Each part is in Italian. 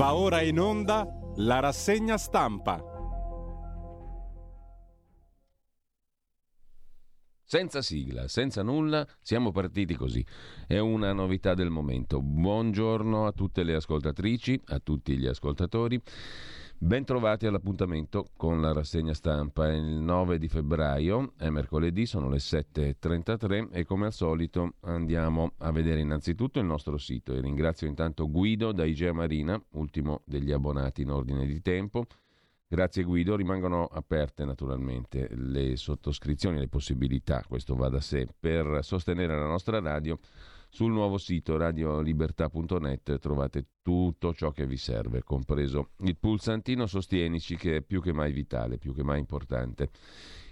Va ora in onda la rassegna stampa. Senza sigla, senza nulla, siamo partiti così. È una novità del momento. Buongiorno a tutte le ascoltatrici, a tutti gli ascoltatori. Bentrovati all'appuntamento con la rassegna stampa. È il 9 di febbraio, è mercoledì, sono le 7.33 e come al solito andiamo a vedere innanzitutto il nostro sito e ringrazio intanto Guido da Igea Marina, ultimo degli abbonati in ordine di tempo. Grazie Guido, rimangono aperte naturalmente le sottoscrizioni, le possibilità, questo va da sé, per sostenere la nostra radio sul nuovo sito radiolibertà.net trovate tutto ciò che vi serve, compreso il pulsantino Sostienici che è più che mai vitale, più che mai importante.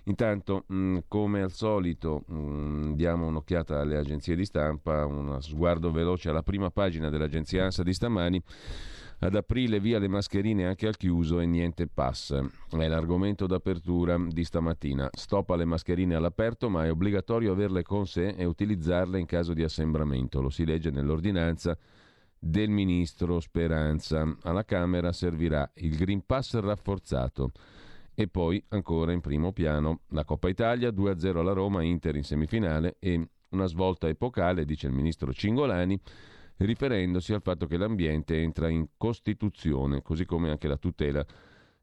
Intanto, mh, come al solito, mh, diamo un'occhiata alle agenzie di stampa, uno sguardo veloce alla prima pagina dell'agenzia ANSA di stamani. Ad aprile via le mascherine anche al chiuso e niente pass. È l'argomento d'apertura di stamattina. Stop alle mascherine all'aperto, ma è obbligatorio averle con sé e utilizzarle in caso di assembramento. Lo si legge nell'ordinanza del ministro Speranza. Alla Camera servirà il Green Pass rafforzato. E poi ancora in primo piano la Coppa Italia 2-0 alla Roma, Inter in semifinale e una svolta epocale, dice il ministro Cingolani riferendosi al fatto che l'ambiente entra in Costituzione, così come anche la tutela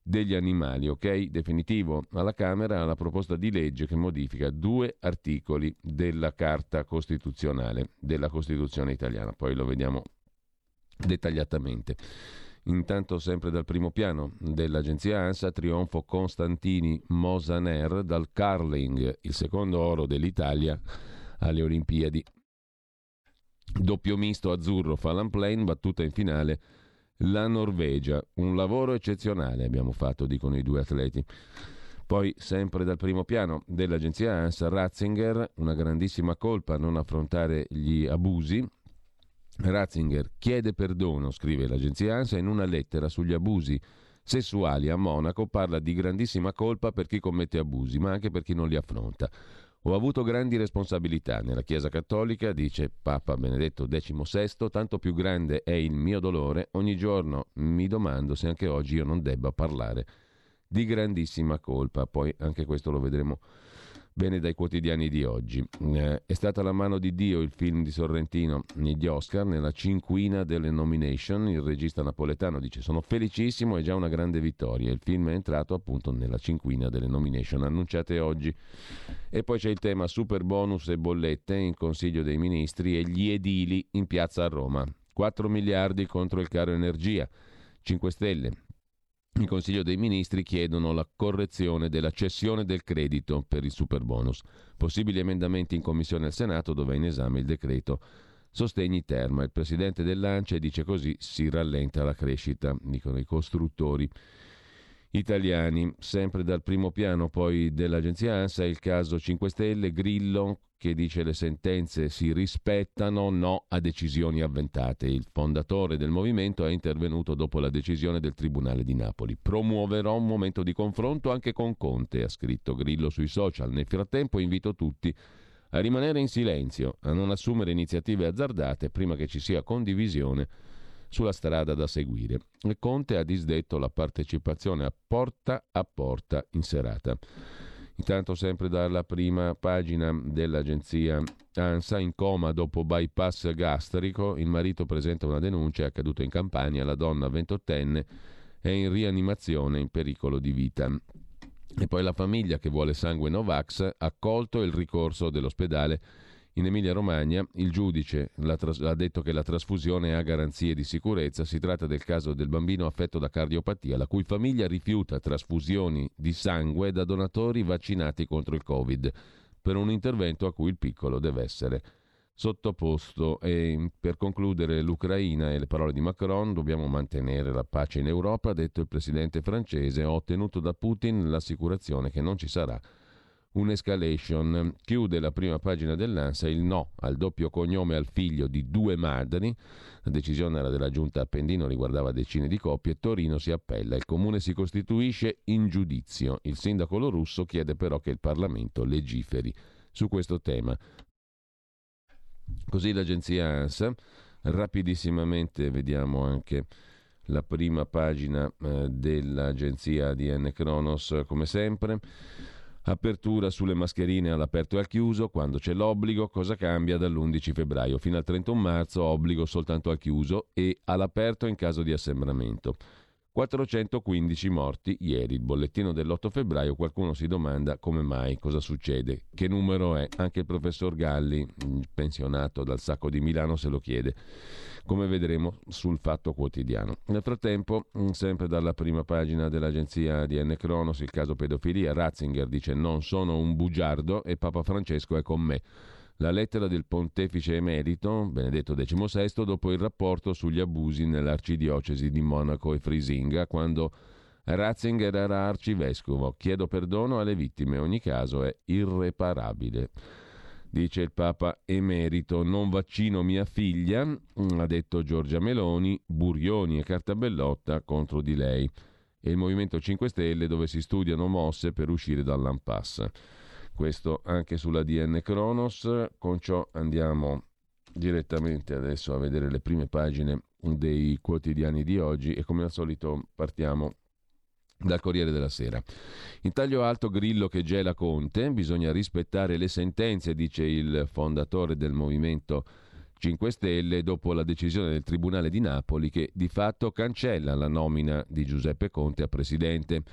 degli animali. Ok, definitivo alla Camera la proposta di legge che modifica due articoli della Carta Costituzionale della Costituzione italiana. Poi lo vediamo dettagliatamente. Intanto, sempre dal primo piano dell'agenzia ANSA, trionfo Constantini Mosaner dal Carling, il secondo oro dell'Italia alle Olimpiadi Doppio misto azzurro Fallon Plain, battuta in finale la Norvegia. Un lavoro eccezionale abbiamo fatto, dicono i due atleti. Poi, sempre dal primo piano dell'agenzia ANSA, Ratzinger, una grandissima colpa a non affrontare gli abusi. Ratzinger chiede perdono, scrive l'agenzia ANSA, in una lettera sugli abusi sessuali a Monaco, parla di grandissima colpa per chi commette abusi, ma anche per chi non li affronta. Ho avuto grandi responsabilità nella Chiesa Cattolica, dice Papa Benedetto XVI, tanto più grande è il mio dolore, ogni giorno mi domando se anche oggi io non debba parlare di grandissima colpa. Poi anche questo lo vedremo Bene dai quotidiani di oggi. Eh, è stata la mano di Dio il film di Sorrentino negli Oscar, nella cinquina delle nomination. Il regista napoletano dice sono felicissimo, è già una grande vittoria. Il film è entrato appunto nella cinquina delle nomination annunciate oggi. E poi c'è il tema super bonus e bollette in Consiglio dei Ministri e gli edili in piazza a Roma. 4 miliardi contro il caro energia. 5 Stelle, il Consiglio dei Ministri chiedono la correzione della cessione del credito per il superbonus. Possibili emendamenti in Commissione al Senato dove è in esame il decreto Sostegni Terma. Il presidente dell'ANCE dice così si rallenta la crescita, dicono i costruttori italiani. Sempre dal primo piano poi dell'agenzia ANSA il caso 5 Stelle, Grillo che dice le sentenze si rispettano, no a decisioni avventate. Il fondatore del movimento è intervenuto dopo la decisione del Tribunale di Napoli. Promuoverò un momento di confronto anche con Conte, ha scritto Grillo sui social. Nel frattempo invito tutti a rimanere in silenzio, a non assumere iniziative azzardate prima che ci sia condivisione sulla strada da seguire. Conte ha disdetto la partecipazione a porta a porta in serata. Intanto sempre dalla prima pagina dell'agenzia ANSA, in coma dopo bypass gastrico, il marito presenta una denuncia, è accaduto in Campania, la donna 28enne è in rianimazione in pericolo di vita. E poi la famiglia che vuole sangue Novax ha accolto il ricorso dell'ospedale in Emilia-Romagna il giudice ha detto che la trasfusione ha garanzie di sicurezza. Si tratta del caso del bambino affetto da cardiopatia, la cui famiglia rifiuta trasfusioni di sangue da donatori vaccinati contro il Covid, per un intervento a cui il piccolo deve essere sottoposto. E per concludere l'Ucraina e le parole di Macron, dobbiamo mantenere la pace in Europa, ha detto il presidente francese, ho ottenuto da Putin l'assicurazione che non ci sarà un'escalation. Chiude la prima pagina dell'ANSA il no al doppio cognome al figlio di due madri. La decisione era della giunta Appendino, riguardava decine di coppie. Torino si appella. Il comune si costituisce in giudizio. Il sindaco Lorusso chiede però che il Parlamento legiferi su questo tema. Così l'agenzia ANSA. Rapidissimamente vediamo anche la prima pagina eh, dell'agenzia DN Kronos come sempre. Apertura sulle mascherine all'aperto e al chiuso, quando c'è l'obbligo, cosa cambia dall'11 febbraio fino al 31 marzo, obbligo soltanto al chiuso e all'aperto in caso di assembramento. 415 morti ieri, il bollettino dell'8 febbraio, qualcuno si domanda come mai, cosa succede, che numero è, anche il professor Galli, pensionato dal Sacco di Milano, se lo chiede, come vedremo sul Fatto Quotidiano. Nel frattempo, sempre dalla prima pagina dell'agenzia di N. Cronos, il caso pedofilia, Ratzinger dice non sono un bugiardo e Papa Francesco è con me la lettera del pontefice emerito Benedetto XVI dopo il rapporto sugli abusi nell'arcidiocesi di Monaco e Frisinga quando Ratzinger era arcivescovo. Chiedo perdono alle vittime, ogni caso è irreparabile. Dice il Papa emerito, non vaccino mia figlia, ha detto Giorgia Meloni, Burioni e Cartabellotta contro di lei. E il Movimento 5 Stelle dove si studiano mosse per uscire dall'ampasse questo anche sulla DN Kronos. Con ciò andiamo direttamente adesso a vedere le prime pagine dei quotidiani di oggi e come al solito partiamo dal Corriere della Sera. In taglio alto Grillo che gela Conte, bisogna rispettare le sentenze, dice il fondatore del Movimento 5 Stelle dopo la decisione del Tribunale di Napoli che di fatto cancella la nomina di Giuseppe Conte a presidente.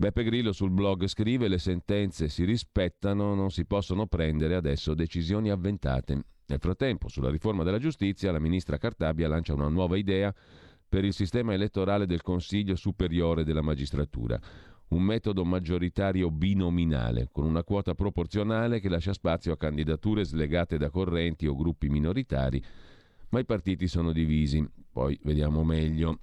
Beppe Grillo sul blog scrive le sentenze si rispettano, non si possono prendere adesso decisioni avventate. Nel frattempo, sulla riforma della giustizia, la ministra Cartabia lancia una nuova idea per il sistema elettorale del Consiglio Superiore della Magistratura, un metodo maggioritario binominale, con una quota proporzionale che lascia spazio a candidature slegate da correnti o gruppi minoritari, ma i partiti sono divisi. Poi vediamo meglio.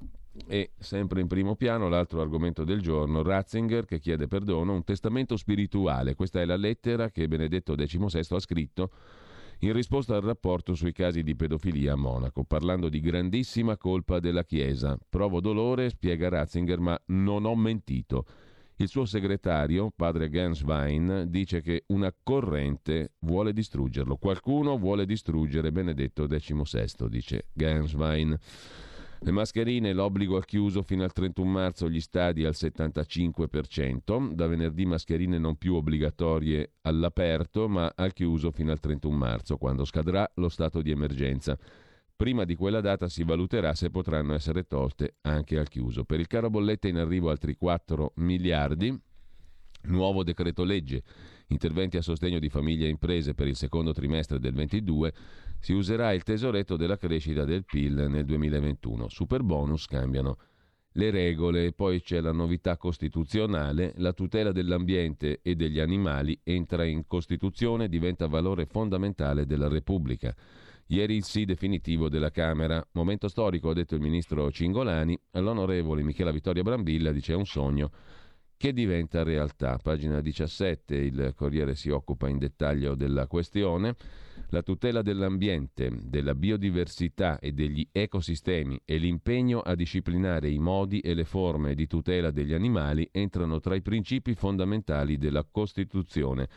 E sempre in primo piano l'altro argomento del giorno, Ratzinger che chiede perdono, un testamento spirituale. Questa è la lettera che Benedetto XVI ha scritto in risposta al rapporto sui casi di pedofilia a Monaco, parlando di grandissima colpa della Chiesa. Provo dolore, spiega Ratzinger, ma non ho mentito. Il suo segretario, padre Ganswein, dice che una corrente vuole distruggerlo. Qualcuno vuole distruggere Benedetto XVI, dice Ganswein. Le mascherine, l'obbligo al chiuso fino al 31 marzo, gli stadi al 75%, da venerdì mascherine non più obbligatorie all'aperto, ma al chiuso fino al 31 marzo, quando scadrà lo stato di emergenza. Prima di quella data si valuterà se potranno essere tolte anche al chiuso. Per il caro bollette in arrivo altri 4 miliardi. Nuovo decreto legge interventi a sostegno di famiglie e imprese per il secondo trimestre del 2022, si userà il tesoretto della crescita del PIL nel 2021. Super bonus cambiano le regole poi c'è la novità costituzionale, la tutela dell'ambiente e degli animali entra in Costituzione e diventa valore fondamentale della Repubblica. Ieri il sì definitivo della Camera. Momento storico, ha detto il ministro Cingolani. L'onorevole Michela Vittoria Brambilla dice è un sogno che diventa realtà. Pagina 17, il Corriere si occupa in dettaglio della questione. La tutela dell'ambiente, della biodiversità e degli ecosistemi e l'impegno a disciplinare i modi e le forme di tutela degli animali entrano tra i principi fondamentali della Costituzione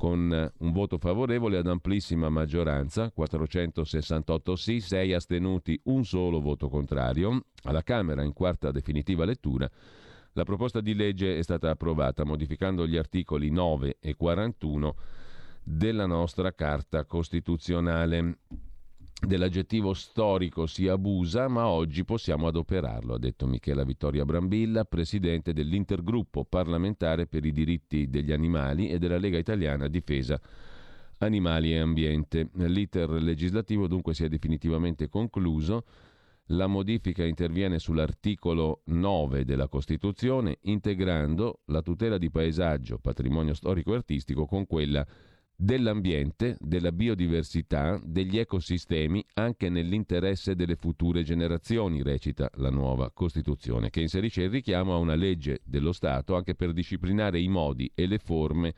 con un voto favorevole ad amplissima maggioranza, 468 sì, 6 astenuti, un solo voto contrario. Alla Camera in quarta definitiva lettura la proposta di legge è stata approvata modificando gli articoli 9 e 41 della nostra Carta Costituzionale. Dell'aggettivo storico si abusa, ma oggi possiamo adoperarlo, ha detto Michela Vittoria Brambilla, presidente dell'intergruppo parlamentare per i diritti degli animali e della Lega Italiana Difesa Animali e Ambiente. L'iter legislativo dunque si è definitivamente concluso la modifica interviene sull'articolo 9 della Costituzione, integrando la tutela di paesaggio, patrimonio storico e artistico con quella dell'ambiente, della biodiversità, degli ecosistemi, anche nell'interesse delle future generazioni, recita la nuova Costituzione, che inserisce il richiamo a una legge dello Stato anche per disciplinare i modi e le forme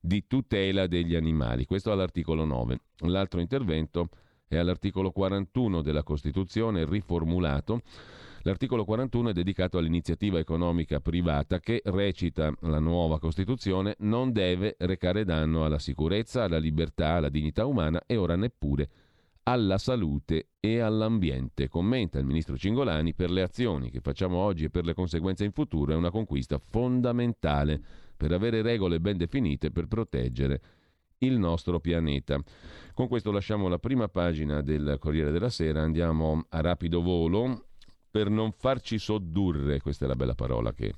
di tutela degli animali. Questo all'articolo 9. L'altro intervento è all'articolo 41 della Costituzione riformulato. L'articolo 41 è dedicato all'iniziativa economica privata che, recita la nuova Costituzione, non deve recare danno alla sicurezza, alla libertà, alla dignità umana e ora neppure alla salute e all'ambiente. Commenta il ministro Cingolani, per le azioni che facciamo oggi e per le conseguenze in futuro è una conquista fondamentale per avere regole ben definite per proteggere il nostro pianeta. Con questo lasciamo la prima pagina del Corriere della Sera, andiamo a rapido volo per non farci soddurre, questa è la bella parola che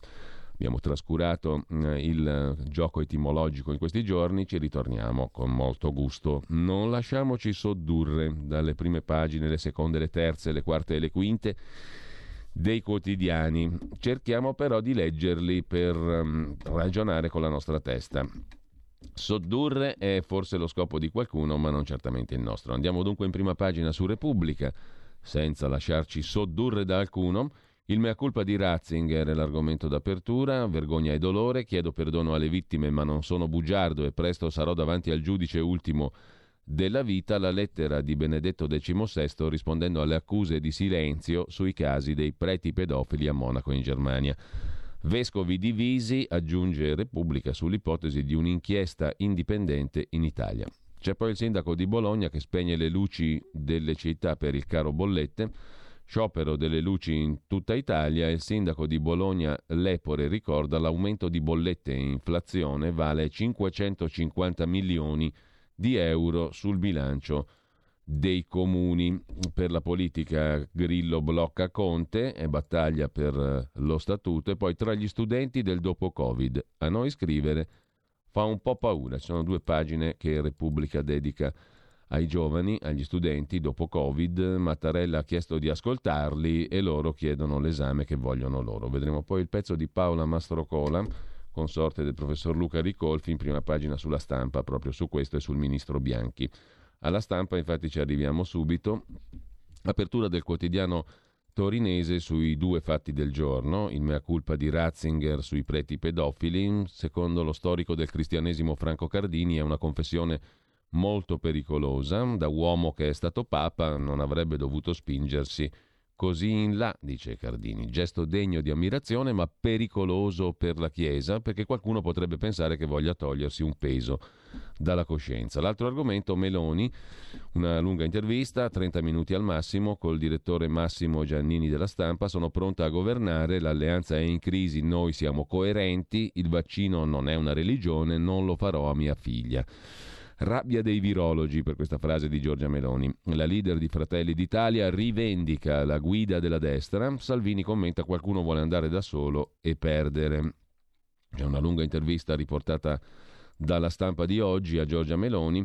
abbiamo trascurato eh, il gioco etimologico in questi giorni, ci ritorniamo con molto gusto. Non lasciamoci soddurre dalle prime pagine, le seconde, le terze, le quarte e le quinte dei quotidiani. Cerchiamo però di leggerli per um, ragionare con la nostra testa. Soddurre è forse lo scopo di qualcuno, ma non certamente il nostro. Andiamo dunque in prima pagina su Repubblica, senza lasciarci soddurre da alcuno. Il mea culpa di Ratzinger è l'argomento d'apertura, vergogna e dolore, chiedo perdono alle vittime ma non sono bugiardo e presto sarò davanti al giudice ultimo della vita la lettera di Benedetto XVI rispondendo alle accuse di silenzio sui casi dei preti pedofili a Monaco in Germania. Vescovi divisi, aggiunge Repubblica sull'ipotesi di un'inchiesta indipendente in Italia. C'è poi il sindaco di Bologna che spegne le luci delle città per il caro bollette, sciopero delle luci in tutta Italia. Il sindaco di Bologna Lepore ricorda l'aumento di bollette e inflazione vale 550 milioni di euro sul bilancio dei comuni. Per la politica Grillo blocca Conte e battaglia per eh, lo statuto e poi tra gli studenti del dopo Covid. A noi scrivere fa un po' paura, ci sono due pagine che Repubblica dedica ai giovani, agli studenti dopo Covid. Mattarella ha chiesto di ascoltarli e loro chiedono l'esame che vogliono loro. Vedremo poi il pezzo di Paola Mastrocola, consorte del professor Luca Ricolfi, in prima pagina sulla stampa proprio su questo e sul ministro Bianchi. Alla stampa infatti ci arriviamo subito. Apertura del quotidiano torinese sui due fatti del giorno, il mea culpa di Ratzinger sui preti pedofili, secondo lo storico del cristianesimo Franco Cardini è una confessione molto pericolosa, da uomo che è stato papa non avrebbe dovuto spingersi Così in là, dice Cardini, gesto degno di ammirazione ma pericoloso per la Chiesa perché qualcuno potrebbe pensare che voglia togliersi un peso dalla coscienza. L'altro argomento, Meloni, una lunga intervista, 30 minuti al massimo, col direttore Massimo Giannini della stampa, sono pronta a governare, l'alleanza è in crisi, noi siamo coerenti, il vaccino non è una religione, non lo farò a mia figlia. Rabbia dei virologi per questa frase di Giorgia Meloni. La leader di Fratelli d'Italia rivendica la guida della destra. Salvini commenta qualcuno vuole andare da solo e perdere. C'è una lunga intervista riportata dalla stampa di oggi a Giorgia Meloni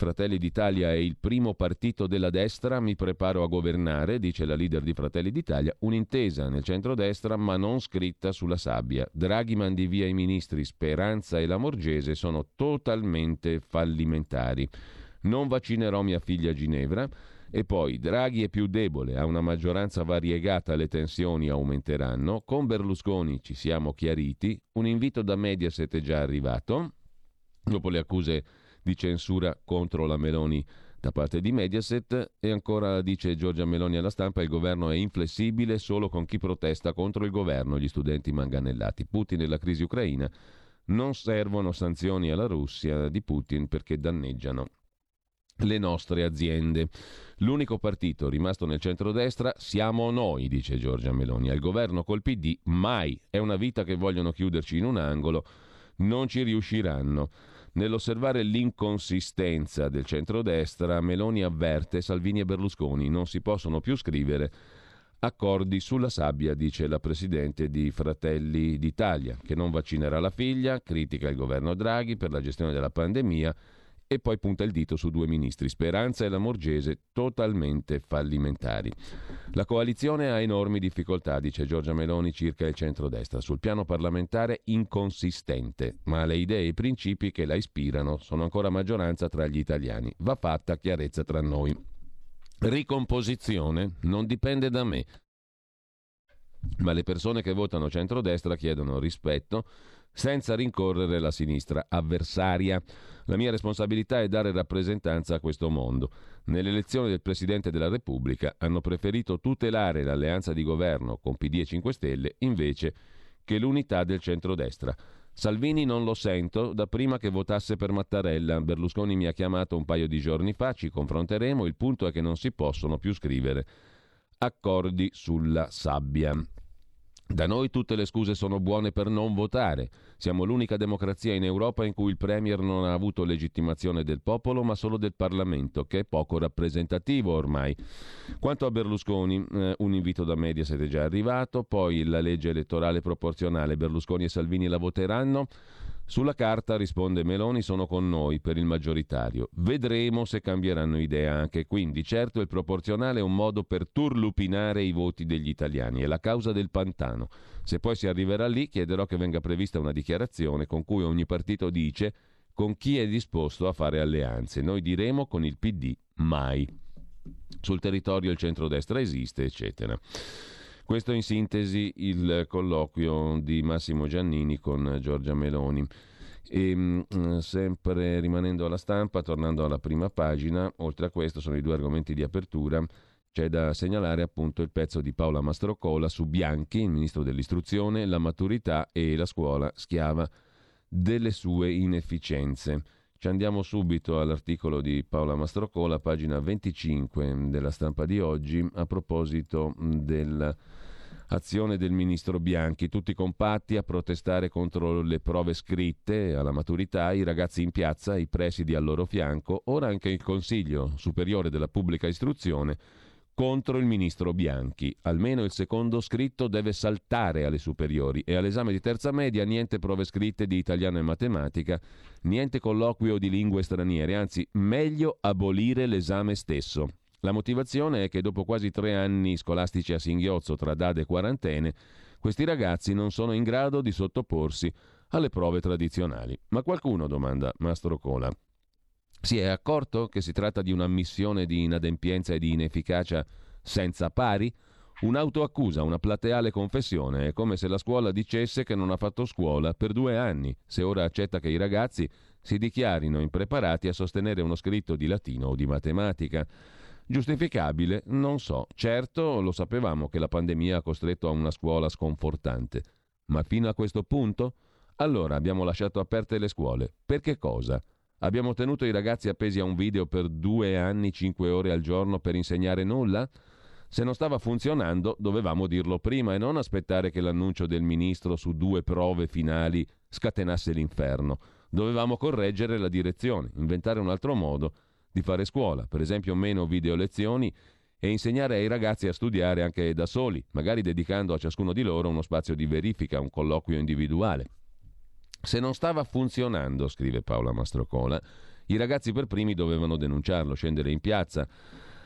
Fratelli d'Italia è il primo partito della destra, mi preparo a governare, dice la leader di Fratelli d'Italia, un'intesa nel centrodestra ma non scritta sulla sabbia. Draghi mandi via i ministri Speranza e Lamorgese sono totalmente fallimentari. Non vaccinerò mia figlia Ginevra. E poi Draghi è più debole, ha una maggioranza variegata, le tensioni aumenteranno. Con Berlusconi ci siamo chiariti. Un invito da Mediaset è già arrivato. Dopo le accuse di censura contro la Meloni da parte di Mediaset e ancora dice Giorgia Meloni alla stampa il governo è inflessibile solo con chi protesta contro il governo, gli studenti manganellati. Putin e la crisi ucraina non servono sanzioni alla Russia di Putin perché danneggiano le nostre aziende. L'unico partito rimasto nel centrodestra siamo noi, dice Giorgia Meloni. Al governo col PD mai. È una vita che vogliono chiuderci in un angolo. Non ci riusciranno. Nell'osservare l'inconsistenza del centrodestra, Meloni avverte Salvini e Berlusconi non si possono più scrivere accordi sulla sabbia, dice la presidente di Fratelli d'Italia, che non vaccinerà la figlia, critica il governo Draghi per la gestione della pandemia e poi punta il dito su due ministri, Speranza e Lamorgese, totalmente fallimentari. La coalizione ha enormi difficoltà, dice Giorgia Meloni circa il centrodestra, sul piano parlamentare inconsistente, ma le idee e i principi che la ispirano sono ancora maggioranza tra gli italiani. Va fatta chiarezza tra noi. Ricomposizione non dipende da me, ma le persone che votano centrodestra chiedono rispetto senza rincorrere la sinistra avversaria. La mia responsabilità è dare rappresentanza a questo mondo. Nell'elezione del Presidente della Repubblica hanno preferito tutelare l'alleanza di governo con PD e 5 Stelle invece che l'unità del centrodestra. Salvini non lo sento da prima che votasse per Mattarella. Berlusconi mi ha chiamato un paio di giorni fa, ci confronteremo. Il punto è che non si possono più scrivere accordi sulla sabbia. Da noi tutte le scuse sono buone per non votare. Siamo l'unica democrazia in Europa in cui il Premier non ha avuto legittimazione del popolo, ma solo del Parlamento, che è poco rappresentativo ormai. Quanto a Berlusconi, eh, un invito da Mediaset è già arrivato, poi la legge elettorale proporzionale, Berlusconi e Salvini la voteranno. Sulla carta, risponde Meloni, sono con noi per il maggioritario. Vedremo se cambieranno idea anche quindi. Certo il proporzionale è un modo per turlupinare i voti degli italiani, è la causa del pantano. Se poi si arriverà lì, chiederò che venga prevista una dichiarazione con cui ogni partito dice con chi è disposto a fare alleanze. Noi diremo con il PD mai. Sul territorio il centrodestra esiste, eccetera. Questo in sintesi il colloquio di Massimo Giannini con Giorgia Meloni. E, mh, mm, sempre rimanendo alla stampa, tornando alla prima pagina, oltre a questo sono i due argomenti di apertura. C'è da segnalare appunto il pezzo di Paola Mastrocola su Bianchi, il ministro dell'istruzione, la maturità e la scuola schiava delle sue inefficienze. Ci andiamo subito all'articolo di Paola Mastrocola, pagina 25 della stampa di oggi, a proposito del azione del ministro Bianchi, tutti compatti a protestare contro le prove scritte alla maturità, i ragazzi in piazza, i presidi al loro fianco, ora anche il Consiglio Superiore della Pubblica Istruzione contro il ministro Bianchi. Almeno il secondo scritto deve saltare alle superiori e all'esame di terza media niente prove scritte di italiano e matematica, niente colloquio di lingue straniere, anzi meglio abolire l'esame stesso. La motivazione è che dopo quasi tre anni scolastici a singhiozzo tra date e quarantene, questi ragazzi non sono in grado di sottoporsi alle prove tradizionali. Ma qualcuno, domanda Mastro Cola, si è accorto che si tratta di un'ammissione di inadempienza e di inefficacia senza pari? Un'autoaccusa, una plateale confessione, è come se la scuola dicesse che non ha fatto scuola per due anni, se ora accetta che i ragazzi si dichiarino impreparati a sostenere uno scritto di latino o di matematica. Giustificabile? Non so. Certo, lo sapevamo che la pandemia ha costretto a una scuola sconfortante. Ma fino a questo punto? Allora abbiamo lasciato aperte le scuole. Per che cosa? Abbiamo tenuto i ragazzi appesi a un video per due anni, cinque ore al giorno per insegnare nulla? Se non stava funzionando, dovevamo dirlo prima e non aspettare che l'annuncio del ministro su due prove finali scatenasse l'inferno. Dovevamo correggere la direzione, inventare un altro modo di fare scuola, per esempio meno video lezioni e insegnare ai ragazzi a studiare anche da soli, magari dedicando a ciascuno di loro uno spazio di verifica, un colloquio individuale. Se non stava funzionando, scrive Paola Mastrocola, i ragazzi per primi dovevano denunciarlo, scendere in piazza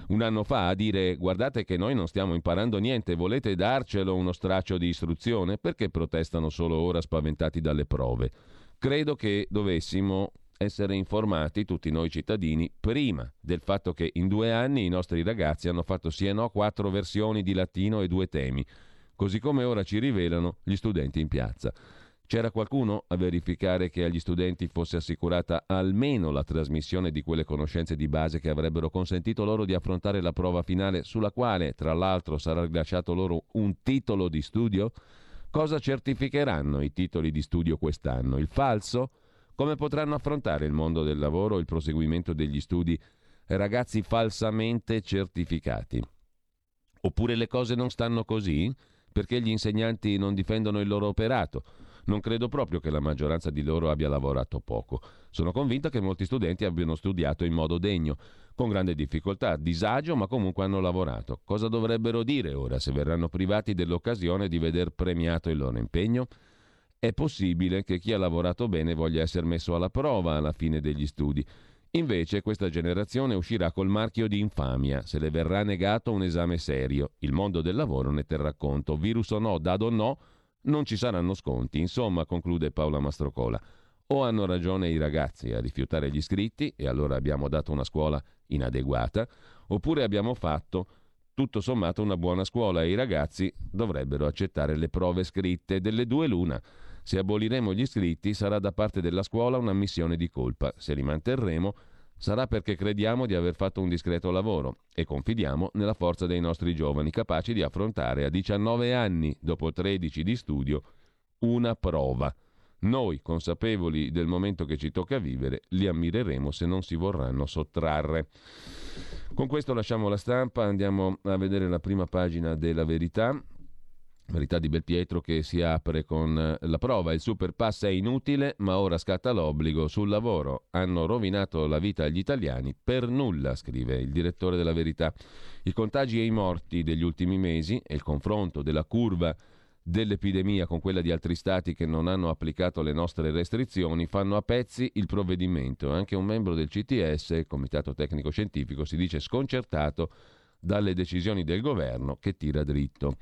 un anno fa a dire guardate che noi non stiamo imparando niente, volete darcelo uno straccio di istruzione? Perché protestano solo ora spaventati dalle prove? Credo che dovessimo essere informati, tutti noi cittadini, prima del fatto che in due anni i nostri ragazzi hanno fatto sì e no quattro versioni di latino e due temi, così come ora ci rivelano gli studenti in piazza. C'era qualcuno a verificare che agli studenti fosse assicurata almeno la trasmissione di quelle conoscenze di base che avrebbero consentito loro di affrontare la prova finale, sulla quale, tra l'altro, sarà rilasciato loro un titolo di studio? Cosa certificheranno i titoli di studio quest'anno? Il falso? Come potranno affrontare il mondo del lavoro e il proseguimento degli studi ragazzi falsamente certificati? Oppure le cose non stanno così? Perché gli insegnanti non difendono il loro operato? Non credo proprio che la maggioranza di loro abbia lavorato poco. Sono convinta che molti studenti abbiano studiato in modo degno, con grande difficoltà, disagio, ma comunque hanno lavorato. Cosa dovrebbero dire ora se verranno privati dell'occasione di veder premiato il loro impegno? È possibile che chi ha lavorato bene voglia essere messo alla prova alla fine degli studi. Invece questa generazione uscirà col marchio di infamia se le verrà negato un esame serio. Il mondo del lavoro ne terrà conto. Virus o no, dado o no, non ci saranno sconti. Insomma, conclude Paola Mastrocola, o hanno ragione i ragazzi a rifiutare gli iscritti e allora abbiamo dato una scuola inadeguata, oppure abbiamo fatto tutto sommato una buona scuola e i ragazzi dovrebbero accettare le prove scritte delle due l'una. Se aboliremo gli iscritti sarà da parte della scuola una missione di colpa. Se li manterremo sarà perché crediamo di aver fatto un discreto lavoro e confidiamo nella forza dei nostri giovani capaci di affrontare a 19 anni, dopo 13 di studio, una prova. Noi, consapevoli del momento che ci tocca vivere, li ammireremo se non si vorranno sottrarre. Con questo lasciamo la stampa, andiamo a vedere la prima pagina della verità. Verità di Belpietro che si apre con eh, la prova, il super pass è inutile, ma ora scatta l'obbligo sul lavoro. Hanno rovinato la vita agli italiani per nulla, scrive il direttore della Verità. I contagi e i morti degli ultimi mesi e il confronto della curva dell'epidemia con quella di altri stati che non hanno applicato le nostre restrizioni fanno a pezzi il provvedimento. Anche un membro del CTS, il Comitato Tecnico Scientifico, si dice sconcertato dalle decisioni del governo che tira dritto.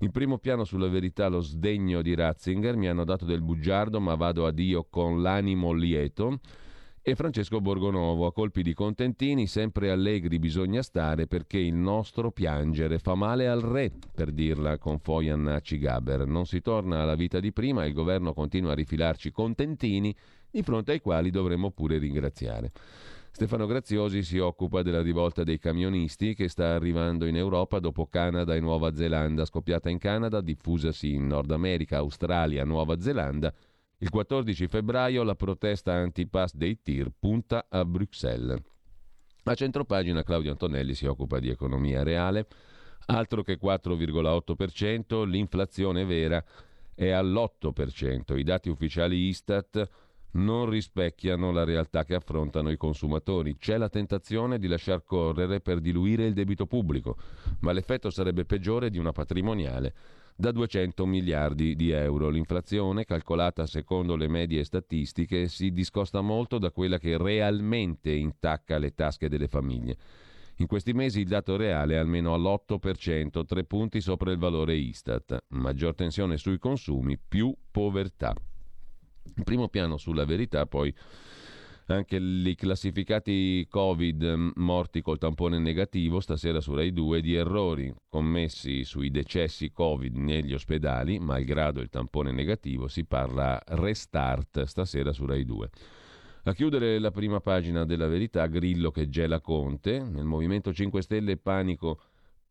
In primo piano sulla verità lo sdegno di Ratzinger, mi hanno dato del bugiardo ma vado a Dio con l'animo lieto. E Francesco Borgonovo, a colpi di contentini, sempre allegri bisogna stare perché il nostro piangere fa male al re, per dirla con Foyan Naci Gaber. Non si torna alla vita di prima, il governo continua a rifilarci contentini di fronte ai quali dovremmo pure ringraziare. Stefano Graziosi si occupa della rivolta dei camionisti che sta arrivando in Europa dopo Canada e Nuova Zelanda, scoppiata in Canada, diffusasi in Nord America, Australia, Nuova Zelanda. Il 14 febbraio la protesta anti-pass dei TIR punta a Bruxelles. A centropagina Claudio Antonelli si occupa di economia reale, altro che 4,8%, l'inflazione vera è all'8%, i dati ufficiali Istat non rispecchiano la realtà che affrontano i consumatori. C'è la tentazione di lasciar correre per diluire il debito pubblico, ma l'effetto sarebbe peggiore di una patrimoniale da 200 miliardi di euro. L'inflazione, calcolata secondo le medie statistiche, si discosta molto da quella che realmente intacca le tasche delle famiglie. In questi mesi il dato reale è almeno all'8%, tre punti sopra il valore Istat. Maggior tensione sui consumi, più povertà. In primo piano sulla verità, poi anche i classificati Covid morti col tampone negativo stasera su Rai 2 di errori commessi sui decessi Covid negli ospedali, malgrado il tampone negativo, si parla restart stasera su Rai 2. A chiudere la prima pagina della verità, Grillo che gela Conte, nel Movimento 5 Stelle panico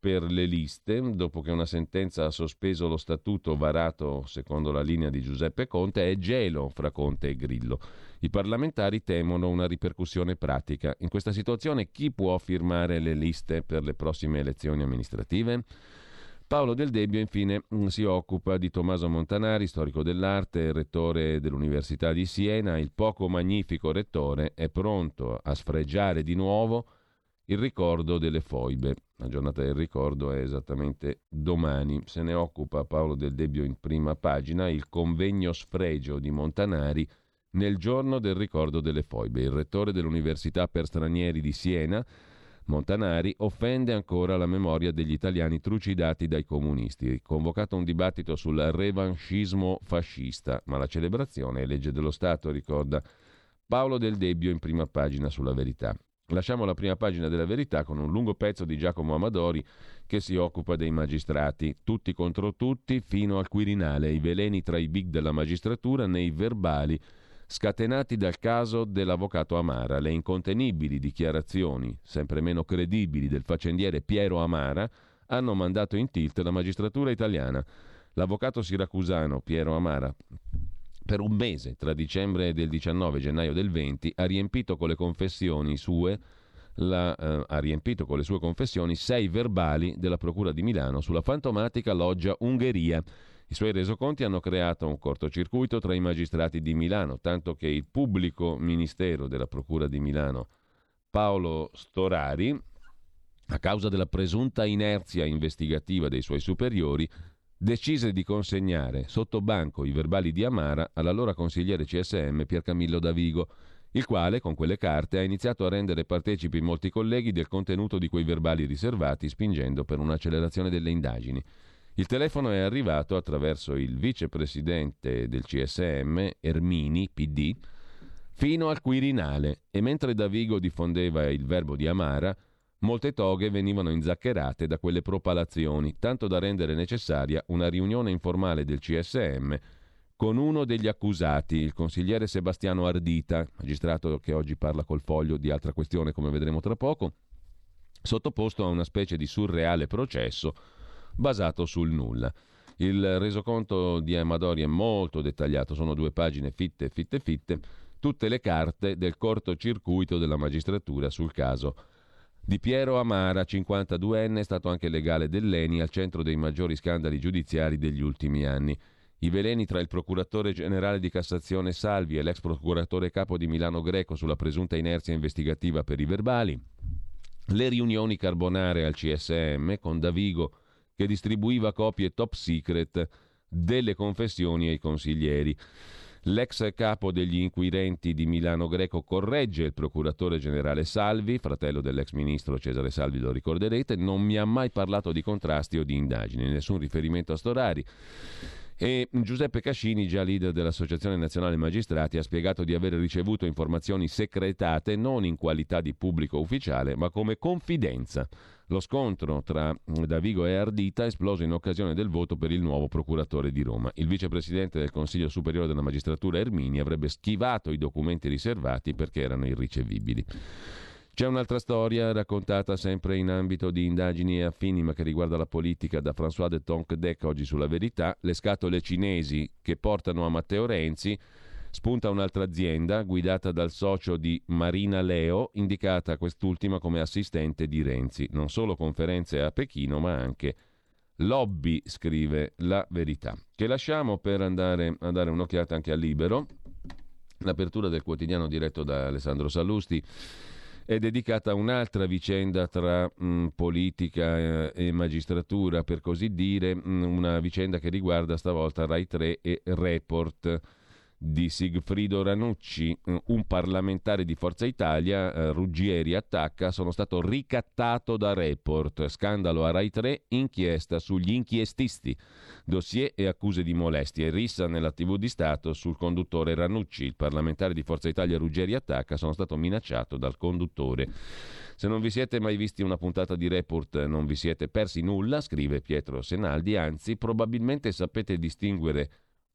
per le liste, dopo che una sentenza ha sospeso lo statuto varato secondo la linea di Giuseppe Conte, è gelo fra Conte e Grillo. I parlamentari temono una ripercussione pratica. In questa situazione chi può firmare le liste per le prossime elezioni amministrative? Paolo Del Debbio infine mm, si occupa di Tommaso Montanari, storico dell'arte, rettore dell'Università di Siena. Il poco magnifico rettore è pronto a sfregiare di nuovo il ricordo delle foibe. La giornata del ricordo è esattamente domani. Se ne occupa Paolo Del Debbio in prima pagina, il convegno sfregio di Montanari nel giorno del ricordo delle foibe. Il rettore dell'Università per stranieri di Siena, Montanari, offende ancora la memoria degli italiani trucidati dai comunisti. Convocato un dibattito sul revanchismo fascista, ma la celebrazione è legge dello Stato, ricorda Paolo Del Debbio in prima pagina sulla verità. Lasciamo la prima pagina della verità con un lungo pezzo di Giacomo Amadori che si occupa dei magistrati, tutti contro tutti fino al Quirinale, i veleni tra i big della magistratura nei verbali scatenati dal caso dell'avvocato Amara, le incontenibili dichiarazioni, sempre meno credibili, del faccendiere Piero Amara hanno mandato in tilt la magistratura italiana. L'avvocato siracusano Piero Amara per un mese, tra dicembre del 19 e gennaio del 20, ha riempito con le confessioni sue la, eh, ha riempito con le sue confessioni sei verbali della Procura di Milano sulla fantomatica loggia Ungheria. I suoi resoconti hanno creato un cortocircuito tra i magistrati di Milano, tanto che il pubblico ministero della Procura di Milano, Paolo Storari, a causa della presunta inerzia investigativa dei suoi superiori, decise di consegnare sotto banco i verbali di Amara all'allora consigliere CSM Piercamillo Davigo, il quale con quelle carte ha iniziato a rendere partecipi molti colleghi del contenuto di quei verbali riservati, spingendo per un'accelerazione delle indagini. Il telefono è arrivato attraverso il vicepresidente del CSM, Ermini, PD, fino al Quirinale e mentre Davigo diffondeva il verbo di Amara, Molte toghe venivano inzaccherate da quelle propalazioni, tanto da rendere necessaria una riunione informale del CSM con uno degli accusati, il consigliere Sebastiano Ardita, magistrato che oggi parla col foglio di altra questione come vedremo tra poco, sottoposto a una specie di surreale processo basato sul nulla. Il resoconto di Amadori è molto dettagliato, sono due pagine fitte, fitte, fitte, tutte le carte del cortocircuito della magistratura sul caso di Piero Amara, 52enne, è stato anche legale dell'ENI al centro dei maggiori scandali giudiziari degli ultimi anni. I veleni tra il procuratore generale di Cassazione Salvi e l'ex procuratore capo di Milano Greco sulla presunta inerzia investigativa per i verbali, le riunioni carbonare al CSM con Davigo che distribuiva copie top secret delle confessioni ai consiglieri. L'ex capo degli inquirenti di Milano Greco corregge il procuratore generale Salvi, fratello dell'ex ministro Cesare Salvi, lo ricorderete, non mi ha mai parlato di contrasti o di indagini, nessun riferimento a Storari. E Giuseppe Cascini, già leader dell'Associazione Nazionale Magistrati, ha spiegato di aver ricevuto informazioni secretate non in qualità di pubblico ufficiale, ma come confidenza. Lo scontro tra Davigo e Ardita è esploso in occasione del voto per il nuovo procuratore di Roma. Il vicepresidente del Consiglio Superiore della Magistratura Ermini avrebbe schivato i documenti riservati perché erano irricevibili. C'è un'altra storia raccontata sempre in ambito di indagini e affini, ma che riguarda la politica da François de Tonquedec oggi sulla verità. Le scatole cinesi che portano a Matteo Renzi. Spunta un'altra azienda guidata dal socio di Marina Leo, indicata quest'ultima come assistente di Renzi. Non solo conferenze a Pechino, ma anche lobby, scrive la verità. Che lasciamo per andare a dare un'occhiata anche al libero. L'apertura del quotidiano diretto da Alessandro Sallusti è dedicata a un'altra vicenda tra mh, politica eh, e magistratura, per così dire, mh, una vicenda che riguarda stavolta Rai 3 e Report di Sigfrido Ranucci, un parlamentare di Forza Italia, eh, Ruggieri attacca, sono stato ricattato da Report, scandalo a Rai 3, inchiesta sugli inchiestisti, dossier e accuse di molestie, rissa nella TV di Stato sul conduttore Ranucci, il parlamentare di Forza Italia Ruggieri attacca, sono stato minacciato dal conduttore. Se non vi siete mai visti una puntata di Report non vi siete persi nulla, scrive Pietro Senaldi, anzi probabilmente sapete distinguere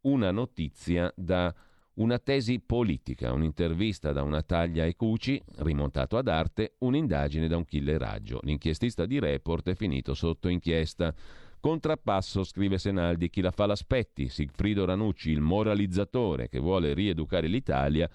una notizia da una tesi politica, un'intervista da una taglia ai cuci, rimontato ad arte, un'indagine da un killeraggio. L'inchiestista di Report è finito sotto inchiesta. Contrappasso, scrive Senaldi, chi la fa l'aspetti, Sigfrido Ranucci, il moralizzatore che vuole rieducare l'Italia,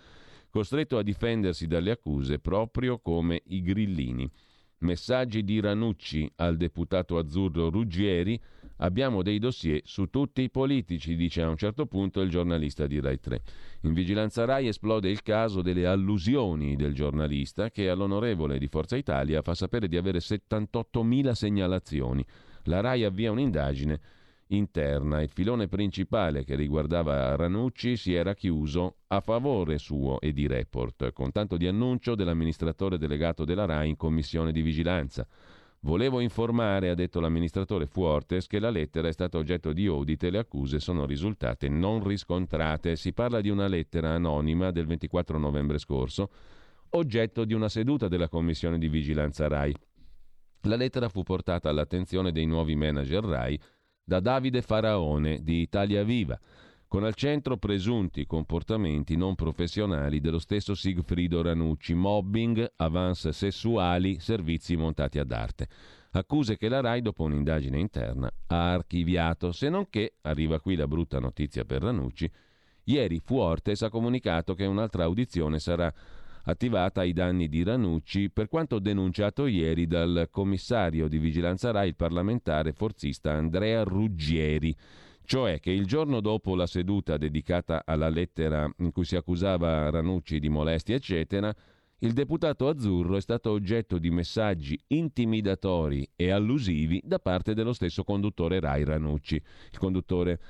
costretto a difendersi dalle accuse proprio come i grillini. Messaggi di Ranucci al deputato azzurro Ruggieri, Abbiamo dei dossier su tutti i politici, dice a un certo punto il giornalista di Rai 3. In vigilanza Rai esplode il caso delle allusioni del giornalista che all'onorevole di Forza Italia fa sapere di avere 78.000 segnalazioni. La Rai avvia un'indagine interna. Il filone principale che riguardava Ranucci si era chiuso a favore suo e di Report, con tanto di annuncio dell'amministratore delegato della RAI in commissione di vigilanza. Volevo informare, ha detto l'amministratore Fuortes, che la lettera è stata oggetto di audit e le accuse sono risultate non riscontrate. Si parla di una lettera anonima del 24 novembre scorso, oggetto di una seduta della commissione di vigilanza RAI. La lettera fu portata all'attenzione dei nuovi manager RAI da Davide Faraone di Italia Viva con al centro presunti comportamenti non professionali dello stesso Sigfrido Ranucci, mobbing, avance sessuali, servizi montati ad arte. Accuse che la RAI, dopo un'indagine interna, ha archiviato, se non che, arriva qui la brutta notizia per Ranucci, ieri Fuortes ha comunicato che un'altra audizione sarà attivata ai danni di Ranucci. Per quanto denunciato ieri dal commissario di vigilanza RAI, il parlamentare forzista Andrea Ruggieri cioè che il giorno dopo la seduta dedicata alla lettera in cui si accusava Ranucci di molestie, eccetera, il deputato azzurro è stato oggetto di messaggi intimidatori e allusivi da parte dello stesso conduttore Rai Ranucci. Il conduttore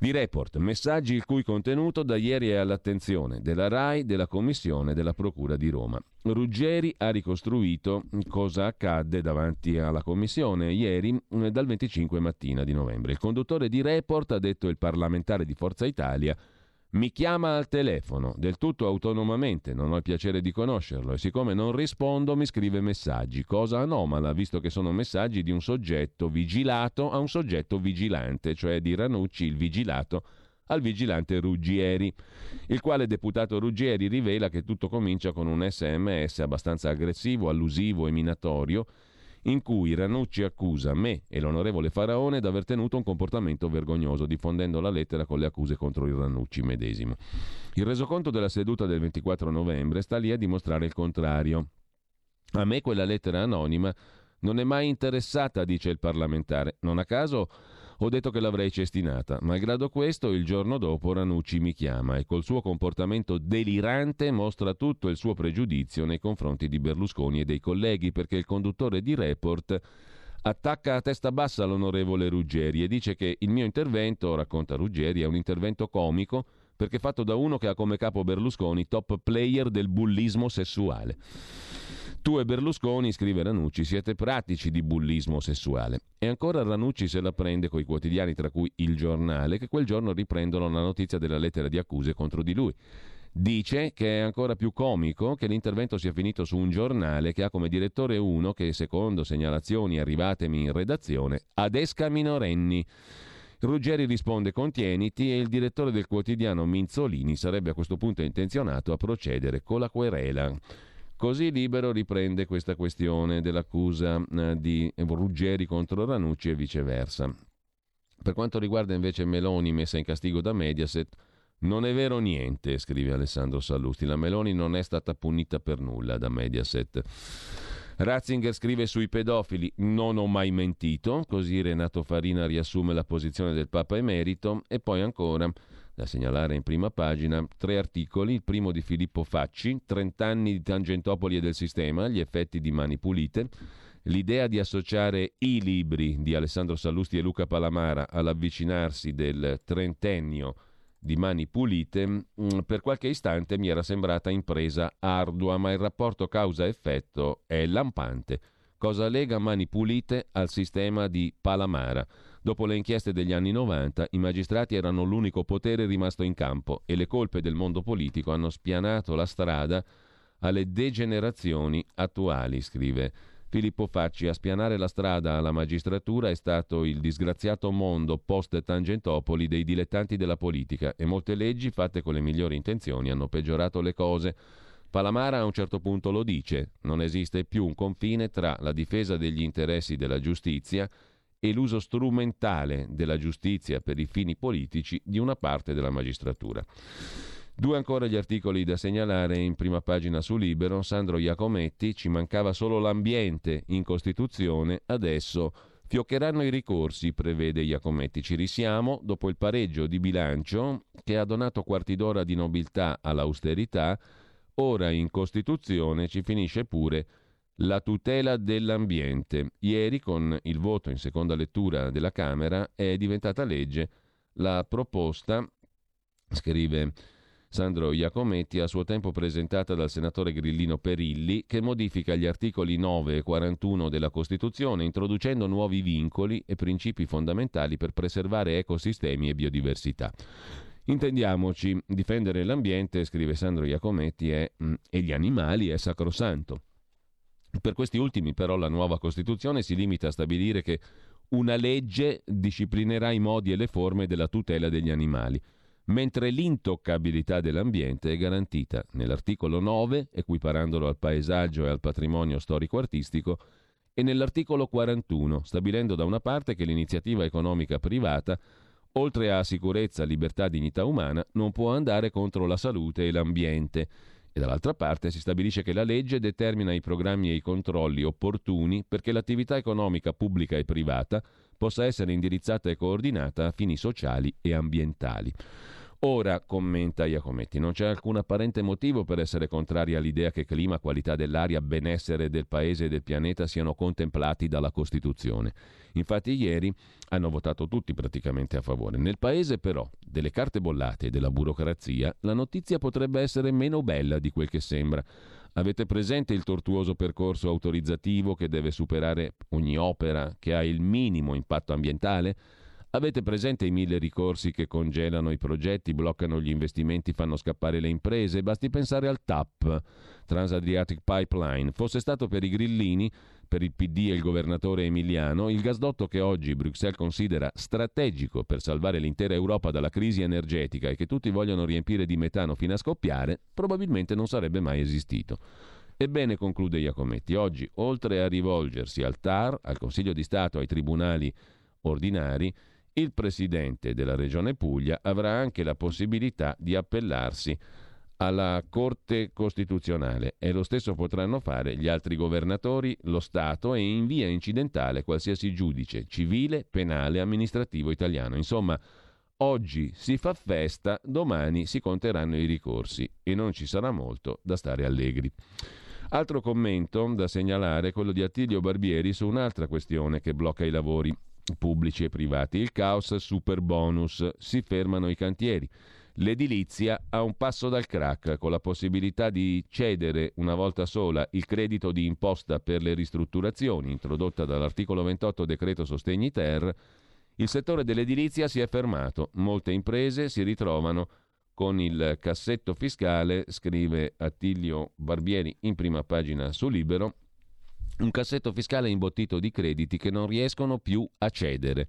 di Report, messaggi il cui contenuto da ieri è all'attenzione della RAI, della Commissione e della Procura di Roma. Ruggeri ha ricostruito cosa accadde davanti alla Commissione ieri eh, dal 25 mattina di novembre. Il conduttore di Report ha detto il parlamentare di Forza Italia mi chiama al telefono, del tutto autonomamente, non ho il piacere di conoscerlo e siccome non rispondo mi scrive messaggi, cosa anomala visto che sono messaggi di un soggetto vigilato a un soggetto vigilante, cioè di Ranucci il vigilato al vigilante Ruggieri, il quale deputato Ruggieri rivela che tutto comincia con un sms abbastanza aggressivo, allusivo e minatorio in cui Ranucci accusa me e l'onorevole Faraone di aver tenuto un comportamento vergognoso, diffondendo la lettera con le accuse contro il Ranucci medesimo. Il resoconto della seduta del 24 novembre sta lì a dimostrare il contrario. A me quella lettera anonima non è mai interessata, dice il parlamentare. Non a caso ho detto che l'avrei cestinata. Malgrado questo, il giorno dopo Ranucci mi chiama e col suo comportamento delirante mostra tutto il suo pregiudizio nei confronti di Berlusconi e dei colleghi, perché il conduttore di Report attacca a testa bassa l'onorevole Ruggeri e dice che il mio intervento, racconta Ruggeri, è un intervento comico perché fatto da uno che ha come capo Berlusconi, top player del bullismo sessuale. Tu e Berlusconi, scrive Ranucci, siete pratici di bullismo sessuale. E ancora Ranucci se la prende coi quotidiani, tra cui Il Giornale, che quel giorno riprendono la notizia della lettera di accuse contro di lui. Dice che è ancora più comico che l'intervento sia finito su un giornale che ha come direttore uno che, secondo segnalazioni arrivatemi in redazione, adesca minorenni. Ruggeri risponde contieniti e il direttore del quotidiano Minzolini sarebbe a questo punto intenzionato a procedere con la querela. Così Libero riprende questa questione dell'accusa eh, di Ruggeri contro Ranucci e viceversa. Per quanto riguarda invece Meloni messa in castigo da Mediaset, non è vero niente, scrive Alessandro Sallusti. La Meloni non è stata punita per nulla da Mediaset. Ratzinger scrive sui pedofili: Non ho mai mentito. Così Renato Farina riassume la posizione del Papa Emerito. E poi ancora da segnalare in prima pagina tre articoli, il primo di Filippo Facci, 30 anni di Tangentopoli e del sistema, gli effetti di Mani Pulite, l'idea di associare i libri di Alessandro Sallusti e Luca Palamara all'avvicinarsi del trentennio di Mani Pulite, mm, per qualche istante mi era sembrata impresa ardua, ma il rapporto causa-effetto è lampante. Cosa lega Mani Pulite al sistema di Palamara? Dopo le inchieste degli anni 90, i magistrati erano l'unico potere rimasto in campo e le colpe del mondo politico hanno spianato la strada alle degenerazioni attuali, scrive Filippo Facci. A spianare la strada alla magistratura è stato il disgraziato mondo post-Tangentopoli dei dilettanti della politica e molte leggi fatte con le migliori intenzioni hanno peggiorato le cose. Palamara a un certo punto lo dice, non esiste più un confine tra la difesa degli interessi della giustizia e l'uso strumentale della giustizia per i fini politici di una parte della magistratura. Due ancora gli articoli da segnalare in prima pagina su Libero. Sandro Iacometti, ci mancava solo l'ambiente in Costituzione, adesso fioccheranno i ricorsi, prevede Iacometti. Ci risiamo dopo il pareggio di bilancio che ha donato quarti d'ora di nobiltà all'austerità, ora in Costituzione ci finisce pure la tutela dell'ambiente. Ieri, con il voto in seconda lettura della Camera, è diventata legge la proposta, scrive Sandro Iacometti, a suo tempo presentata dal senatore Grillino Perilli, che modifica gli articoli 9 e 41 della Costituzione, introducendo nuovi vincoli e principi fondamentali per preservare ecosistemi e biodiversità. Intendiamoci, difendere l'ambiente, scrive Sandro Iacometti, è, mm, e gli animali è sacrosanto. Per questi ultimi però la nuova Costituzione si limita a stabilire che una legge disciplinerà i modi e le forme della tutela degli animali, mentre l'intoccabilità dell'ambiente è garantita nell'articolo 9, equiparandolo al paesaggio e al patrimonio storico-artistico, e nell'articolo 41, stabilendo da una parte che l'iniziativa economica privata, oltre a sicurezza, libertà dignità umana, non può andare contro la salute e l'ambiente, e dall'altra parte si stabilisce che la legge determina i programmi e i controlli opportuni perché l'attività economica pubblica e privata possa essere indirizzata e coordinata a fini sociali e ambientali. Ora, commenta Iacometti, non c'è alcun apparente motivo per essere contrari all'idea che clima, qualità dell'aria, benessere del paese e del pianeta siano contemplati dalla Costituzione. Infatti ieri hanno votato tutti praticamente a favore. Nel paese però delle carte bollate e della burocrazia la notizia potrebbe essere meno bella di quel che sembra. Avete presente il tortuoso percorso autorizzativo che deve superare ogni opera che ha il minimo impatto ambientale? Avete presente i mille ricorsi che congelano i progetti, bloccano gli investimenti, fanno scappare le imprese? Basti pensare al TAP, Transadriatic Pipeline. Fosse stato per i grillini, per il PD e il governatore emiliano, il gasdotto che oggi Bruxelles considera strategico per salvare l'intera Europa dalla crisi energetica e che tutti vogliono riempire di metano fino a scoppiare, probabilmente non sarebbe mai esistito. Ebbene, conclude Iacometti, oggi, oltre a rivolgersi al TAR, al Consiglio di Stato, ai tribunali ordinari, il Presidente della Regione Puglia avrà anche la possibilità di appellarsi alla Corte Costituzionale e lo stesso potranno fare gli altri governatori, lo Stato e in via incidentale qualsiasi giudice civile, penale, amministrativo italiano. Insomma, oggi si fa festa, domani si conteranno i ricorsi e non ci sarà molto da stare allegri. Altro commento da segnalare è quello di Attilio Barbieri su un'altra questione che blocca i lavori pubblici e privati. Il caos super bonus. Si fermano i cantieri. L'edilizia ha un passo dal crack con la possibilità di cedere una volta sola il credito di imposta per le ristrutturazioni introdotta dall'articolo 28 decreto sostegni ter. Il settore dell'edilizia si è fermato, molte imprese si ritrovano con il cassetto fiscale, scrive Attilio Barbieri in prima pagina su Libero, un cassetto fiscale imbottito di crediti che non riescono più a cedere.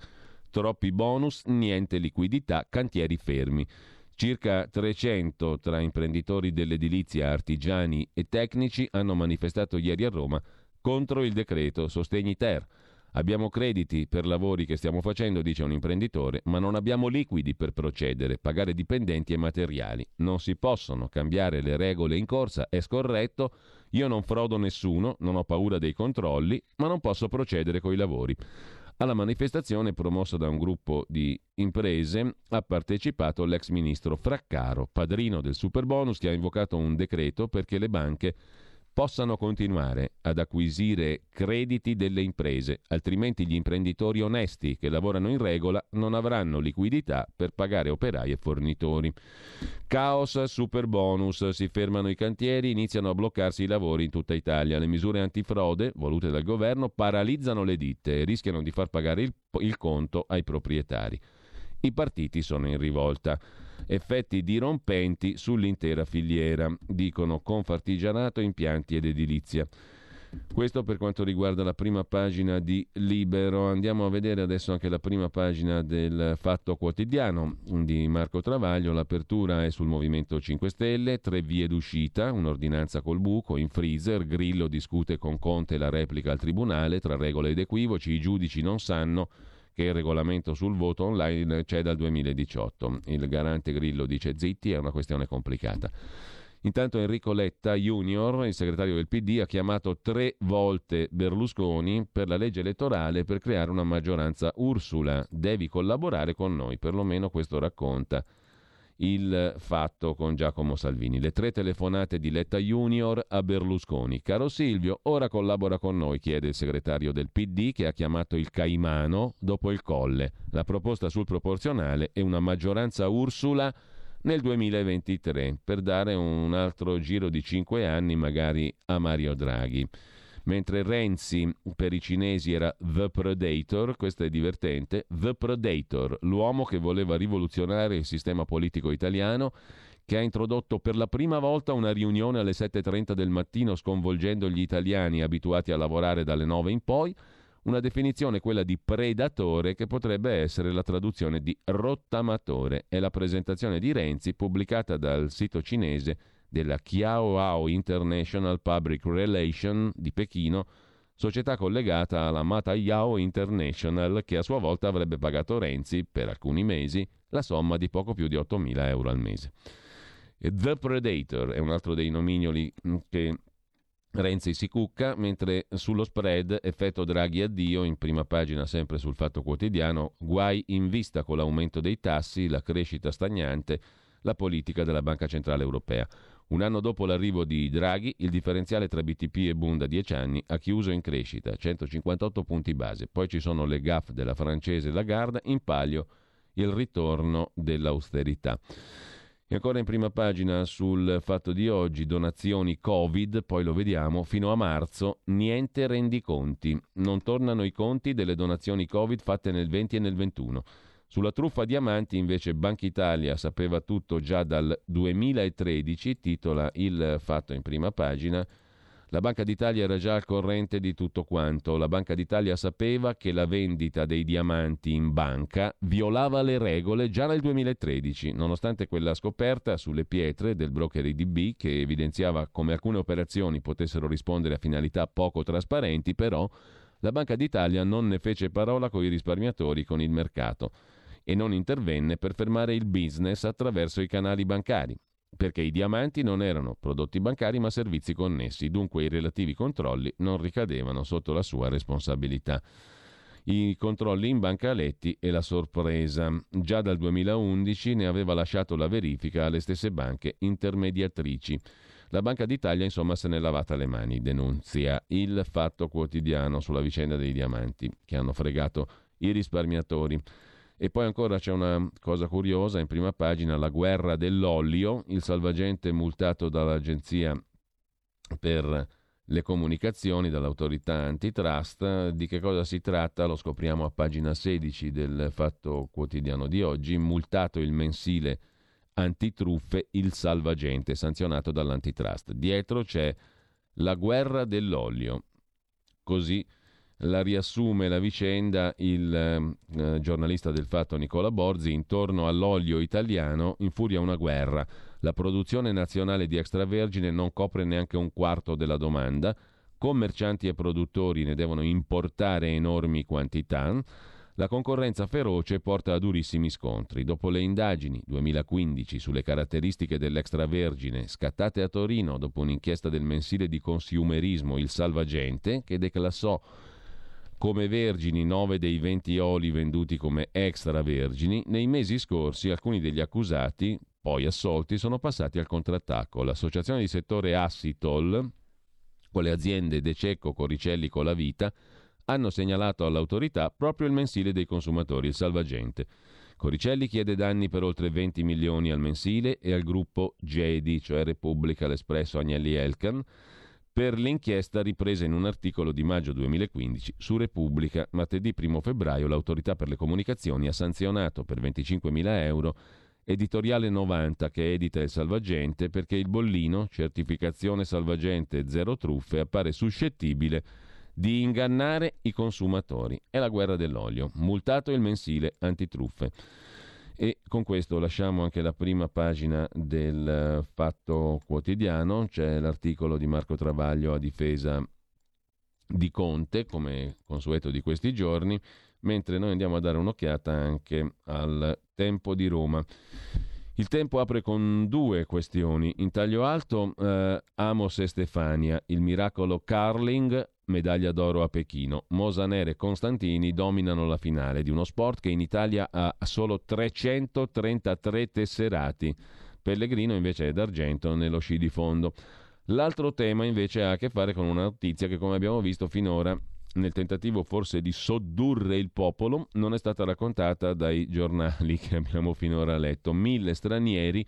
Troppi bonus, niente liquidità, cantieri fermi. Circa 300 tra imprenditori dell'edilizia, artigiani e tecnici hanno manifestato ieri a Roma contro il decreto Sostegni Ter. Abbiamo crediti per lavori che stiamo facendo, dice un imprenditore, ma non abbiamo liquidi per procedere, pagare dipendenti e materiali. Non si possono cambiare le regole in corsa, è scorretto. Io non frodo nessuno, non ho paura dei controlli, ma non posso procedere coi lavori. Alla manifestazione promossa da un gruppo di imprese ha partecipato l'ex ministro Fraccaro, padrino del superbonus, che ha invocato un decreto perché le banche possano continuare ad acquisire crediti delle imprese, altrimenti gli imprenditori onesti che lavorano in regola non avranno liquidità per pagare operai e fornitori. Caos, super bonus, si fermano i cantieri, iniziano a bloccarsi i lavori in tutta Italia. Le misure antifrode volute dal governo paralizzano le ditte e rischiano di far pagare il, il conto ai proprietari. I partiti sono in rivolta effetti dirompenti sull'intera filiera, dicono Confartigianato, Impianti ed Edilizia. Questo per quanto riguarda la prima pagina di Libero. Andiamo a vedere adesso anche la prima pagina del Fatto Quotidiano di Marco Travaglio. L'apertura è sul Movimento 5 Stelle, tre vie d'uscita, un'ordinanza col buco, in freezer, Grillo discute con Conte la replica al Tribunale, tra regole ed equivoci, i giudici non sanno che il regolamento sul voto online c'è dal 2018. Il garante Grillo dice zitti, è una questione complicata. Intanto Enrico Letta Junior, il segretario del PD, ha chiamato tre volte Berlusconi per la legge elettorale per creare una maggioranza Ursula. Devi collaborare con noi, perlomeno questo racconta il fatto con Giacomo Salvini. Le tre telefonate di Letta Junior a Berlusconi. Caro Silvio, ora collabora con noi, chiede il segretario del PD che ha chiamato il Caimano dopo il Colle. La proposta sul proporzionale è una maggioranza Ursula nel 2023 per dare un altro giro di cinque anni magari a Mario Draghi. Mentre Renzi per i cinesi era The Predator, questo è divertente, The Predator, l'uomo che voleva rivoluzionare il sistema politico italiano, che ha introdotto per la prima volta una riunione alle 7.30 del mattino sconvolgendo gli italiani abituati a lavorare dalle 9 in poi, una definizione, quella di predatore, che potrebbe essere la traduzione di rottamatore. È la presentazione di Renzi pubblicata dal sito cinese della Kiaoao International Public Relation di Pechino, società collegata alla Mata Yao International che a sua volta avrebbe pagato Renzi per alcuni mesi la somma di poco più di 8.000 euro al mese. The Predator è un altro dei nomignoli mm, che Renzi si cucca, mentre sullo spread effetto Draghi addio, in prima pagina sempre sul Fatto Quotidiano, guai in vista con l'aumento dei tassi, la crescita stagnante, la politica della Banca Centrale Europea. Un anno dopo l'arrivo di Draghi, il differenziale tra BTP e Bund a 10 anni ha chiuso in crescita, 158 punti base. Poi ci sono le gaff della francese Lagarde, in palio il ritorno dell'austerità. E ancora in prima pagina sul fatto di oggi, donazioni Covid, poi lo vediamo, fino a marzo niente rendiconti. Non tornano i conti delle donazioni Covid fatte nel 20 e nel 21. Sulla truffa diamanti invece Banca Italia sapeva tutto già dal 2013, titola il fatto in prima pagina. La Banca d'Italia era già al corrente di tutto quanto. La Banca d'Italia sapeva che la vendita dei diamanti in banca violava le regole già nel 2013, nonostante quella scoperta sulle pietre del broker IDB che evidenziava come alcune operazioni potessero rispondere a finalità poco trasparenti, però la Banca d'Italia non ne fece parola con i risparmiatori, con il mercato e non intervenne per fermare il business attraverso i canali bancari perché i diamanti non erano prodotti bancari ma servizi connessi, dunque i relativi controlli non ricadevano sotto la sua responsabilità. I controlli in banca Letti e la sorpresa. Già dal 2011 ne aveva lasciato la verifica alle stesse banche intermediatrici. La Banca d'Italia insomma se n'è lavata le mani, denunzia il fatto quotidiano sulla vicenda dei diamanti che hanno fregato i risparmiatori. E poi ancora c'è una cosa curiosa, in prima pagina, la guerra dell'olio, il salvagente multato dall'agenzia per le comunicazioni, dall'autorità antitrust. Di che cosa si tratta? Lo scopriamo a pagina 16 del Fatto Quotidiano di oggi. Multato il mensile antitruffe, il salvagente, sanzionato dall'antitrust. Dietro c'è la guerra dell'olio. Così la riassume la vicenda il eh, giornalista del fatto Nicola Borzi, intorno all'olio italiano infuria una guerra. La produzione nazionale di extravergine non copre neanche un quarto della domanda, commercianti e produttori ne devono importare enormi quantità. La concorrenza feroce porta a durissimi scontri. Dopo le indagini 2015 sulle caratteristiche dell'extravergine scattate a Torino dopo un'inchiesta del mensile di consumerismo Il Salvagente, che declassò come vergini 9 dei 20 oli venduti come extravergini, nei mesi scorsi alcuni degli accusati, poi assolti, sono passati al contrattacco. L'associazione di settore Assitol, con le aziende De Cecco, Coricelli, Colavita, hanno segnalato all'autorità proprio il mensile dei consumatori, il salvagente. Coricelli chiede danni per oltre 20 milioni al mensile e al gruppo GEDI, cioè Repubblica, l'Espresso, Agnelli Elkan, per l'inchiesta ripresa in un articolo di maggio 2015 su Repubblica. Martedì 1 febbraio l'autorità per le comunicazioni ha sanzionato per 25.000 euro Editoriale 90 che edita il Salvagente perché il bollino, certificazione Salvagente zero truffe, appare suscettibile di ingannare i consumatori. È la guerra dell'olio. Multato il mensile antitruffe. E con questo lasciamo anche la prima pagina del eh, Fatto Quotidiano, c'è l'articolo di Marco Travaglio a difesa di Conte, come consueto di questi giorni, mentre noi andiamo a dare un'occhiata anche al Tempo di Roma. Il tempo apre con due questioni. In taglio alto, eh, Amos e Stefania, il miracolo Carling medaglia d'oro a Pechino. Mosanere e Constantini dominano la finale di uno sport che in Italia ha solo 333 tesserati. Pellegrino invece è d'argento nello sci di fondo. L'altro tema invece ha a che fare con una notizia che come abbiamo visto finora nel tentativo forse di soddurre il popolo non è stata raccontata dai giornali che abbiamo finora letto. Mille stranieri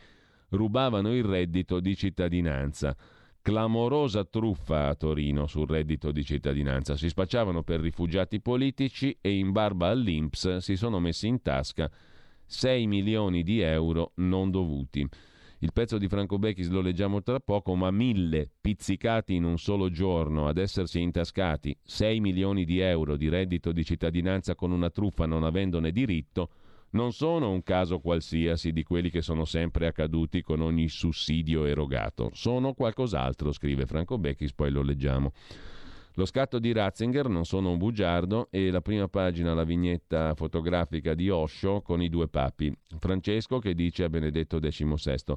rubavano il reddito di cittadinanza. Clamorosa truffa a Torino sul reddito di cittadinanza. Si spacciavano per rifugiati politici e in barba all'Inps si sono messi in tasca 6 milioni di euro non dovuti. Il pezzo di Franco Becchis lo leggiamo tra poco, ma mille pizzicati in un solo giorno ad essersi intascati 6 milioni di euro di reddito di cittadinanza con una truffa non avendone diritto non sono un caso qualsiasi di quelli che sono sempre accaduti con ogni sussidio erogato, sono qualcos'altro, scrive Franco Becchis, poi lo leggiamo. Lo scatto di Ratzinger non sono un bugiardo e la prima pagina la vignetta fotografica di Osho con i due papi. Francesco che dice a Benedetto XVI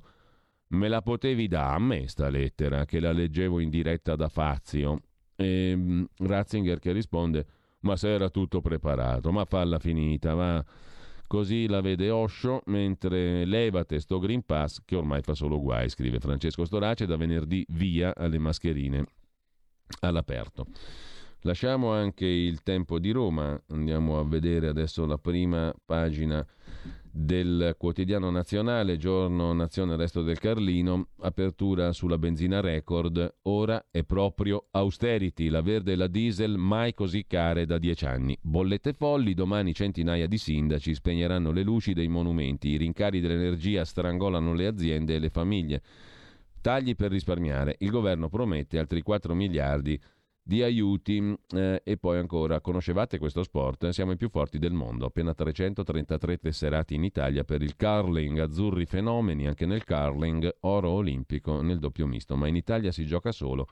Me la potevi da a me sta lettera che la leggevo in diretta da Fazio. E mm, Ratzinger che risponde Ma se era tutto preparato, ma falla finita, ma Così la vede Osho mentre levate sto Green Pass che ormai fa solo guai, scrive Francesco Storace, da venerdì via alle mascherine all'aperto. Lasciamo anche il tempo di Roma, andiamo a vedere adesso la prima pagina del quotidiano nazionale, giorno Nazione Resto del Carlino, apertura sulla benzina record, ora è proprio austerity, la verde e la diesel mai così care da dieci anni. Bollette folli, domani centinaia di sindaci spegneranno le luci dei monumenti, i rincari dell'energia strangolano le aziende e le famiglie. Tagli per risparmiare. Il governo promette altri 4 miliardi di aiuti eh, e poi ancora conoscevate questo sport? Siamo i più forti del mondo, appena 333 tesserati in Italia per il curling, azzurri fenomeni anche nel curling, oro olimpico nel doppio misto, ma in Italia si gioca solo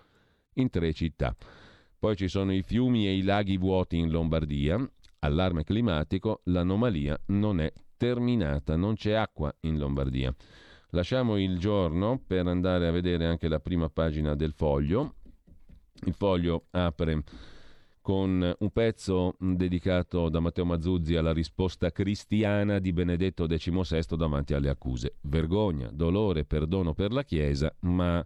in tre città. Poi ci sono i fiumi e i laghi vuoti in Lombardia, allarme climatico, l'anomalia non è terminata, non c'è acqua in Lombardia. Lasciamo il giorno per andare a vedere anche la prima pagina del foglio il foglio apre con un pezzo dedicato da Matteo Mazzuzzi alla risposta cristiana di Benedetto XVI davanti alle accuse. Vergogna, dolore, perdono per la Chiesa, ma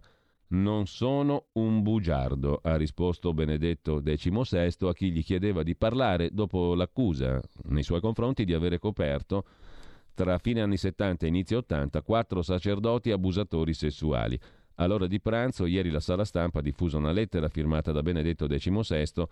non sono un bugiardo, ha risposto Benedetto XVI a chi gli chiedeva di parlare dopo l'accusa nei suoi confronti di avere coperto tra fine anni 70 e inizio 80 quattro sacerdoti abusatori sessuali. All'ora di pranzo, ieri la sala stampa ha diffuso una lettera firmata da Benedetto XVI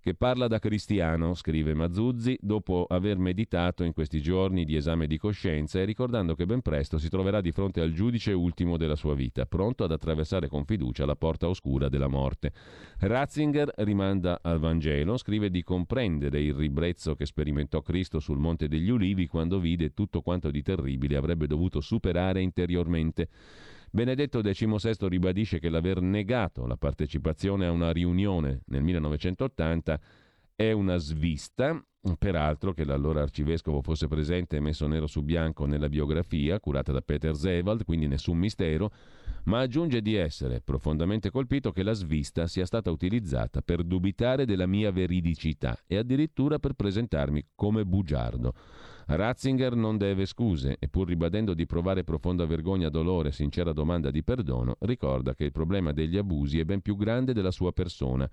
che parla da cristiano, scrive Mazzuzzi, dopo aver meditato in questi giorni di esame di coscienza e ricordando che ben presto si troverà di fronte al giudice ultimo della sua vita, pronto ad attraversare con fiducia la porta oscura della morte. Ratzinger rimanda al Vangelo, scrive di comprendere il ribrezzo che sperimentò Cristo sul Monte degli Ulivi quando vide tutto quanto di terribile avrebbe dovuto superare interiormente. Benedetto XVI ribadisce che l'aver negato la partecipazione a una riunione nel 1980 è una svista, peraltro che l'allora arcivescovo fosse presente e messo nero su bianco nella biografia curata da Peter Zewald, quindi nessun mistero, ma aggiunge di essere profondamente colpito che la svista sia stata utilizzata per dubitare della mia veridicità e addirittura per presentarmi come bugiardo. Ratzinger non deve scuse e pur ribadendo di provare profonda vergogna, dolore e sincera domanda di perdono, ricorda che il problema degli abusi è ben più grande della sua persona,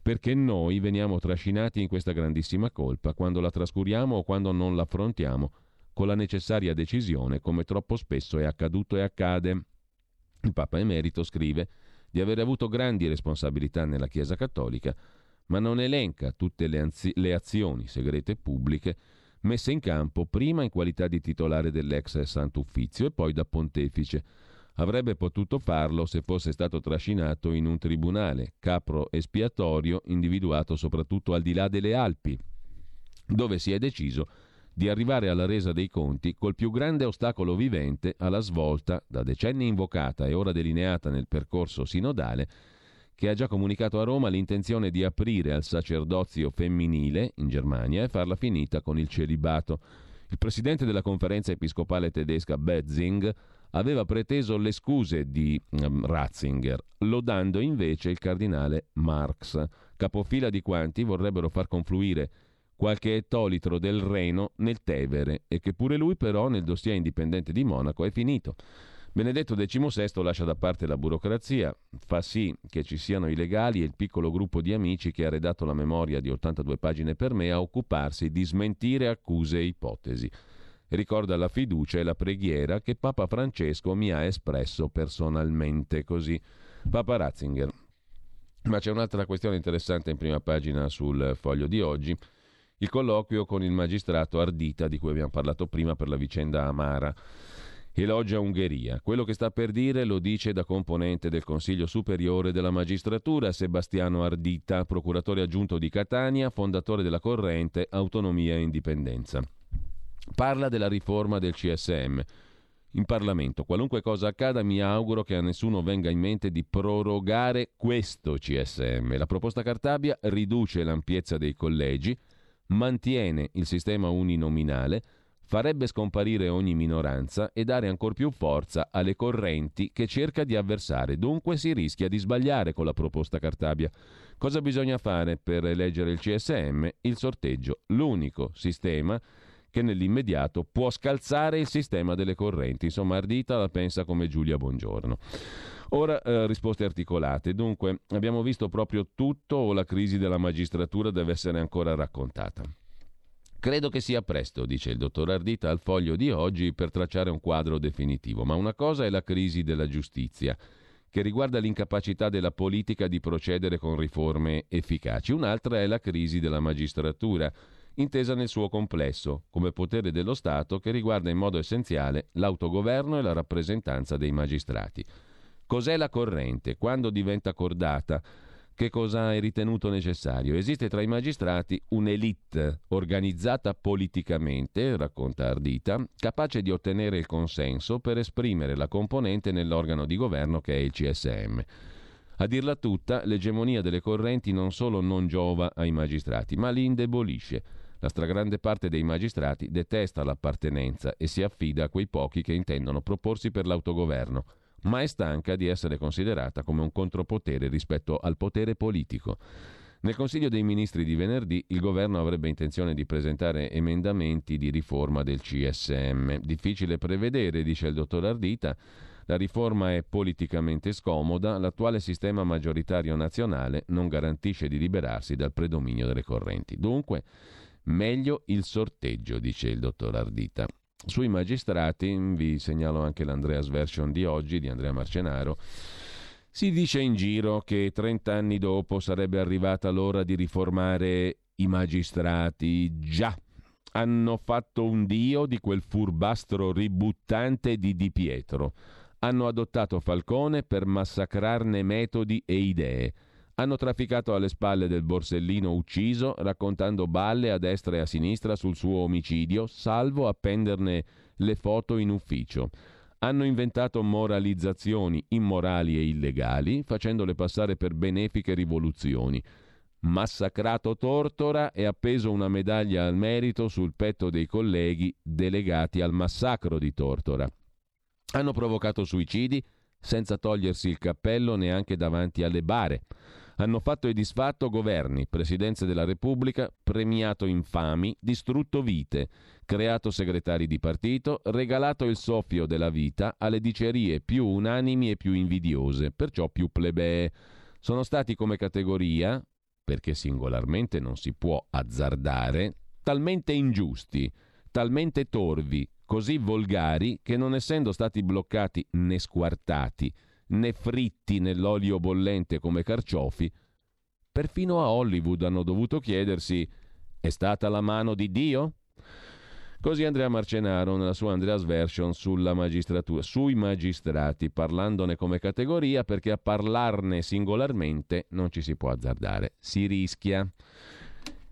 perché noi veniamo trascinati in questa grandissima colpa quando la trascuriamo o quando non l'affrontiamo con la necessaria decisione, come troppo spesso è accaduto e accade. Il Papa Emerito scrive di aver avuto grandi responsabilità nella Chiesa Cattolica, ma non elenca tutte le, anzi- le azioni segrete pubbliche messe in campo prima in qualità di titolare dell'ex Santo Uffizio e poi da pontefice. Avrebbe potuto farlo se fosse stato trascinato in un tribunale, capro espiatorio individuato soprattutto al di là delle Alpi, dove si è deciso di arrivare alla resa dei conti col più grande ostacolo vivente alla svolta, da decenni invocata e ora delineata nel percorso sinodale, che ha già comunicato a Roma l'intenzione di aprire al sacerdozio femminile in Germania e farla finita con il celibato. Il presidente della conferenza episcopale tedesca Betzing aveva preteso le scuse di um, Ratzinger, lodando invece il cardinale Marx, capofila di quanti vorrebbero far confluire qualche ettolitro del Reno nel Tevere e che pure lui però nel dossier indipendente di Monaco è finito. Benedetto XVI lascia da parte la burocrazia, fa sì che ci siano i legali e il piccolo gruppo di amici che ha redatto la memoria di 82 pagine per me a occuparsi di smentire accuse e ipotesi. Ricorda la fiducia e la preghiera che Papa Francesco mi ha espresso personalmente, così Papa Ratzinger. Ma c'è un'altra questione interessante in prima pagina sul foglio di oggi. Il colloquio con il magistrato Ardita, di cui abbiamo parlato prima per la vicenda Amara. Elogia Ungheria. Quello che sta per dire lo dice da componente del Consiglio Superiore della Magistratura Sebastiano Ardita, procuratore aggiunto di Catania, fondatore della corrente Autonomia e Indipendenza. Parla della riforma del CSM. In Parlamento, qualunque cosa accada, mi auguro che a nessuno venga in mente di prorogare questo CSM. La proposta Cartabia riduce l'ampiezza dei collegi, mantiene il sistema uninominale, farebbe scomparire ogni minoranza e dare ancor più forza alle correnti che cerca di avversare. Dunque si rischia di sbagliare con la proposta Cartabia. Cosa bisogna fare per eleggere il CSM? Il sorteggio, l'unico sistema che nell'immediato può scalzare il sistema delle correnti. Insomma, Ardita la pensa come Giulia Bongiorno. Ora eh, risposte articolate. Dunque, abbiamo visto proprio tutto o la crisi della magistratura deve essere ancora raccontata? Credo che sia presto, dice il dottor Ardita al foglio di oggi, per tracciare un quadro definitivo, ma una cosa è la crisi della giustizia, che riguarda l'incapacità della politica di procedere con riforme efficaci, un'altra è la crisi della magistratura, intesa nel suo complesso, come potere dello Stato che riguarda in modo essenziale l'autogoverno e la rappresentanza dei magistrati. Cos'è la corrente? Quando diventa cordata? Che cosa è ritenuto necessario? Esiste tra i magistrati un'elite organizzata politicamente, racconta Ardita, capace di ottenere il consenso per esprimere la componente nell'organo di governo che è il CSM. A dirla tutta, l'egemonia delle correnti non solo non giova ai magistrati, ma li indebolisce. La stragrande parte dei magistrati detesta l'appartenenza e si affida a quei pochi che intendono proporsi per l'autogoverno ma è stanca di essere considerata come un contropotere rispetto al potere politico. Nel Consiglio dei Ministri di venerdì il governo avrebbe intenzione di presentare emendamenti di riforma del CSM. Difficile prevedere, dice il dottor Ardita. La riforma è politicamente scomoda, l'attuale sistema maggioritario nazionale non garantisce di liberarsi dal predominio delle correnti. Dunque, meglio il sorteggio, dice il dottor Ardita. Sui magistrati, vi segnalo anche l'Andreas Version di oggi, di Andrea Marcenaro, si dice in giro che 30 anni dopo sarebbe arrivata l'ora di riformare i magistrati. Già, hanno fatto un dio di quel furbastro ributtante di Di Pietro. Hanno adottato Falcone per massacrarne metodi e idee. Hanno trafficato alle spalle del Borsellino ucciso, raccontando balle a destra e a sinistra sul suo omicidio, salvo appenderne le foto in ufficio. Hanno inventato moralizzazioni immorali e illegali, facendole passare per benefiche rivoluzioni. Massacrato Tortora e appeso una medaglia al merito sul petto dei colleghi delegati al massacro di Tortora. Hanno provocato suicidi senza togliersi il cappello neanche davanti alle bare hanno fatto e disfatto governi, presidenze della Repubblica, premiato infami, distrutto vite, creato segretari di partito, regalato il soffio della vita alle dicerie più unanimi e più invidiose, perciò più plebee. Sono stati come categoria, perché singolarmente non si può azzardare, talmente ingiusti, talmente torvi, così volgari che non essendo stati bloccati né squartati, né fritti nell'olio bollente come carciofi, perfino a Hollywood hanno dovuto chiedersi è stata la mano di Dio? Così Andrea Marcenaro nella sua Andreas Version sulla magistratura, sui magistrati, parlandone come categoria perché a parlarne singolarmente non ci si può azzardare, si rischia.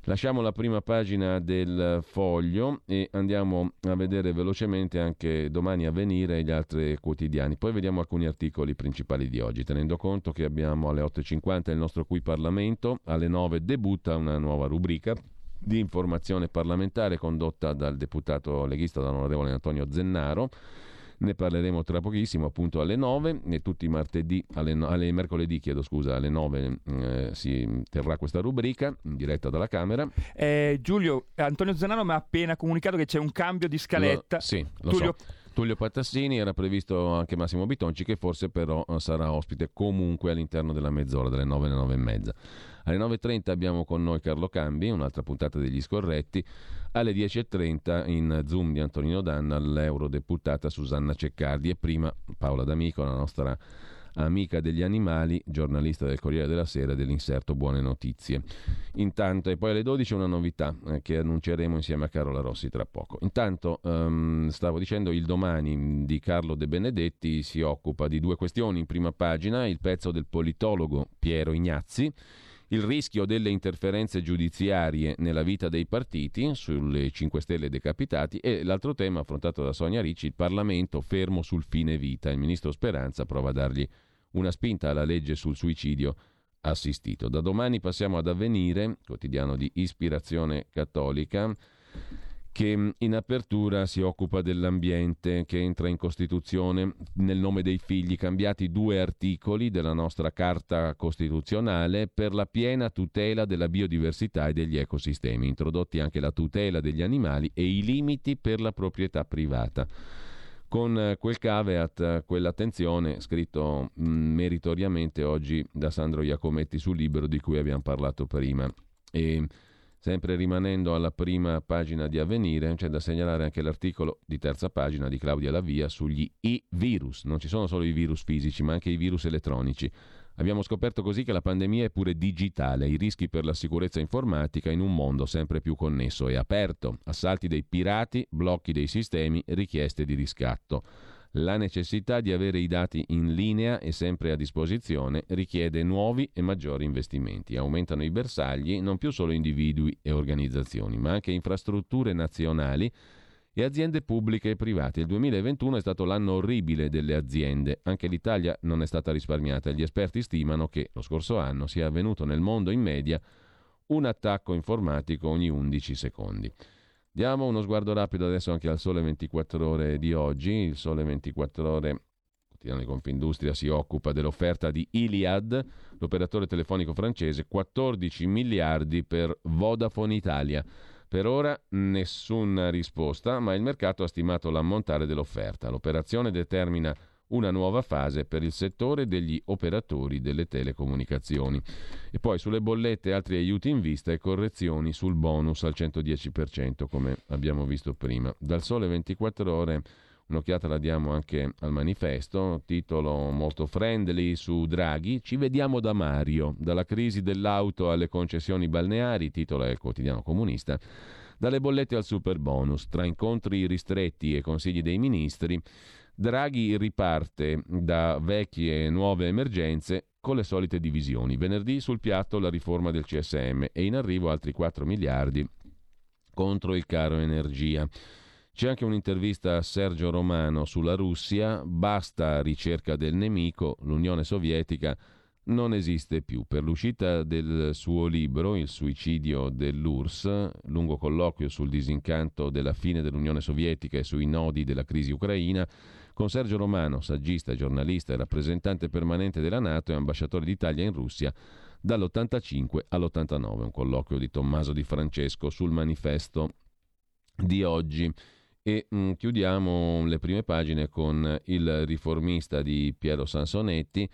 Lasciamo la prima pagina del foglio e andiamo a vedere velocemente anche domani a venire gli altri quotidiani. Poi vediamo alcuni articoli principali di oggi, tenendo conto che abbiamo alle 8.50 il nostro qui Parlamento, alle 9 debutta una nuova rubrica di informazione parlamentare condotta dal deputato leghista dall'onorevole Antonio Zennaro ne parleremo tra pochissimo, appunto alle 9 e tutti i martedì, alle, alle mercoledì, chiedo scusa, alle 9 eh, si terrà questa rubrica in diretta dalla Camera. Eh, Giulio, Antonio Zanano mi ha appena comunicato che c'è un cambio di scaletta. Lo, sì, lo Giulio... so. Tullio Patassini, era previsto anche Massimo Bitonci che forse però eh, sarà ospite comunque all'interno della mezz'ora, dalle 9 alle 9 e mezza. Alle 9.30 abbiamo con noi Carlo Cambi, un'altra puntata degli scorretti. Alle 10.30 in Zoom di Antonino Danna l'eurodeputata Susanna Ceccardi e prima Paola D'Amico, la nostra amica degli animali, giornalista del Corriere della Sera dell'inserto Buone Notizie. Intanto, e poi alle 12 una novità eh, che annunceremo insieme a Carola Rossi tra poco. Intanto, um, stavo dicendo, il domani di Carlo De Benedetti si occupa di due questioni. In prima pagina il pezzo del politologo Piero Ignazzi il rischio delle interferenze giudiziarie nella vita dei partiti sulle 5 Stelle decapitati e l'altro tema affrontato da Sonia Ricci, il Parlamento fermo sul fine vita. Il ministro Speranza prova a dargli una spinta alla legge sul suicidio assistito. Da domani passiamo ad Avvenire, quotidiano di ispirazione cattolica che in apertura si occupa dell'ambiente che entra in Costituzione nel nome dei figli, cambiati due articoli della nostra Carta Costituzionale per la piena tutela della biodiversità e degli ecosistemi, introdotti anche la tutela degli animali e i limiti per la proprietà privata con eh, quel caveat, eh, quell'attenzione scritto mm, meritoriamente oggi da Sandro Iacometti sul libro di cui abbiamo parlato prima. E sempre rimanendo alla prima pagina di Avvenire, c'è da segnalare anche l'articolo di terza pagina di Claudia Lavia sugli i-virus. Non ci sono solo i virus fisici, ma anche i virus elettronici. Abbiamo scoperto così che la pandemia è pure digitale, i rischi per la sicurezza informatica in un mondo sempre più connesso e aperto, assalti dei pirati, blocchi dei sistemi, richieste di riscatto. La necessità di avere i dati in linea e sempre a disposizione richiede nuovi e maggiori investimenti. Aumentano i bersagli non più solo individui e organizzazioni, ma anche infrastrutture nazionali e aziende pubbliche e private. Il 2021 è stato l'anno orribile delle aziende. Anche l'Italia non è stata risparmiata. Gli esperti stimano che lo scorso anno sia avvenuto nel mondo in media un attacco informatico ogni 11 secondi. Diamo uno sguardo rapido adesso anche al Sole 24 Ore di oggi. Il Sole 24 Ore, quotidiano di Confindustria, si occupa dell'offerta di Iliad, l'operatore telefonico francese, 14 miliardi per Vodafone Italia. Per ora nessuna risposta, ma il mercato ha stimato l'ammontare dell'offerta. L'operazione determina una nuova fase per il settore degli operatori delle telecomunicazioni. E poi sulle bollette altri aiuti in vista e correzioni sul bonus al 110%, come abbiamo visto prima. Dal sole 24 ore un'occhiata la diamo anche al manifesto, titolo molto friendly su Draghi, ci vediamo da Mario, dalla crisi dell'auto alle concessioni balneari, titolo è il quotidiano comunista, dalle bollette al super bonus, tra incontri ristretti e consigli dei ministri, Draghi riparte da vecchie e nuove emergenze con le solite divisioni. Venerdì sul piatto la riforma del CSM e in arrivo altri 4 miliardi contro il caro energia. C'è anche un'intervista a Sergio Romano sulla Russia, basta ricerca del nemico, l'Unione Sovietica non esiste più. Per l'uscita del suo libro, Il suicidio dell'URSS, lungo colloquio sul disincanto della fine dell'Unione Sovietica e sui nodi della crisi ucraina, con Sergio Romano, saggista, giornalista e rappresentante permanente della Nato e ambasciatore d'Italia in Russia dall'85 all'89, un colloquio di Tommaso Di Francesco sul manifesto di oggi. E mh, mm, chiudiamo le prime pagine con il riformista di Piero Sansonetti.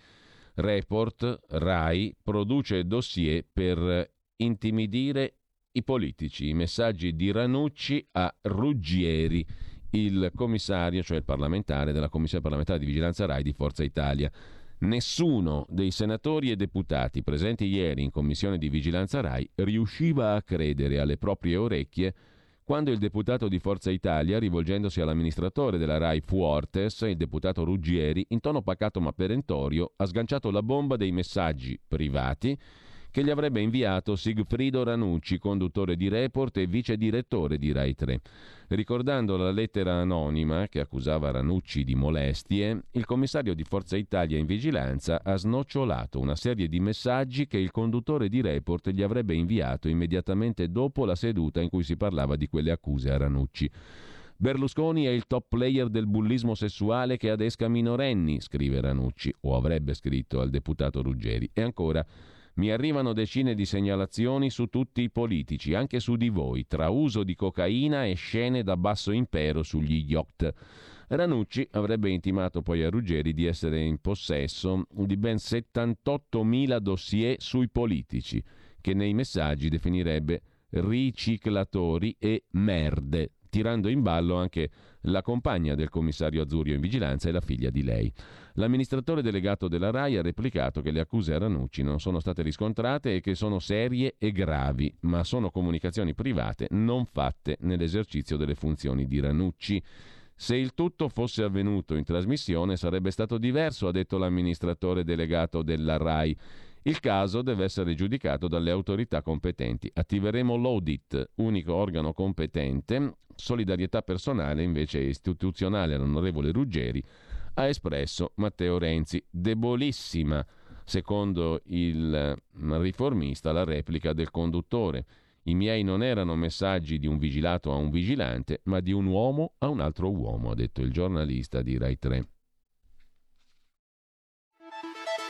Report RAI produce dossier per intimidire i politici, i messaggi di Ranucci a Ruggieri il commissario, cioè il parlamentare della Commissione parlamentare di vigilanza RAI di Forza Italia. Nessuno dei senatori e deputati presenti ieri in commissione di vigilanza RAI riusciva a credere alle proprie orecchie quando il deputato di Forza Italia, rivolgendosi all'amministratore della RAI Fuortes, il deputato Ruggieri, in tono pacato ma perentorio, ha sganciato la bomba dei messaggi privati che gli avrebbe inviato Sigfrido Ranucci, conduttore di Report e vice direttore di Rai 3. Ricordando la lettera anonima che accusava Ranucci di molestie, il commissario di Forza Italia in vigilanza ha snocciolato una serie di messaggi che il conduttore di Report gli avrebbe inviato immediatamente dopo la seduta in cui si parlava di quelle accuse a Ranucci. Berlusconi è il top player del bullismo sessuale che adesca minorenni, scrive Ranucci, o avrebbe scritto al deputato Ruggeri. E ancora, mi arrivano decine di segnalazioni su tutti i politici, anche su di voi, tra uso di cocaina e scene da basso impero sugli yacht. Ranucci avrebbe intimato poi a Ruggeri di essere in possesso di ben 78.000 dossier sui politici, che nei messaggi definirebbe riciclatori e merde, tirando in ballo anche la compagna del commissario Azurio in vigilanza e la figlia di lei. L'amministratore delegato della RAI ha replicato che le accuse a Ranucci non sono state riscontrate e che sono serie e gravi, ma sono comunicazioni private non fatte nell'esercizio delle funzioni di Ranucci. Se il tutto fosse avvenuto in trasmissione sarebbe stato diverso, ha detto l'amministratore delegato della RAI. Il caso deve essere giudicato dalle autorità competenti. Attiveremo l'Audit, unico organo competente. Solidarietà personale invece istituzionale all'onorevole Ruggeri ha espresso Matteo Renzi. Debolissima, secondo il riformista, la replica del conduttore. I miei non erano messaggi di un vigilato a un vigilante, ma di un uomo a un altro uomo, ha detto il giornalista di Rai 3.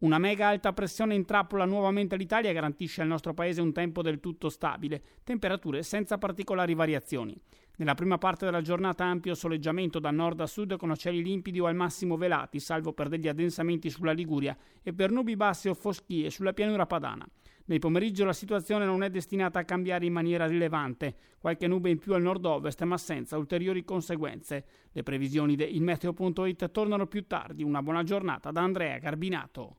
Una mega alta pressione intrappola nuovamente l'Italia e garantisce al nostro paese un tempo del tutto stabile, temperature senza particolari variazioni. Nella prima parte della giornata ampio soleggiamento da nord a sud con cieli limpidi o al massimo velati, salvo per degli addensamenti sulla Liguria e per nubi basse o foschie sulla pianura padana. Nel pomeriggio la situazione non è destinata a cambiare in maniera rilevante, qualche nube in più al nord-ovest ma senza ulteriori conseguenze. Le previsioni di ilmeteo.it tornano più tardi. Una buona giornata da Andrea Garbinato.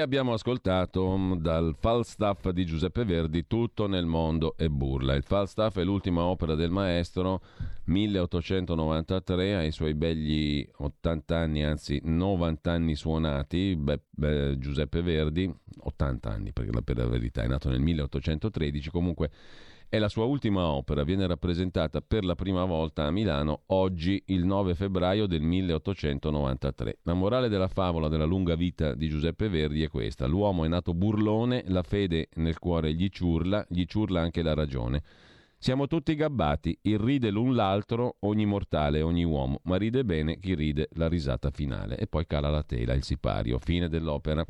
abbiamo ascoltato mm, dal Falstaff di Giuseppe Verdi Tutto nel mondo e burla. Il Falstaff è l'ultima opera del maestro, 1893, ai suoi begli 80 anni, anzi 90 anni suonati. Beh, beh, Giuseppe Verdi, 80 anni perché per la verità è nato nel 1813, comunque è la sua ultima opera, viene rappresentata per la prima volta a Milano oggi, il 9 febbraio del 1893. La morale della favola della lunga vita di Giuseppe Verdi è questa: l'uomo è nato burlone, la fede nel cuore gli ciurla, gli ciurla anche la ragione. Siamo tutti gabbati, irride l'un l'altro ogni mortale, ogni uomo, ma ride bene chi ride la risata finale. E poi cala la tela, il sipario, fine dell'opera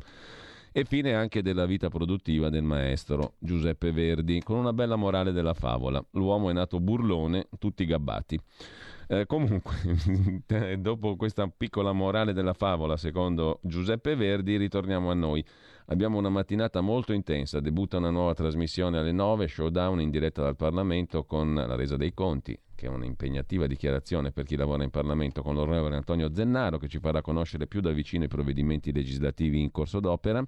e fine anche della vita produttiva del maestro Giuseppe Verdi, con una bella morale della favola. L'uomo è nato burlone, tutti gabbati. Eh, comunque, dopo questa piccola morale della favola, secondo Giuseppe Verdi, ritorniamo a noi. Abbiamo una mattinata molto intensa, debutta una nuova trasmissione alle 9, showdown in diretta dal Parlamento con la resa dei conti, che è un'impegnativa dichiarazione per chi lavora in Parlamento con l'onorevole Antonio Zennaro, che ci farà conoscere più da vicino i provvedimenti legislativi in corso d'opera.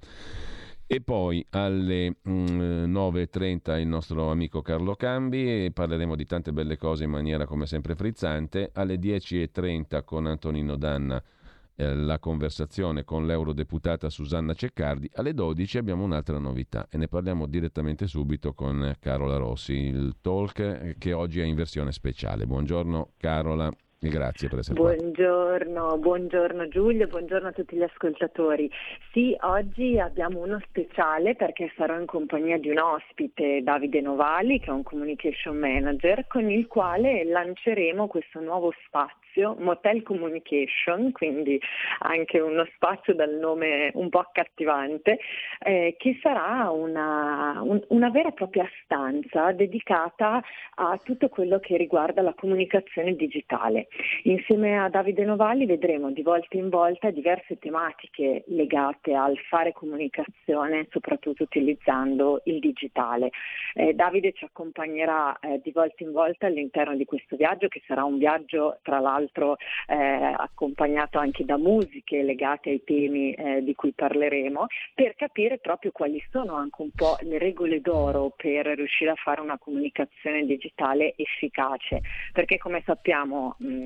E poi alle mm, 9.30 il nostro amico Carlo Cambi e parleremo di tante belle cose in maniera come sempre frizzante. Alle 10.30 con Antonino Danna eh, la conversazione con l'eurodeputata Susanna Ceccardi. Alle 12 abbiamo un'altra novità e ne parliamo direttamente subito con Carola Rossi, il talk che oggi è in versione speciale. Buongiorno Carola. Grazie per essere. Buongiorno, buongiorno Giulio, buongiorno a tutti gli ascoltatori. Sì, oggi abbiamo uno speciale perché sarò in compagnia di un ospite, Davide Novali, che è un communication manager, con il quale lanceremo questo nuovo spazio, Motel Communication, quindi anche uno spazio dal nome un po' accattivante, eh, che sarà una, un, una vera e propria stanza dedicata a tutto quello che riguarda la comunicazione digitale. Insieme a Davide Novali vedremo di volta in volta diverse tematiche legate al fare comunicazione, soprattutto utilizzando il digitale. Eh, Davide ci accompagnerà eh, di volta in volta all'interno di questo viaggio, che sarà un viaggio tra l'altro eh, accompagnato anche da musiche legate ai temi eh, di cui parleremo, per capire proprio quali sono anche un po' le regole d'oro per riuscire a fare una comunicazione digitale efficace, perché come sappiamo mh,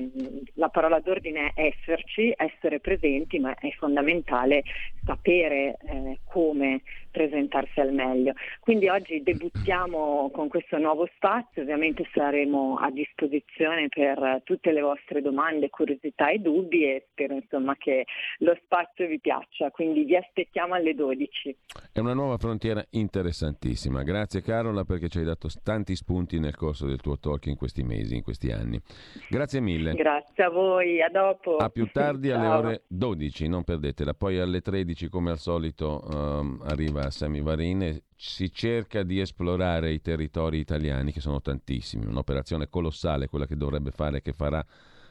la parola d'ordine è esserci, essere presenti, ma è fondamentale sapere eh, come presentarsi al meglio. Quindi oggi debuttiamo con questo nuovo spazio, ovviamente saremo a disposizione per tutte le vostre domande, curiosità e dubbi e spero insomma che lo spazio vi piaccia, quindi vi aspettiamo alle 12. È una nuova frontiera interessantissima. Grazie Carola perché ci hai dato tanti spunti nel corso del tuo talk in questi mesi, in questi anni. Grazie mille. Grazie a voi, a dopo. A più tardi alle ore 12, non perdetela. Poi alle 13 come al solito um, arriva Sami Varine si cerca di esplorare i territori italiani, che sono tantissimi, un'operazione colossale, quella che dovrebbe fare, che farà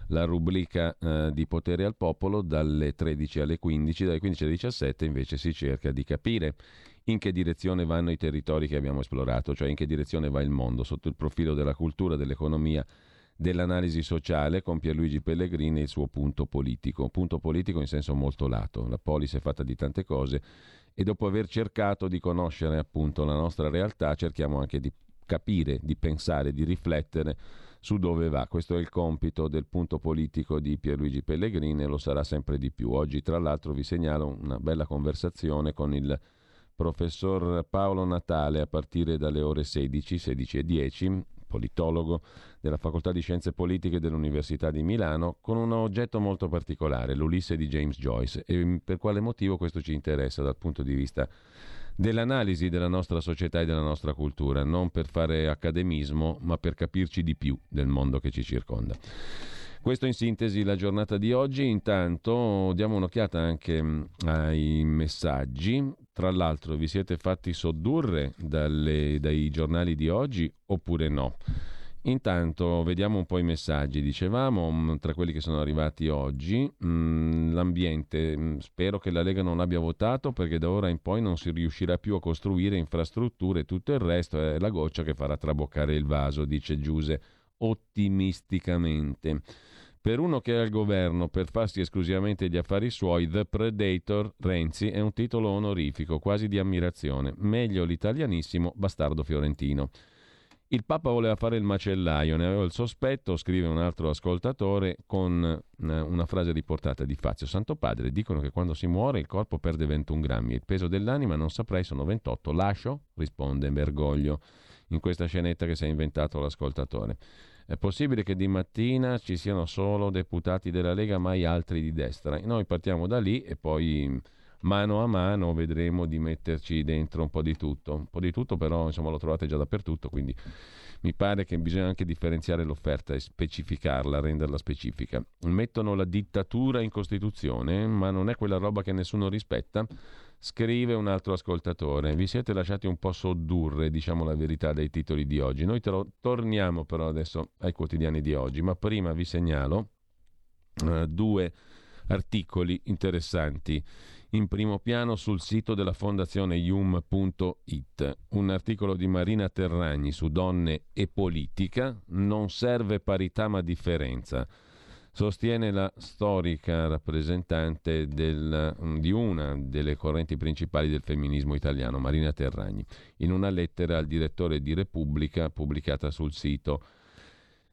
la rubrica eh, di potere al popolo dalle 13 alle 15, dalle 15 alle 17 invece si cerca di capire in che direzione vanno i territori che abbiamo esplorato, cioè in che direzione va il mondo sotto il profilo della cultura, dell'economia, dell'analisi sociale con Pierluigi Pellegrini e il suo punto politico. Punto politico in senso molto lato. La polis è fatta di tante cose e dopo aver cercato di conoscere appunto la nostra realtà cerchiamo anche di capire, di pensare, di riflettere su dove va. Questo è il compito del punto politico di Pierluigi Pellegrini e lo sarà sempre di più. Oggi, tra l'altro, vi segnalo una bella conversazione con il professor Paolo Natale a partire dalle ore 16, 16 e 10, politologo della Facoltà di Scienze Politiche dell'Università di Milano, con un oggetto molto particolare, l'Ulisse di James Joyce. E per quale motivo questo ci interessa dal punto di vista dell'analisi della nostra società e della nostra cultura, non per fare accademismo, ma per capirci di più del mondo che ci circonda. Questo in sintesi la giornata di oggi, intanto diamo un'occhiata anche mm, ai messaggi, tra l'altro vi siete fatti soddurre dalle, dai giornali di oggi oppure no? Intanto vediamo un po' i messaggi. Dicevamo, mm, tra quelli che sono arrivati oggi, mm, l'ambiente, spero che la Lega non abbia votato perché da ora in poi non si riuscirà più a costruire infrastrutture e tutto il resto è la goccia che farà traboccare il vaso, dice Giuse ottimisticamente. Per uno che è al governo per farsi esclusivamente gli affari suoi, The Predator Renzi è un titolo onorifico, quasi di ammirazione. Meglio l'italianissimo bastardo fiorentino. Il Papa voleva fare il macellaio, ne avevo il sospetto, scrive un altro ascoltatore, con eh, una frase riportata di Fazio. Santo Padre, dicono che quando si muore il corpo perde 21 grammi, il peso dell'anima non saprei, sono 28. Lascio? risponde Bergoglio in questa scenetta che si è inventato l'ascoltatore. È possibile che di mattina ci siano solo deputati della Lega, mai altri di destra. Noi partiamo da lì e poi mano a mano vedremo di metterci dentro un po' di tutto. Un po' di tutto però insomma lo trovate già dappertutto, quindi mi pare che bisogna anche differenziare l'offerta e specificarla, renderla specifica. Mettono la dittatura in Costituzione, ma non è quella roba che nessuno rispetta. Scrive un altro ascoltatore, vi siete lasciati un po' soddurre, diciamo la verità, dai titoli di oggi. Noi lo, torniamo però adesso ai quotidiani di oggi, ma prima vi segnalo uh, due articoli interessanti in primo piano sul sito della fondazione yum.it. Un articolo di Marina Terragni su donne e politica. Non serve parità ma differenza. Sostiene la storica rappresentante del, di una delle correnti principali del femminismo italiano, Marina Terragni, in una lettera al direttore di Repubblica pubblicata sul sito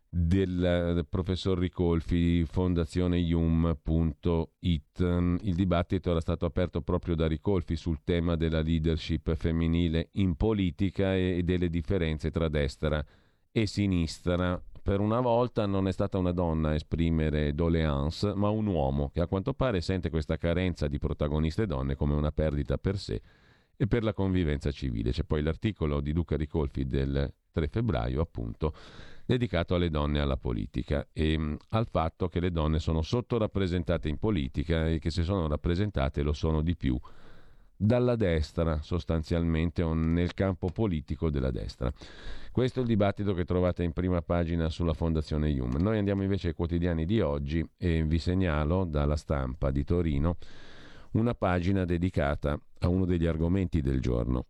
del, del professor Ricolfi, fondazioneium.it. Il dibattito era stato aperto proprio da Ricolfi sul tema della leadership femminile in politica e delle differenze tra destra e sinistra per una volta non è stata una donna a esprimere doléance, ma un uomo che a quanto pare sente questa carenza di protagoniste donne come una perdita per sé e per la convivenza civile. C'è poi l'articolo di Luca Ricolfi del 3 febbraio, appunto, dedicato alle donne e alla politica e mh, al fatto che le donne sono sottorappresentate in politica e che se sono rappresentate lo sono di più dalla destra sostanzialmente o nel campo politico della destra. Questo è il dibattito che trovate in prima pagina sulla Fondazione Hume. Noi andiamo invece ai quotidiani di oggi e vi segnalo dalla stampa di Torino una pagina dedicata a uno degli argomenti del giorno.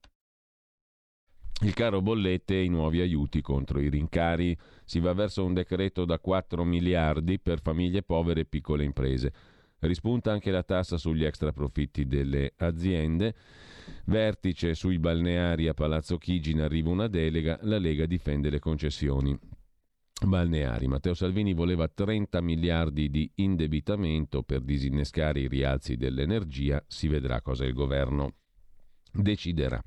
Il caro bollette e i nuovi aiuti contro i rincari. Si va verso un decreto da 4 miliardi per famiglie povere e piccole imprese. Rispunta anche la tassa sugli extra profitti delle aziende. Vertice sui balneari a Palazzo Chigi in arriva una delega, la Lega difende le concessioni balneari. Matteo Salvini voleva 30 miliardi di indebitamento per disinnescare i rialzi dell'energia, si vedrà cosa il governo deciderà.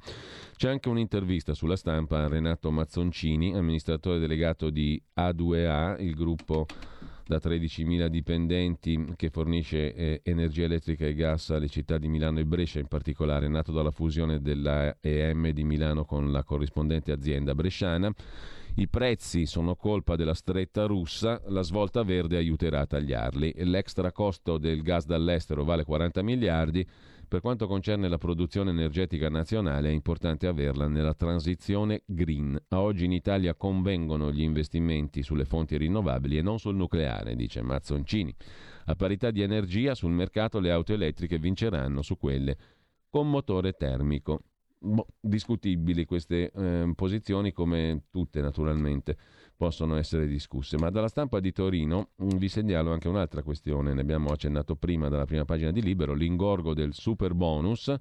C'è anche un'intervista sulla stampa a Renato Mazzoncini, amministratore delegato di A2A, il gruppo da 13.000 dipendenti che fornisce eh, energia elettrica e gas alle città di Milano e Brescia in particolare, nato dalla fusione della EM di Milano con la corrispondente azienda bresciana. I prezzi sono colpa della stretta russa, la svolta verde aiuterà a tagliarli. L'extra costo del gas dall'estero vale 40 miliardi. Per quanto concerne la produzione energetica nazionale è importante averla nella transizione green. A oggi in Italia convengono gli investimenti sulle fonti rinnovabili e non sul nucleare, dice Mazzoncini. A parità di energia sul mercato le auto elettriche vinceranno su quelle con motore termico. Boh, discutibili queste eh, posizioni come tutte naturalmente possono essere discusse. Ma dalla stampa di Torino mm, vi segnalo anche un'altra questione, ne abbiamo accennato prima dalla prima pagina di Libero, l'ingorgo del super bonus,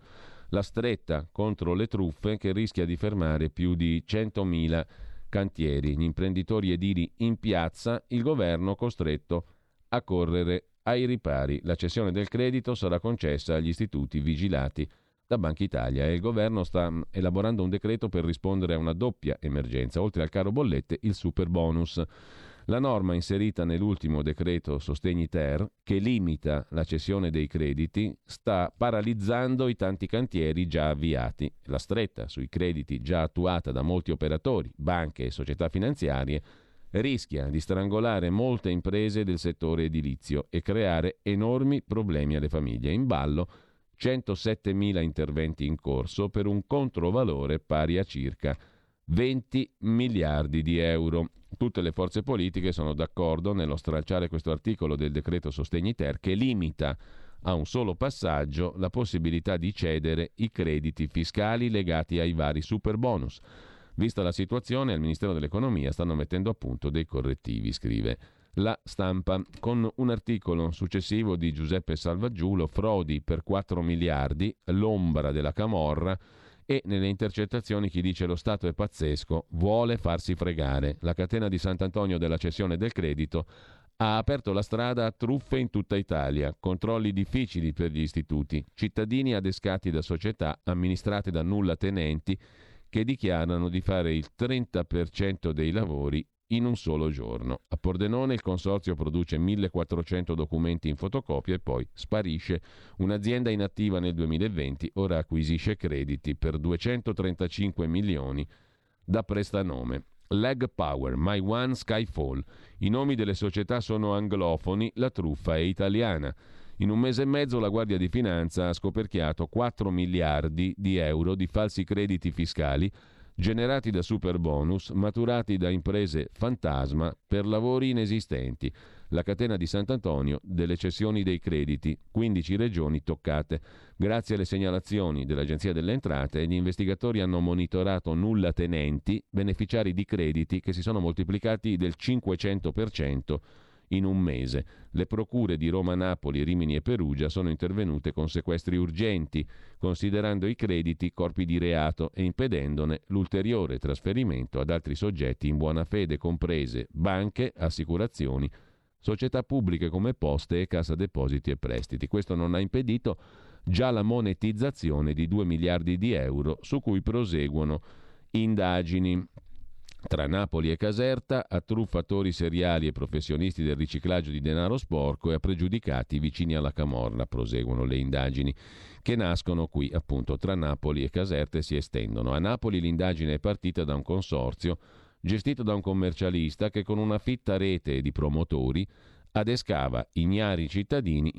la stretta contro le truffe che rischia di fermare più di 100.000 cantieri, gli imprenditori edili in piazza, il governo costretto a correre ai ripari. La cessione del credito sarà concessa agli istituti vigilati da Banca Italia e il governo sta elaborando un decreto per rispondere a una doppia emergenza, oltre al caro bollette il super bonus. La norma inserita nell'ultimo decreto Sostegni Ter, che limita la cessione dei crediti, sta paralizzando i tanti cantieri già avviati. La stretta sui crediti già attuata da molti operatori, banche e società finanziarie rischia di strangolare molte imprese del settore edilizio e creare enormi problemi alle famiglie. In ballo 107.000 interventi in corso per un controvalore pari a circa 20 miliardi di euro. Tutte le forze politiche sono d'accordo nello stralciare questo articolo del decreto Sostegni Ter che limita a un solo passaggio la possibilità di cedere i crediti fiscali legati ai vari super bonus. Vista la situazione, al Ministero dell'Economia stanno mettendo a punto dei correttivi, scrive la stampa, con un articolo successivo di Giuseppe Salvaggiulo, frodi per 4 miliardi, l'ombra della Camorra e nelle intercettazioni chi dice lo Stato è pazzesco vuole farsi fregare. La catena di Sant'Antonio della cessione del credito ha aperto la strada a truffe in tutta Italia, controlli difficili per gli istituti, cittadini adescati da società amministrate da nulla tenenti che dichiarano di fare il 30% dei lavori in un solo giorno. A Pordenone il consorzio produce 1400 documenti in fotocopia e poi sparisce. Un'azienda inattiva nel 2020 ora acquisisce crediti per 235 milioni da prestanome. Leg Power, My One Skyfall. I nomi delle società sono anglofoni, la truffa è italiana. In un mese e mezzo la Guardia di Finanza ha scoperchiato 4 miliardi di euro di falsi crediti fiscali generati da super bonus maturati da imprese fantasma per lavori inesistenti. La catena di Sant'Antonio delle cessioni dei crediti, 15 regioni toccate. Grazie alle segnalazioni dell'Agenzia delle Entrate, gli investigatori hanno monitorato nulla tenenti, beneficiari di crediti che si sono moltiplicati del 500% in un mese. Le procure di Roma, Napoli, Rimini e Perugia sono intervenute con sequestri urgenti, considerando i crediti corpi di reato e impedendone l'ulteriore trasferimento ad altri soggetti in buona fede, comprese banche, assicurazioni, società pubbliche come poste e cassa depositi e prestiti. Questo non ha impedito già la monetizzazione di 2 miliardi di euro su cui proseguono indagini. Tra Napoli e Caserta, a truffatori seriali e professionisti del riciclaggio di denaro sporco e a pregiudicati vicini alla Camorra. Proseguono le indagini che nascono qui, appunto, tra Napoli e Caserta e si estendono. A Napoli l'indagine è partita da un consorzio gestito da un commercialista che con una fitta rete di promotori adescava ignari cittadini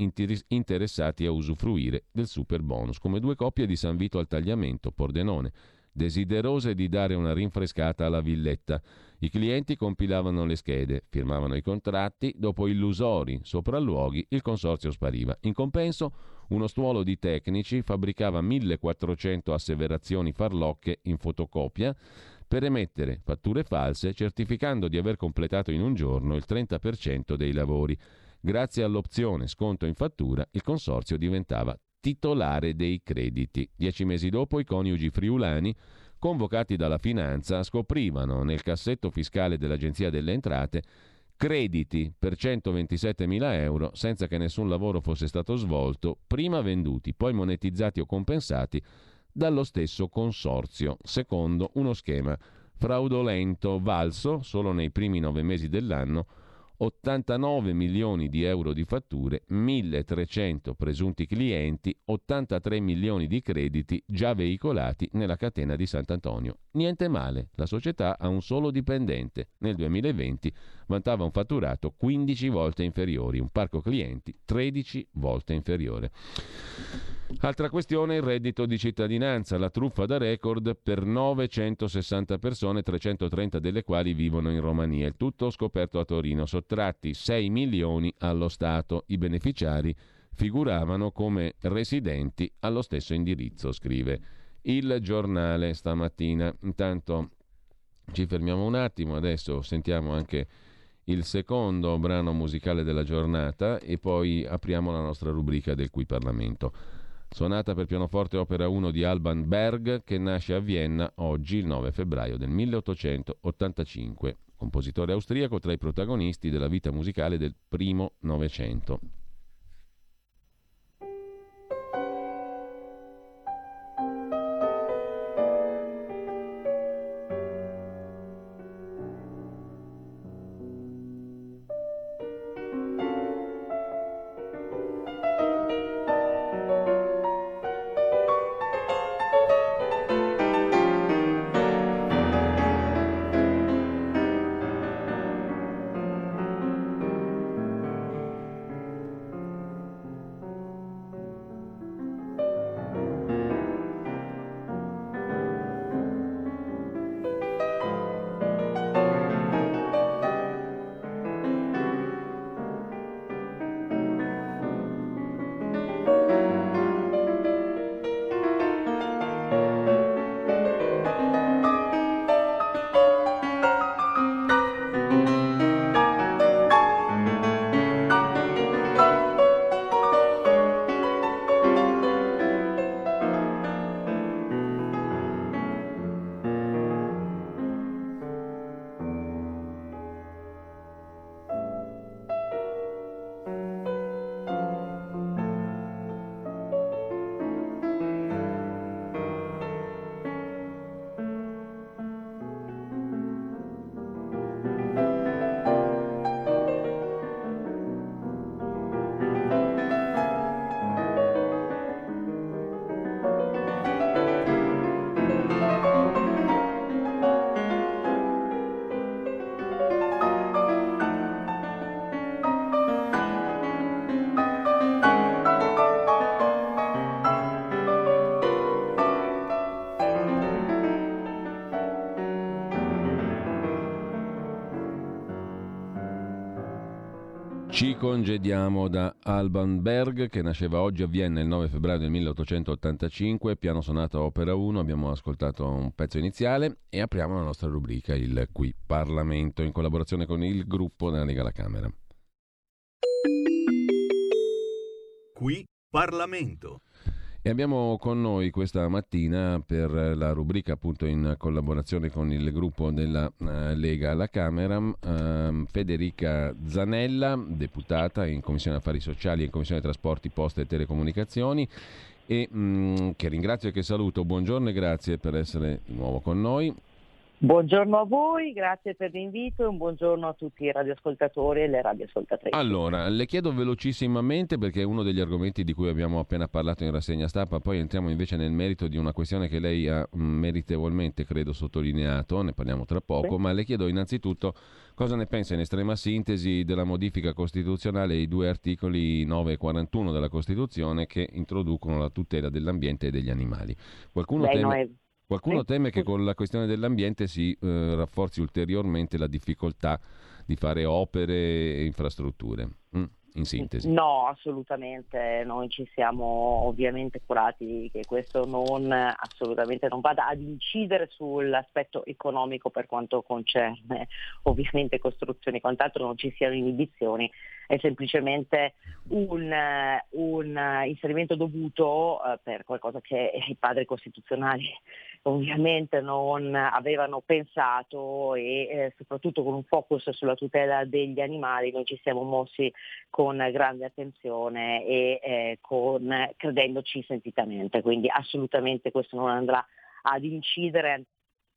interessati a usufruire del super bonus, come due coppie di San Vito al tagliamento, Pordenone desiderose di dare una rinfrescata alla villetta. I clienti compilavano le schede, firmavano i contratti, dopo illusori sopralluoghi il consorzio spariva. In compenso uno stuolo di tecnici fabbricava 1400 asseverazioni farlocche in fotocopia per emettere fatture false certificando di aver completato in un giorno il 30% dei lavori. Grazie all'opzione sconto in fattura il consorzio diventava titolare dei crediti. Dieci mesi dopo i coniugi friulani, convocati dalla finanza, scoprivano nel cassetto fiscale dell'Agenzia delle Entrate crediti per 127 mila euro senza che nessun lavoro fosse stato svolto, prima venduti, poi monetizzati o compensati dallo stesso consorzio, secondo uno schema fraudolento valso solo nei primi nove mesi dell'anno 89 milioni di euro di fatture, 1300 presunti clienti, 83 milioni di crediti già veicolati nella catena di Sant'Antonio. Niente male, la società ha un solo dipendente. Nel 2020 vantava un fatturato 15 volte inferiore, un parco clienti 13 volte inferiore. Altra questione, il reddito di cittadinanza, la truffa da record per 960 persone, 330 delle quali vivono in Romania. Il tutto scoperto a Torino, sottratti 6 milioni allo Stato. I beneficiari figuravano come residenti allo stesso indirizzo, scrive il giornale stamattina. Intanto ci fermiamo un attimo, adesso sentiamo anche il secondo brano musicale della giornata e poi apriamo la nostra rubrica del Qui Parlamento. Sonata per pianoforte opera 1 di Alban Berg che nasce a Vienna oggi, il 9 febbraio del 1885. Compositore austriaco tra i protagonisti della vita musicale del primo Novecento. Congediamo da Alban Berg che nasceva oggi a Vienna il 9 febbraio del 1885, piano sonato opera 1, abbiamo ascoltato un pezzo iniziale e apriamo la nostra rubrica, il Qui Parlamento, in collaborazione con il gruppo della Lega alla Camera. Qui Parlamento. E abbiamo con noi questa mattina per la rubrica appunto in collaborazione con il gruppo della uh, Lega alla Camera uh, Federica Zanella, deputata in Commissione Affari Sociali e in Commissione Trasporti, Poste e Telecomunicazioni e mh, mm, che ringrazio e che saluto. Buongiorno e grazie per essere di nuovo con noi. Buongiorno a voi, grazie per l'invito e un buongiorno a tutti i radioascoltatori e le radioascoltatrici. Allora, le chiedo velocissimamente perché è uno degli argomenti di cui abbiamo appena parlato in rassegna stampa, poi entriamo invece nel merito di una questione che lei ha mm, meritevolmente, credo, sottolineato, ne parliamo tra poco, sì. ma le chiedo innanzitutto cosa ne pensa in estrema sintesi della modifica costituzionale ai due articoli 9 e 41 della Costituzione che introducono la tutela dell'ambiente e degli animali. Qualcuno Beh, teme... È... Qualcuno teme che con la questione dell'ambiente si eh, rafforzi ulteriormente la difficoltà di fare opere e infrastrutture. Mm, in sintesi. No, assolutamente. Noi ci siamo ovviamente curati che questo non assolutamente non vada ad incidere sull'aspetto economico per quanto concerne ovviamente costruzioni e quant'altro, non ci siano inibizioni è semplicemente un, un inserimento dovuto eh, per qualcosa che i padri costituzionali ovviamente non avevano pensato e eh, soprattutto con un focus sulla tutela degli animali noi ci siamo mossi con grande attenzione e eh, con, credendoci sentitamente, quindi assolutamente questo non andrà ad incidere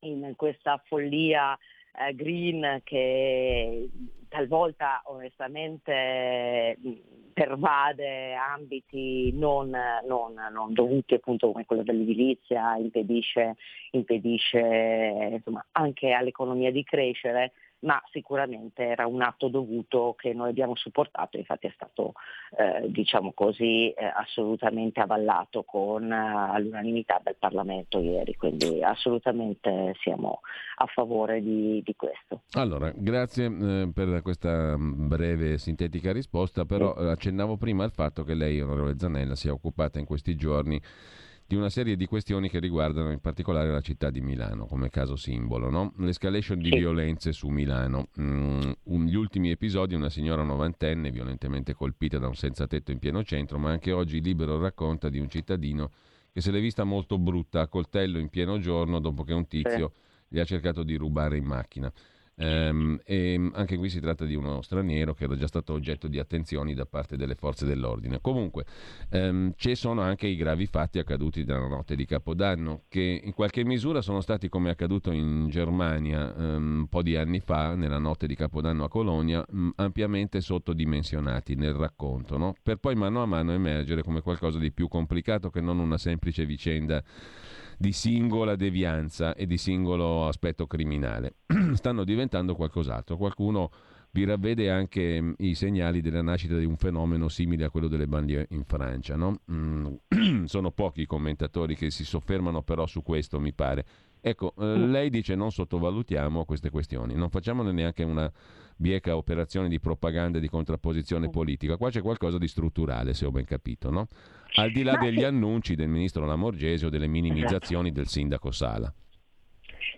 in questa follia eh, green che talvolta onestamente pervade ambiti non, non, non, dovuti appunto come quello dell'edilizia, impedisce, impedisce insomma, anche all'economia di crescere ma sicuramente era un atto dovuto che noi abbiamo supportato, infatti è stato eh, diciamo così, eh, assolutamente avallato con, uh, all'unanimità del Parlamento ieri, quindi assolutamente siamo a favore di, di questo. Allora, grazie eh, per questa breve e sintetica risposta, però accennavo prima al fatto che lei, onorevole Zanella, si è occupata in questi giorni di una serie di questioni che riguardano in particolare la città di Milano come caso simbolo, no? l'escalation di violenze su Milano. Mm, gli ultimi episodi, una signora novantenne violentemente colpita da un senza tetto in pieno centro, ma anche oggi Libero racconta di un cittadino che se l'è vista molto brutta a coltello in pieno giorno dopo che un tizio sì. gli ha cercato di rubare in macchina. Um, e anche qui si tratta di uno straniero che era già stato oggetto di attenzioni da parte delle forze dell'ordine. Comunque um, ci sono anche i gravi fatti accaduti dalla notte di Capodanno, che in qualche misura sono stati come accaduto in Germania um, un po' di anni fa, nella notte di Capodanno a Colonia, ampiamente sottodimensionati nel racconto, no? per poi mano a mano emergere come qualcosa di più complicato che non una semplice vicenda di singola devianza e di singolo aspetto criminale. Stanno diventando qualcos'altro. Qualcuno vi ravvede anche mm, i segnali della nascita di un fenomeno simile a quello delle bandiere in Francia. No? Mm, sono pochi i commentatori che si soffermano però su questo, mi pare. Ecco, eh, mm. lei dice non sottovalutiamo queste questioni, non facciamone neanche una bieca operazione di propaganda e di contrapposizione mm. politica. Qua c'è qualcosa di strutturale, se ho ben capito, no? Al di là degli annunci del ministro Lamorgese o delle minimizzazioni del sindaco Sala.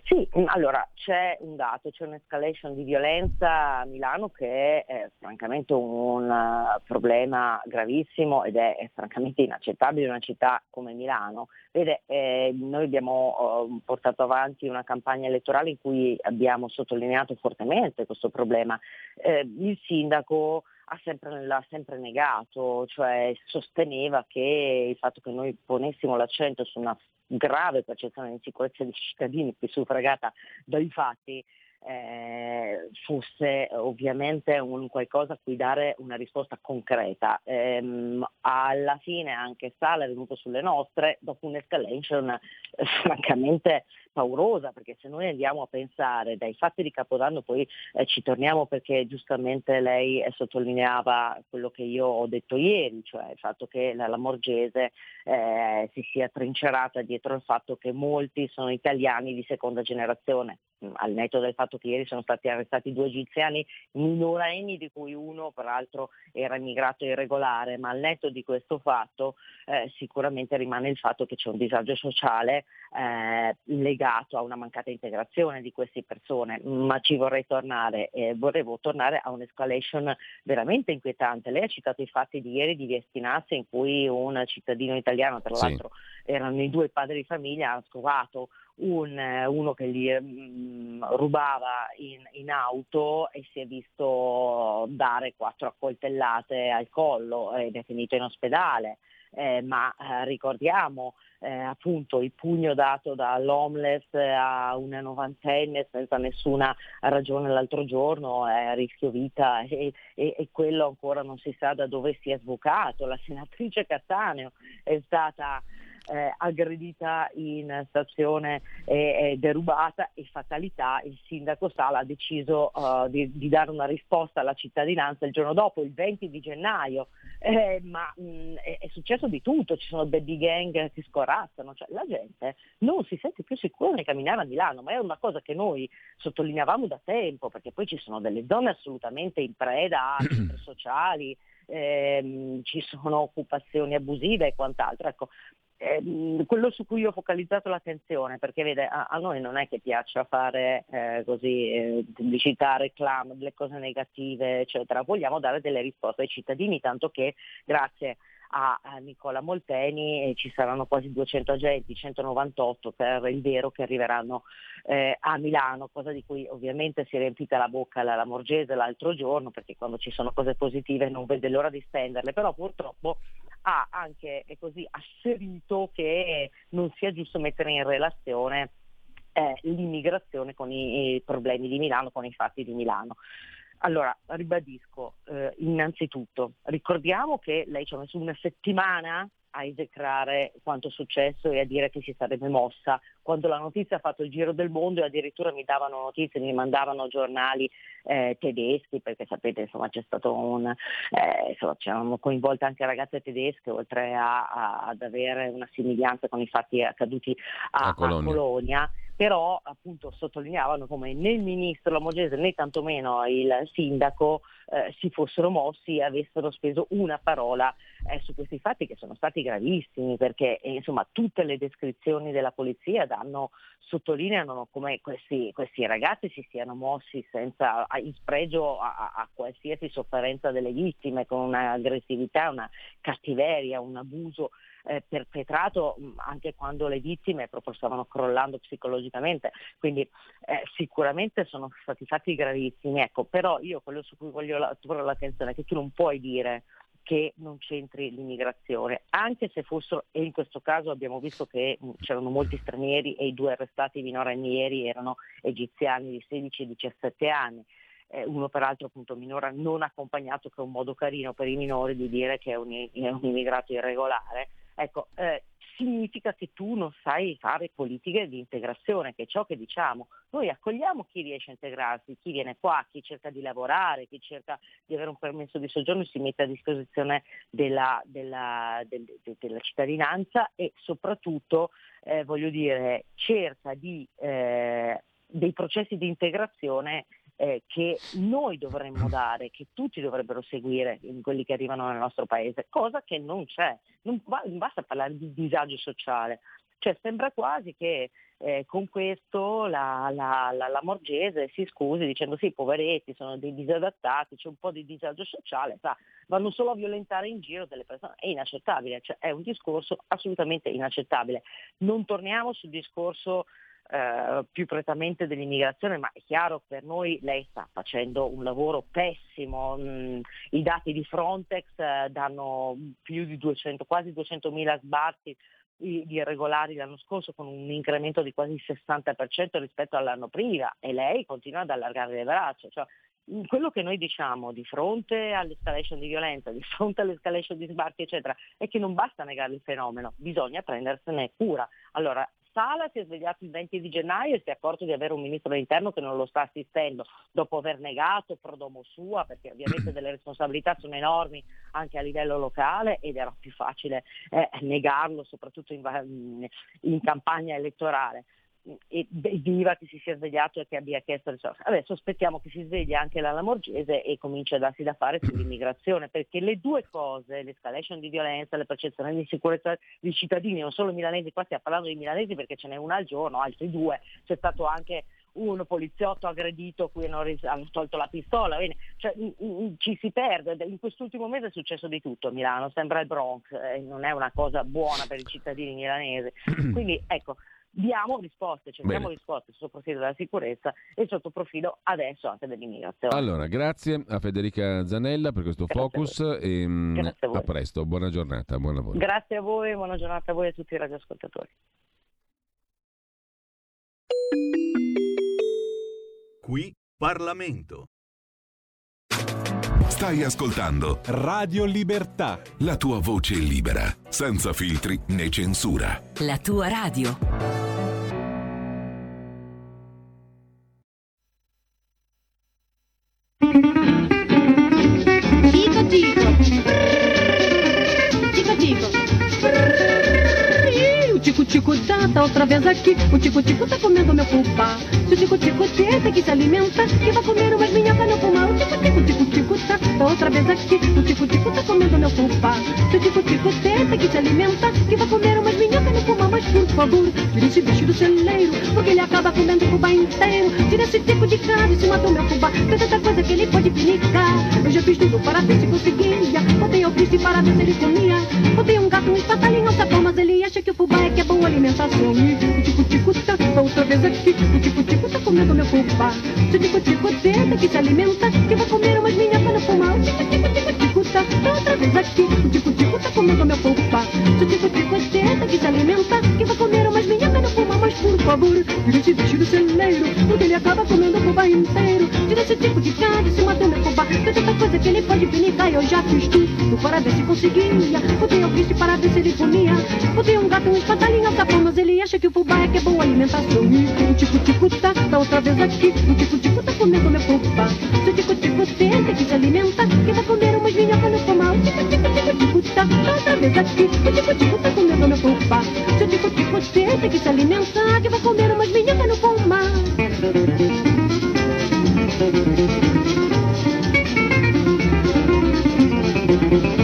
Sì, allora c'è un dato, c'è un'escalation di violenza a Milano che è eh, francamente un uh, problema gravissimo ed è, è, francamente inaccettabile in una città come Milano. Vede, eh, noi abbiamo uh, portato avanti una campagna elettorale in cui abbiamo sottolineato fortemente questo problema. Eh, il sindaco sempre, l'ha sempre negato, cioè sosteneva che il fatto che noi ponessimo l'accento su una grave percezione di insicurezza dei cittadini qui suffragata dai fatti eh, fosse ovviamente un qualcosa a cui dare una risposta concreta. Ehm, alla fine anche Sala è venuto sulle nostre dopo un'escalation eh, francamente paurosa, perché se noi andiamo a pensare dai fatti di Capodanno, poi eh, ci torniamo perché giustamente lei eh, sottolineava quello che io ho detto ieri, cioè il fatto che la Lamorgese eh, si sia trincerata dietro il fatto che molti sono italiani di seconda generazione. Al netto del fatto che ieri sono stati arrestati due egiziani minorenni di cui uno peraltro era immigrato irregolare, ma al netto di questo fatto eh, sicuramente rimane il fatto che c'è un disagio sociale eh, legato a una mancata integrazione di queste persone, ma ci vorrei tornare, eh, vorrei tornare a un'escalation veramente inquietante. Lei ha citato i fatti di ieri di Viestinazza in cui un cittadino italiano, tra l'altro erano i due padri di famiglia, ha scovato un, uno che gli mh, rubava in, in, auto e si è visto dare quattro accoltellate al collo ed è finito in ospedale. Eh, ma eh, ricordiamo eh, appunto il pugno dato dall'homeless a una novantenne senza nessuna ragione l'altro giorno è rischio vita e, e, e, quello ancora non si sa da dove sia sbucato. La senatrice Cattaneo è stata eh, aggredita in stazione e eh, derubata e fatalità il sindaco Sala ha deciso uh, di, di, dare una risposta alla cittadinanza il giorno dopo, il 20 di gennaio, eh, ma mh, è, è, successo di tutto, ci sono baby gang che scorazzano, cioè la gente non si sente più sicura di camminare a Milano, ma è una cosa che noi sottolineavamo da tempo, perché poi ci sono delle zone assolutamente in preda a centri sociali, ehm, ci sono occupazioni abusive e quant'altro. Ecco, ehm, quello su cui ho focalizzato l'attenzione, perché vede, a, a noi non è che piaccia fare eh, così eh, pubblicità, reclamo, delle cose negative, eccetera, vogliamo dare delle risposte ai cittadini, tanto che grazie a, Nicola Molteni ci saranno quasi 200 agenti, 198 per il vero che arriveranno eh, a Milano, cosa di cui ovviamente si è riempita la bocca la, la Morgese l'altro giorno perché quando ci sono cose positive non vede l'ora di spenderle, però purtroppo ha anche così asserito che non sia giusto mettere in relazione eh, l'immigrazione con i, i problemi di Milano, con i fatti di Milano. Allora, ribadisco, eh, innanzitutto, ricordiamo che lei ci ha messo una settimana a esecrare quanto è successo e a dire che si sarebbe mossa. Quando la notizia ha fatto il giro del mondo e addirittura mi davano notizie, mi mandavano giornali eh, tedeschi, perché sapete insomma c'è stato un, eh, insomma c'erano coinvolte anche ragazze tedesche, oltre a, a, ad avere una somiglianza con i fatti accaduti a, a Colonia. Colonia però appunto sottolineavano come né il ministro Lamogese né tantomeno il sindaco eh, si fossero mossi e avessero speso una parola eh, su questi fatti che sono stati gravissimi perché eh, insomma tutte le descrizioni della polizia danno, sottolineano come questi, questi, ragazzi si siano mossi senza, in spregio a, a, qualsiasi sofferenza delle vittime con un'aggressività, una cattiveria, un abuso eh, perpetrato mh, anche quando le vittime proprio stavano crollando psicologicamente, quindi eh, sicuramente sono stati fatti gravissimi, ecco, però io quello su cui voglio la, l'attenzione è che tu non puoi dire che non c'entri l'immigrazione, anche se fossero, e in questo caso abbiamo visto che c'erano molti stranieri e i due arrestati minorenni ieri erano egiziani di 16 e 17 anni, eh, uno peraltro appunto minore non accompagnato che è un modo carino per i minori di dire che è un, è un immigrato irregolare, Ecco, eh, significa che tu non sai fare politiche di integrazione, che è ciò che diciamo. Noi accogliamo chi riesce a integrarsi, chi viene qua, chi cerca di lavorare, chi cerca di avere un permesso di soggiorno e si mette a disposizione della, della, del, de, della cittadinanza e soprattutto, eh, voglio dire, cerca di, eh, dei processi di integrazione eh, che noi dovremmo dare, che tutti dovrebbero seguire quelli che arrivano nel nostro paese, cosa che non c'è. Non, va, non basta parlare di disagio sociale. Cioè, sembra quasi che eh, con questo la, la, la, la, Morgese si scusi dicendo sì, poveretti, sono dei disadattati, c'è un po' di disagio sociale, sa, vanno solo a violentare in giro delle persone. È inaccettabile, cioè, è un discorso assolutamente inaccettabile. Non torniamo sul discorso eh, più prettamente dell'immigrazione, ma è chiaro per noi lei sta facendo un lavoro pessimo. Mm, I dati di Frontex eh, danno più di 200, quasi 200.000 sbarchi di irregolari l'anno scorso con un incremento di quasi il 60% rispetto all'anno prima e lei continua ad allargare le braccia. Cioè, quello che noi diciamo di fronte all'escalation di violenza, di fronte all'escalation di sbarchi, eccetera, è che non basta negare il fenomeno, bisogna prendersene cura. Allora, Sala si è svegliato il 20 di gennaio e si è accorto di avere un ministro dell'interno che non lo sta assistendo, dopo aver negato prodomo sua, perché ovviamente delle responsabilità sono enormi anche a livello locale ed era più facile eh, negarlo, soprattutto in, in campagna elettorale e viva che si sia svegliato e che abbia chiesto risorse. Adesso aspettiamo che si svegli anche la Lamorgese e cominci a darsi da fare sull'immigrazione, perché le due cose, l'escalation di violenza, le percezioni di sicurezza dei cittadini, non solo milanesi, qua stiamo parlando di milanesi perché ce n'è una al giorno, altri due, c'è stato anche un poliziotto aggredito cui hanno, ris- hanno tolto la pistola, cioè, m- m- ci si perde, in quest'ultimo mese è successo di tutto a Milano, sembra il Bronx, eh, non è una cosa buona per i cittadini milanesi. Quindi ecco, diamo risposte, cerchiamo Bene. risposte sotto profilo della sicurezza e sotto profilo adesso anche dell'immigrazione. Allora, grazie a Federica Zanella per questo Grazie a focus e mm, Grazie a voi. a presto, buona giornata, buon lavoro. Grazie a voi, buona giornata a voi e a tutti i radioascoltatori. Qui Parlamento. Stai ascoltando Radio Libertà. la tua voce libera, senza filtri né censura. La tua radio. Tico tico tá, outra vez aqui. O tico tico tá comendo meu fubá. Se o tico tico tenta que se alimenta, que vai comer umas minhocas no fumar. O tico tico tico tá, outra vez aqui. O tico tico tá comendo meu fubá. Se o tico tico tenta que se alimenta, que vai comer umas minhocas no fumar. Mas por favor, tira esse bicho do celeiro, porque ele acaba comendo o fubá inteiro. Tira esse tico de cara em cima do meu fubá. Tem tanta coisa que ele pode pinicar. Eu já fiz tudo para ver se conseguia. Botei ao bife para ver se ele comia. Botei um gato, um espatalinho, um sapão, mas ele acha que o fubá é que é boa alimentação. E o tico-tico tá outra vez aqui. O tico-tico tá comendo meu fubá. Se o tico-tico tenta que se alimenta, que vai comer umas minhocas no fumar. O tico-tico-tico-tico tá outra vez aqui. O tico-tico tá comendo meu tico-tico tenta que se alimenta, que vai comer umas Mas por favor, esse bicho do celeiro, porque ele acaba comendo o fubá inteiro. Tira esse tipo de cara de cima do meu fubá. Tem tanta coisa que ele pode pinicar e eu já fiz tudo para ver se conseguia. Botei bicho para ver se ele comia. Botei um gato, um espatalinho, um sapão, mas ele acha que o fubá é que é boa alimentação. E o tico-tico tá, tá outra vez aqui. O tico-tico tá comendo meu fubá. Se o tico-tico tenta que se alimenta, que vai comer umas minhocas no fumar. O tico-tico-tico-tico tá, tá outra vez aqui. O tico-tico tá comendo meu fubá. Se o tico-tico tenta que se alimenta, dançar que vou comer umas minhocas no pomar. thank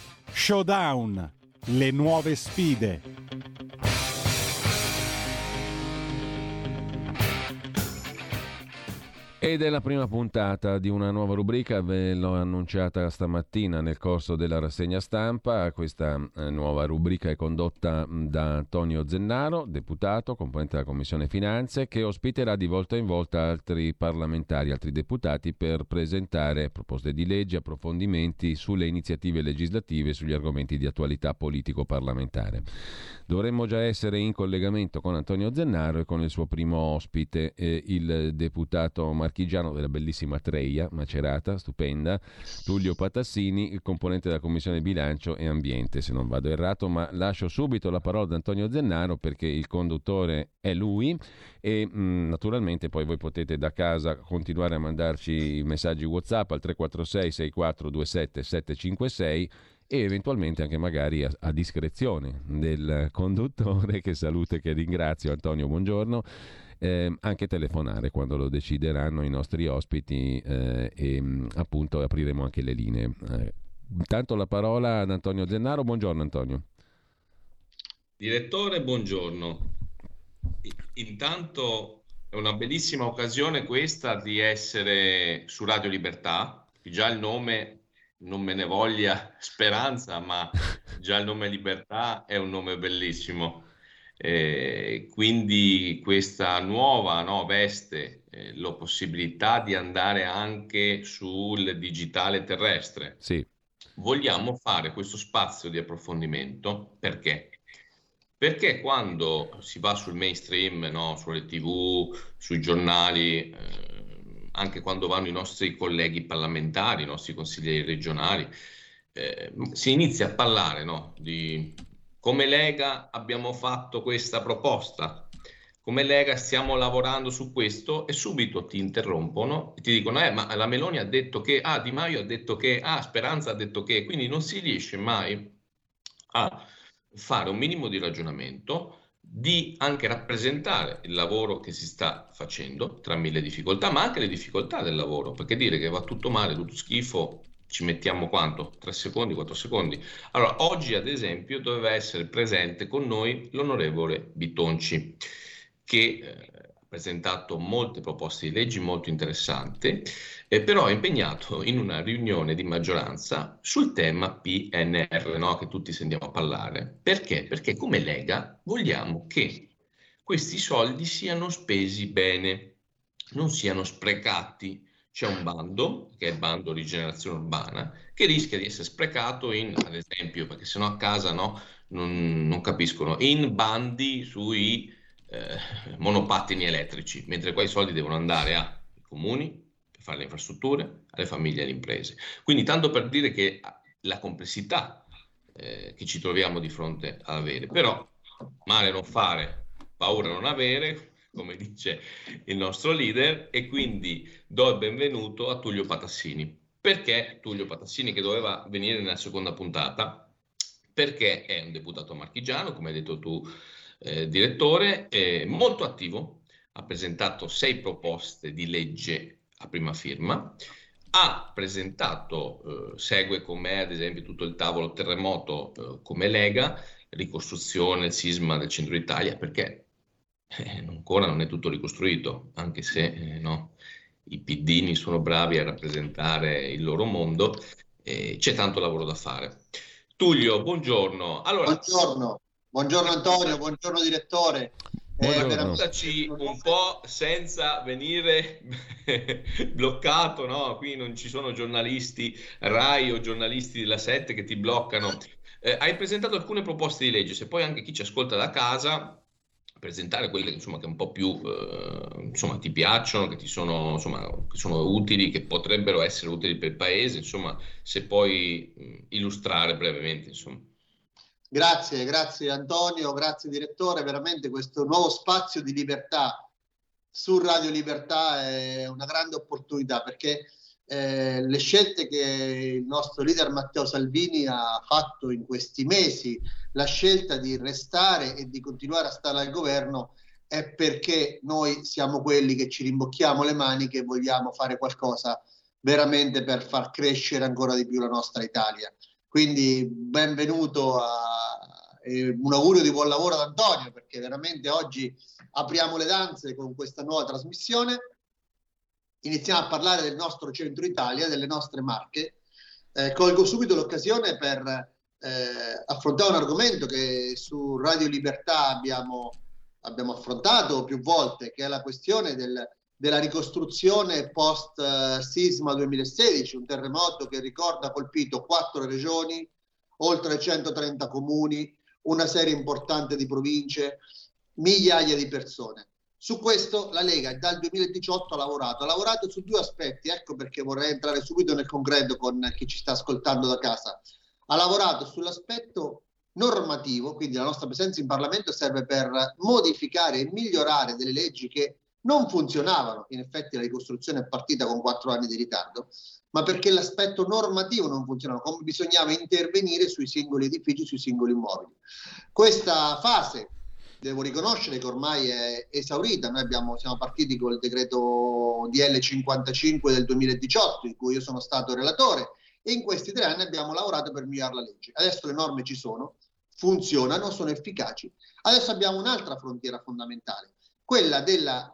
Showdown, le nuove sfide. Ed è la prima puntata di una nuova rubrica, ve l'ho annunciata stamattina nel corso della rassegna stampa. Questa eh, nuova rubrica è condotta mh, da Antonio Zennaro, deputato, componente della Commissione Finanze, che ospiterà di volta in volta altri parlamentari, altri deputati per presentare proposte di legge, approfondimenti sulle iniziative legislative e sugli argomenti di attualità politico-parlamentare. Dovremmo già essere in collegamento con Antonio Zennaro e con il suo primo ospite, eh, il deputato marchigiano della bellissima Treia, Macerata, stupenda, Tullio Patassini, componente della Commissione Bilancio e Ambiente, se non vado errato, ma lascio subito la parola ad Antonio Zennaro perché il conduttore è lui. E mh, naturalmente poi voi potete da casa continuare a mandarci messaggi WhatsApp al 346 6427 756 e eventualmente anche magari a, a discrezione del conduttore che saluto e che ringrazio. Antonio buongiorno eh, anche telefonare quando lo decideranno i nostri ospiti eh, e mh, appunto apriremo anche le linee Eh, intanto la parola ad Antonio Zennaro buongiorno Antonio Direttore, buongiorno. Intanto è una bellissima occasione questa di essere su Radio Libertà. Già il nome non me ne voglia speranza, ma già il nome Libertà è un nome bellissimo. Eh, quindi questa nuova no, veste, eh, la possibilità di andare anche sul digitale terrestre. Sì. Vogliamo fare questo spazio di approfondimento perché? Perché quando si va sul mainstream, no, sulle tv, sui giornali, eh, anche quando vanno i nostri colleghi parlamentari, i nostri consiglieri regionali, eh, si inizia a parlare no, di come Lega abbiamo fatto questa proposta, come Lega stiamo lavorando su questo e subito ti interrompono e ti dicono, eh, ma la Meloni ha detto che, ah, Di Maio ha detto che, ah, Speranza ha detto che, quindi non si riesce mai a fare un minimo di ragionamento, di anche rappresentare il lavoro che si sta facendo tra mille difficoltà, ma anche le difficoltà del lavoro, perché dire che va tutto male, tutto schifo, ci mettiamo quanto? 3 secondi, 4 secondi. Allora, oggi ad esempio doveva essere presente con noi l'onorevole Bitonci, che eh, ha presentato molte proposte di leggi molto interessanti, eh, però è impegnato in una riunione di maggioranza sul tema PNR, no? che tutti sentiamo parlare. Perché? Perché come Lega vogliamo che questi soldi siano spesi bene, non siano sprecati c'è un bando, che è il bando rigenerazione urbana, che rischia di essere sprecato in, ad esempio, perché sennò a casa no, non, non capiscono, in bandi sui eh, monopattini elettrici, mentre qua i soldi devono andare ai comuni per fare le infrastrutture, alle famiglie e alle imprese. Quindi tanto per dire che la complessità eh, che ci troviamo di fronte ad avere, però male non fare, paura non avere, come dice il nostro leader, e quindi do il benvenuto a Tullio Patassini. Perché Tullio Patassini, che doveva venire nella seconda puntata? Perché è un deputato marchigiano, come hai detto tu, eh, direttore, è molto attivo, ha presentato sei proposte di legge a prima firma, ha presentato, eh, segue con me ad esempio tutto il tavolo terremoto eh, come Lega, ricostruzione, sisma del centro Italia, perché eh, ancora non è tutto ricostruito, anche se eh, no, i piddini sono bravi a rappresentare il loro mondo, eh, c'è tanto lavoro da fare. Tullio, buongiorno. Allora, buongiorno. buongiorno Antonio, buongiorno direttore. Raccontaci eh, un po' senza venire bloccato, no? Qui non ci sono giornalisti RAI o giornalisti della 7 che ti bloccano. Eh, hai presentato alcune proposte di legge, se poi anche chi ci ascolta da casa presentare quelle insomma, che un po' più eh, insomma, ti piacciono, che ti sono, insomma, che sono utili, che potrebbero essere utili per il paese, insomma, se puoi illustrare brevemente. Grazie, grazie Antonio, grazie direttore, veramente questo nuovo spazio di libertà su Radio Libertà è una grande opportunità perché eh, le scelte che il nostro leader Matteo Salvini ha fatto in questi mesi, la scelta di restare e di continuare a stare al governo è perché noi siamo quelli che ci rimbocchiamo le maniche e vogliamo fare qualcosa veramente per far crescere ancora di più la nostra Italia. Quindi benvenuto a, e un augurio di buon lavoro ad Antonio perché veramente oggi apriamo le danze con questa nuova trasmissione iniziamo a parlare del nostro centro Italia, delle nostre marche. Eh, colgo subito l'occasione per eh, affrontare un argomento che su Radio Libertà abbiamo, abbiamo affrontato più volte, che è la questione del, della ricostruzione post sisma 2016, un terremoto che ricorda ha colpito quattro regioni, oltre 130 comuni, una serie importante di province, migliaia di persone. Su questo la Lega dal 2018 ha lavorato, ha lavorato su due aspetti, ecco perché vorrei entrare subito nel concreto con chi ci sta ascoltando da casa. Ha lavorato sull'aspetto normativo, quindi la nostra presenza in Parlamento serve per modificare e migliorare delle leggi che non funzionavano, in effetti la ricostruzione è partita con quattro anni di ritardo, ma perché l'aspetto normativo non funzionava, come bisognava intervenire sui singoli edifici, sui singoli immobili. Questa fase devo riconoscere che ormai è esaurita. Noi abbiamo, siamo partiti col decreto DL 55 del 2018, in cui io sono stato relatore, e in questi tre anni abbiamo lavorato per migliorare la legge. Adesso le norme ci sono, funzionano, sono efficaci. Adesso abbiamo un'altra frontiera fondamentale, quella della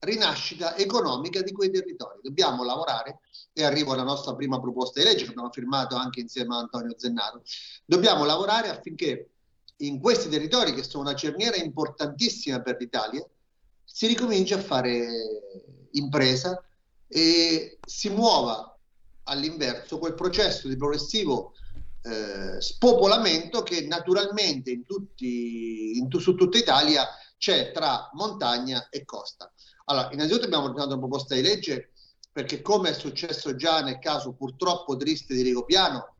rinascita economica di quei territori. Dobbiamo lavorare, e arrivo alla nostra prima proposta di legge che abbiamo firmato anche insieme a Antonio Zennaro, dobbiamo lavorare affinché in questi territori che sono una cerniera importantissima per l'Italia, si ricomincia a fare impresa e si muova all'inverso quel processo di progressivo eh, spopolamento che naturalmente in tutti, in, su tutta Italia c'è tra montagna e costa. Allora, innanzitutto abbiamo portato una proposta di legge perché come è successo già nel caso purtroppo triste di Rigopiano,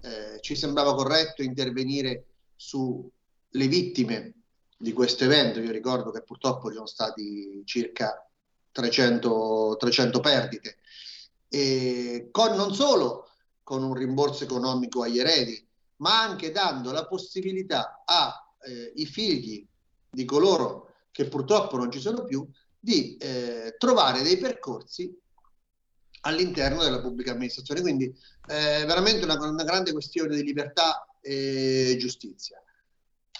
eh, ci sembrava corretto intervenire sulle vittime di questo evento. Io ricordo che purtroppo ci sono stati circa 300, 300 perdite, e con, non solo con un rimborso economico agli eredi, ma anche dando la possibilità ai eh, figli di coloro che purtroppo non ci sono più di eh, trovare dei percorsi all'interno della pubblica amministrazione. Quindi eh, veramente una, una grande questione di libertà e giustizia.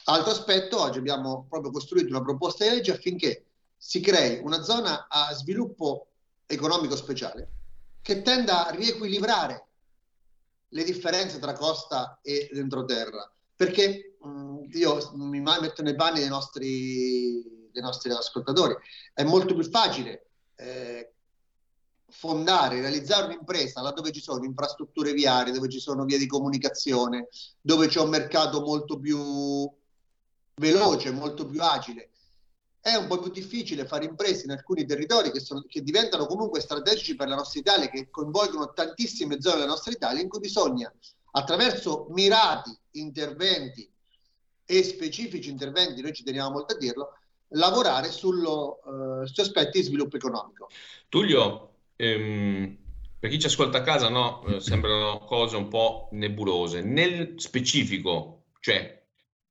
Altro aspetto, oggi abbiamo proprio costruito una proposta di legge affinché si crei una zona a sviluppo economico speciale che tenda a riequilibrare le differenze tra costa e entroterra. Perché mh, io mi metto nei panni dei nostri, dei nostri ascoltatori, è molto più facile eh, fondare, realizzare un'impresa laddove ci sono infrastrutture viarie, dove ci sono vie di comunicazione, dove c'è un mercato molto più veloce, molto più agile. È un po' più difficile fare imprese in alcuni territori che, sono, che diventano comunque strategici per la nostra Italia, che coinvolgono tantissime zone della nostra Italia, in cui bisogna, attraverso mirati interventi e specifici interventi, noi ci teniamo molto a dirlo, lavorare sullo, uh, su aspetti di sviluppo economico. Tullio, ehm, per chi ci ascolta a casa, no, eh, sembrano cose un po' nebulose. Nel specifico, cioè,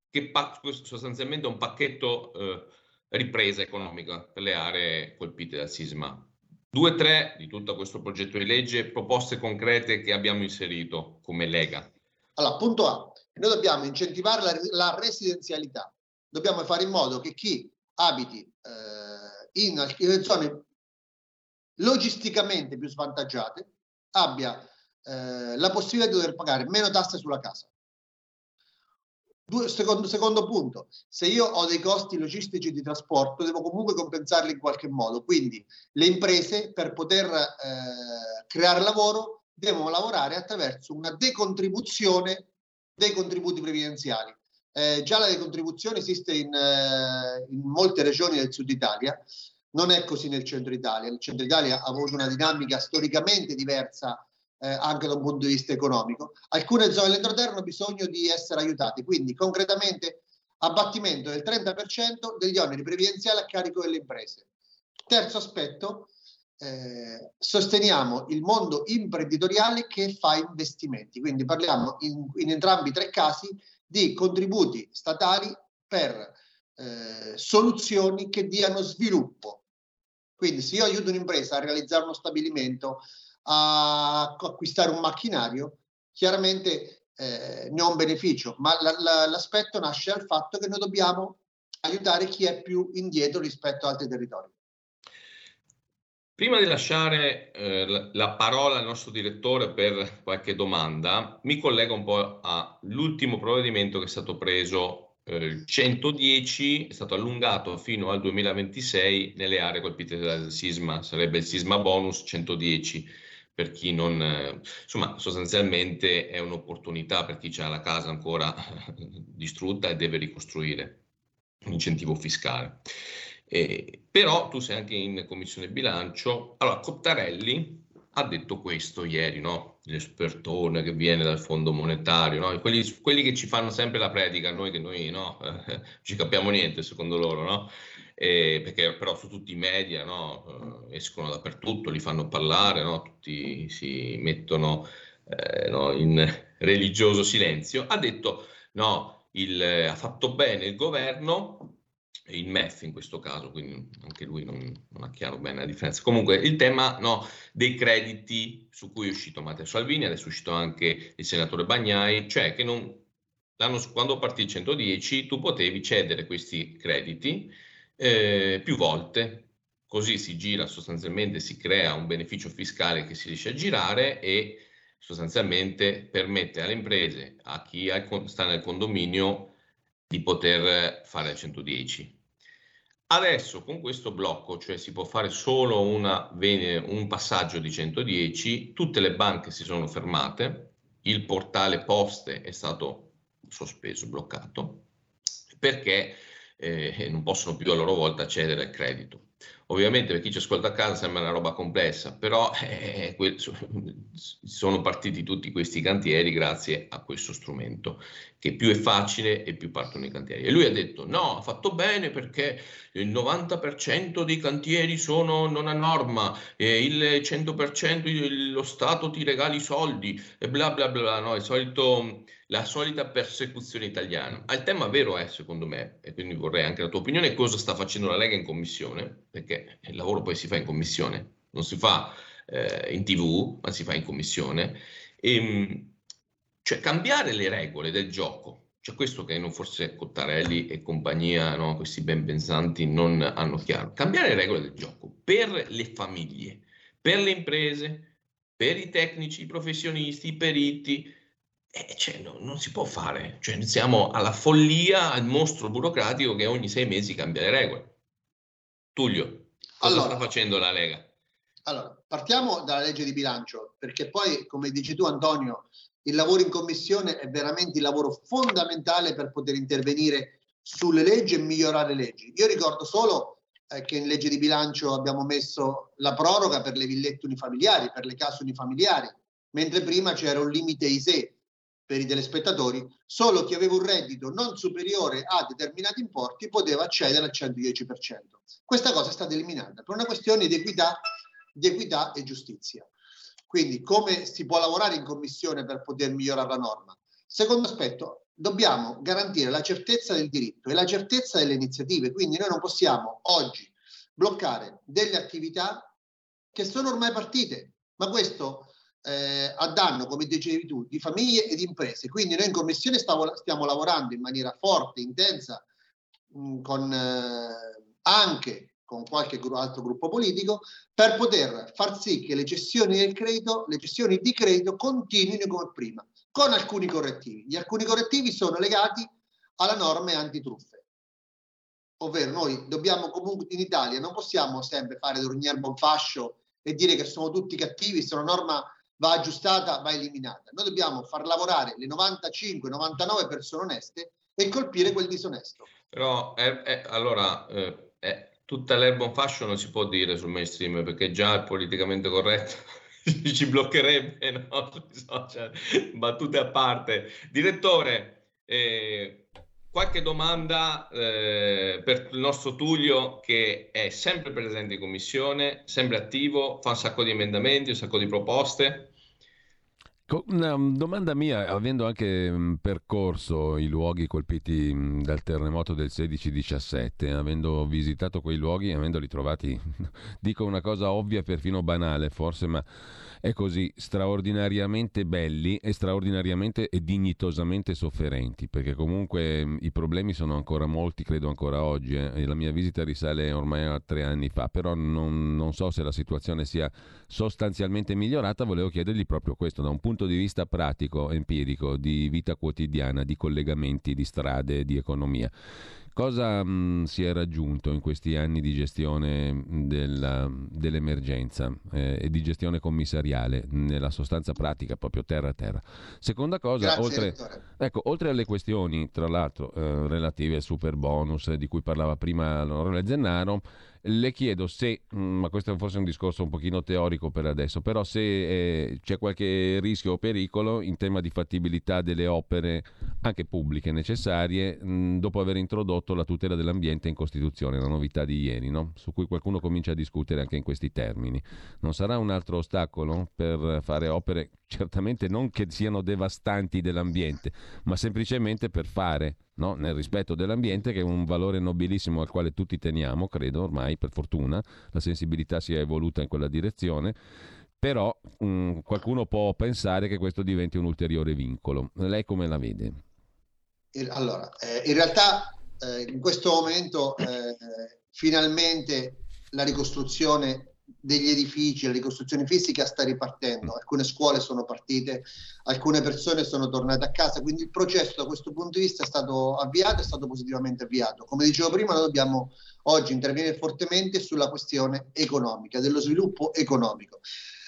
che pa- sostanzialmente è un pacchetto eh, ripresa economica per le aree colpite dal sisma. Due, tre di tutto questo progetto di legge, proposte concrete che abbiamo inserito come Lega. Allora, punto A, noi dobbiamo incentivare la, la residenzialità. Dobbiamo fare in modo che chi abiti eh, in alcune zone logisticamente più svantaggiate abbia eh, la possibilità di dover pagare meno tasse sulla casa. Due, secondo, secondo, punto, se io ho dei costi logistici di trasporto, devo comunque compensarli in qualche modo. Quindi le imprese, per poter eh, creare lavoro, devono lavorare attraverso una decontribuzione dei contributi previdenziali. Eh, già la decontribuzione esiste in, eh, in molte regioni del sud Italia, non è così nel centro Italia. Il centro Italia ha avuto una dinamica storicamente diversa eh, anche da un punto di vista economico. Alcune zone dell'entroterra hanno bisogno di essere aiutate, quindi concretamente abbattimento del 30% degli oneri previdenziali a carico delle imprese. Terzo aspetto, eh, sosteniamo il mondo imprenditoriale che fa investimenti, quindi parliamo in, in entrambi i tre casi di contributi statali per eh, soluzioni che diano sviluppo. Quindi se io aiuto un'impresa a realizzare uno stabilimento, a acquistare un macchinario, chiaramente eh, ne ho un beneficio, ma la, la, l'aspetto nasce dal fatto che noi dobbiamo aiutare chi è più indietro rispetto ad altri territori. Prima di lasciare eh, la parola al nostro direttore per qualche domanda, mi collego un po' all'ultimo provvedimento che è stato preso il 110 è stato allungato fino al 2026 nelle aree colpite dal sisma, sarebbe il sisma bonus 110 per chi non, insomma, sostanzialmente è un'opportunità per chi ha la casa ancora distrutta e deve ricostruire un incentivo fiscale. Eh, però tu sei anche in commissione bilancio. Allora, Cottarelli ha detto questo ieri, no? L'espertone che viene dal Fondo Monetario, no? quelli, quelli, che ci fanno sempre la predica, noi che noi no, ci capiamo niente secondo loro, no? Eh, perché però su tutti i media no? eh, escono dappertutto, li fanno parlare, no? tutti si mettono eh, no? in religioso silenzio, ha detto no, il, ha fatto bene il governo il MEF in questo caso, quindi anche lui non, non, ha chiaro bene la differenza. Comunque il tema no, dei crediti su cui è uscito Matteo Salvini, adesso è uscito anche il senatore Bagnai, cioè che non, quando partì il 110 tu potevi cedere questi crediti eh, più volte, così si gira sostanzialmente, si crea un beneficio fiscale che si riesce a girare e sostanzialmente permette alle imprese, a chi sta nel condominio, di poter fare al 110. Adesso con questo blocco, cioè si può fare solo una, un passaggio di 110, tutte le banche si sono fermate, il portale poste è stato sospeso, bloccato, perché eh, non possono più a loro volta accedere al credito. Ovviamente per chi ci ascolta a casa sembra una roba complessa, però eh, sono partiti tutti questi cantieri grazie a questo strumento, che più è facile e più partono i cantieri. E lui ha detto no, ha fatto bene perché il 90% dei cantieri sono non a norma, il 100% lo Stato ti regali i soldi e bla bla bla, no, il solito la solita persecuzione italiana. Il tema vero è, secondo me, e quindi vorrei anche la tua opinione, cosa sta facendo la Lega in commissione, perché il lavoro poi si fa in commissione, non si fa eh, in tv, ma si fa in commissione. E, ehm, cioè cambiare le regole del gioco, cioè questo che forse Cottarelli e compagnia, no, questi ben pensanti, non hanno chiaro. Cambiare le regole del gioco per le famiglie, per le imprese, per i tecnici, i professionisti, i periti, eh, cioè, no, non si può fare, cioè, siamo alla follia, al mostro burocratico che ogni sei mesi cambia le regole. Tullio, cosa allora, sta facendo la Lega? Allora, partiamo dalla legge di bilancio, perché poi, come dici tu Antonio, il lavoro in commissione è veramente il lavoro fondamentale per poter intervenire sulle leggi e migliorare le leggi. Io ricordo solo eh, che in legge di bilancio abbiamo messo la proroga per le villette unifamiliari, per le case unifamiliari, mentre prima c'era un limite ISE per i telespettatori, solo chi aveva un reddito non superiore a determinati importi poteva accedere al 110%. Questa cosa è stata eliminata per una questione di equità, di equità e giustizia. Quindi come si può lavorare in commissione per poter migliorare la norma? Secondo aspetto, dobbiamo garantire la certezza del diritto e la certezza delle iniziative, quindi noi non possiamo oggi bloccare delle attività che sono ormai partite, ma questo eh, a danno, come dicevi tu, di famiglie e di imprese. Quindi noi in Commissione stavo, stiamo lavorando in maniera forte, intensa, mh, mm, con, eh, anche con qualche altro gruppo politico, per poter far sì che le gestioni del credito, le gestioni di credito continuino come prima, con alcuni correttivi. Gli alcuni correttivi sono legati alla norma antitruffe. Ovvero noi dobbiamo comunque in Italia non possiamo sempre fare d'ogni erba un fascio e dire che sono tutti cattivi, se una norma va aggiustata, va eliminata. Noi dobbiamo far lavorare le 95-99 persone oneste e colpire quel disonesto. Però eh, eh, allora eh, eh, tutta l'erba on fashion non si può dire sul mainstream perché già è politicamente corretto. ci bloccherebbe no? sui social, battute a parte. Direttore, eh, qualche domanda eh, per il nostro Tullio che è sempre presente in commissione, sempre attivo, fa un sacco di emendamenti, un sacco di proposte. Una domanda mia, avendo anche mm, percorso i luoghi colpiti mm, dal terremoto del 16-17, avendo visitato quei luoghi, avendoli trovati, dico una cosa ovvia, perfino banale forse, ma è così straordinariamente belli e straordinariamente e dignitosamente sofferenti, perché comunque i problemi sono ancora molti, credo ancora oggi, eh, la mia visita risale ormai a tre anni fa, però non, non so se la situazione sia sostanzialmente migliorata, volevo chiedergli proprio questo, da un punto di vista pratico, empirico, di vita quotidiana, di collegamenti, di strade, di economia. Cosa mh, mm, si è raggiunto in questi anni di gestione mm, della, dell'emergenza eh, e di gestione commissariale, nella sostanza pratica, proprio terra a terra? Seconda cosa, Grazie, oltre, ecco, oltre, alle questioni, tra l'altro, eh, relative al super bonus di cui parlava prima l'onorevole Zennaro, le chiedo se, mm, ma questo è forse un discorso un pochino teorico per adesso, però se eh, c'è qualche rischio o pericolo in tema di fattibilità delle opere anche pubbliche necessarie mh, mm, dopo aver introdotto la tutela dell'ambiente in Costituzione, la novità di ieri, no? su cui qualcuno comincia a discutere anche in questi termini. Non sarà un altro ostacolo per fare opere certamente non che siano devastanti dell'ambiente, ma semplicemente per fare no? nel rispetto dell'ambiente, che è un valore nobilissimo al quale tutti teniamo, credo ormai, per fortuna, la sensibilità si è evoluta in quella direzione. Però mh, mm, qualcuno può pensare che questo diventi un ulteriore vincolo. Lei come la vede? Allora, eh, in realtà eh, in questo momento eh, finalmente la ricostruzione degli edifici, la ricostruzione fisica sta ripartendo, alcune scuole sono partite, alcune persone sono tornate a casa, quindi il processo da questo punto di vista è stato avviato, è stato positivamente avviato. Come dicevo prima, noi dobbiamo oggi intervenire fortemente sulla questione economica, dello sviluppo economico.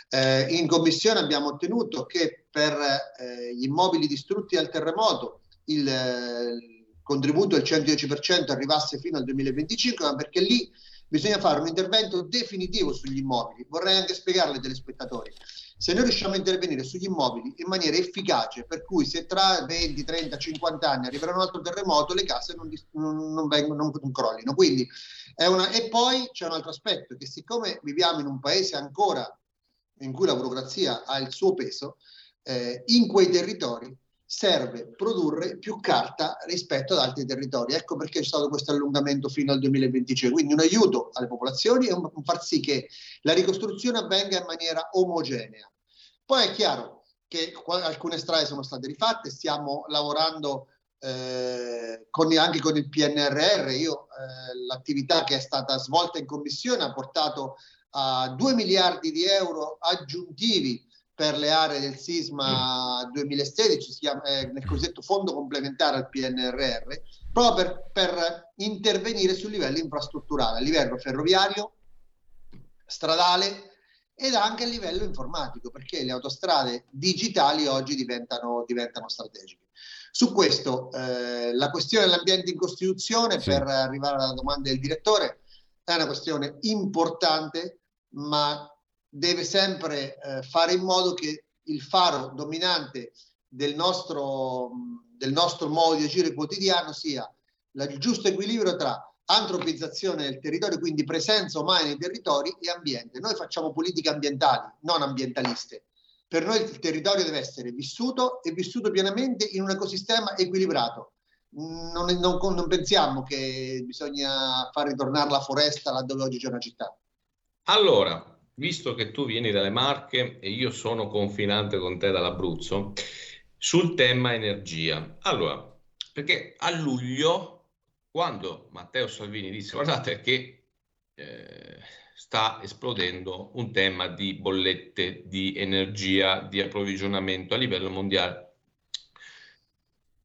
Eh, in commissione abbiamo ottenuto che per eh, gli immobili distrutti dal terremoto il, eh, il contributo del 110% arrivasse fino al 2025, ma perché lì bisogna fare un intervento definitivo sugli immobili. Vorrei anche spiegarle ai telespettatori. Se noi riusciamo a intervenire sugli immobili in maniera efficace, per cui se tra 20, 30, 50 anni arriverà un altro terremoto, le case non, non, non, vengono, non crollino. Quindi è una... E poi c'è un altro aspetto, che siccome viviamo in un paese ancora in cui la burocrazia ha il suo peso, eh, in quei territori serve produrre più carta rispetto ad altri territori. Ecco perché c'è stato questo allungamento fino al 2025. Quindi un aiuto alle popolazioni e un far sì che la ricostruzione avvenga in maniera omogenea. Poi è chiaro che alcune strade sono state rifatte, stiamo lavorando eh, con, anche con il PNRR. Io, eh, l'attività che è stata svolta in commissione ha portato a 2 miliardi di euro aggiuntivi per le aree del sisma 2016, si chiama, eh, nel cosiddetto fondo complementare al PNRR, proprio per, per intervenire sul livello infrastrutturale, a livello ferroviario, stradale ed anche a livello informatico, perché le autostrade digitali oggi diventano, diventano strategiche. Su questo, eh, la questione dell'ambiente in Costituzione, sì. per arrivare alla domanda del direttore, è una questione importante, ma deve sempre eh, fare in modo che il faro dominante del nostro, del nostro modo di agire quotidiano sia la, il giusto equilibrio tra antropizzazione del territorio, quindi presenza umana nei territori e ambiente. Noi facciamo politiche ambientali, non ambientaliste. Per noi il territorio deve essere vissuto e vissuto pienamente in un ecosistema equilibrato. Non, non, non pensiamo che bisogna far ritornare la foresta laddove oggi c'è una città. Allora, visto che tu vieni dalle Marche e io sono confinante con te dall'Abruzzo, sul tema energia. Allora, perché a luglio, quando Matteo Salvini disse guardate che eh, sta esplodendo un tema di bollette di energia, di approvvigionamento a livello mondiale,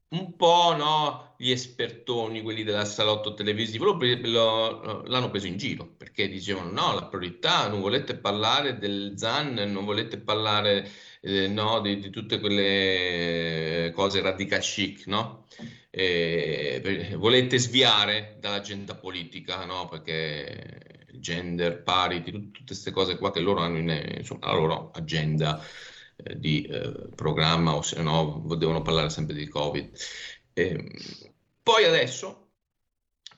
un po' no, gli espertoni, quelli della salotto televisivo, lo, lo, l'hanno preso in giro perché dicevano no, la priorità, non volete parlare del ZAN, non volete parlare eh, no, di, di, tutte quelle cose radical chic, no? Eh, volete sviare dall'agenda politica, no? Perché gender parity, tutte queste cose qua che loro hanno in, insomma, la loro agenda eh, di eh, programma o se no devono parlare sempre di Covid. Eh, poi adesso,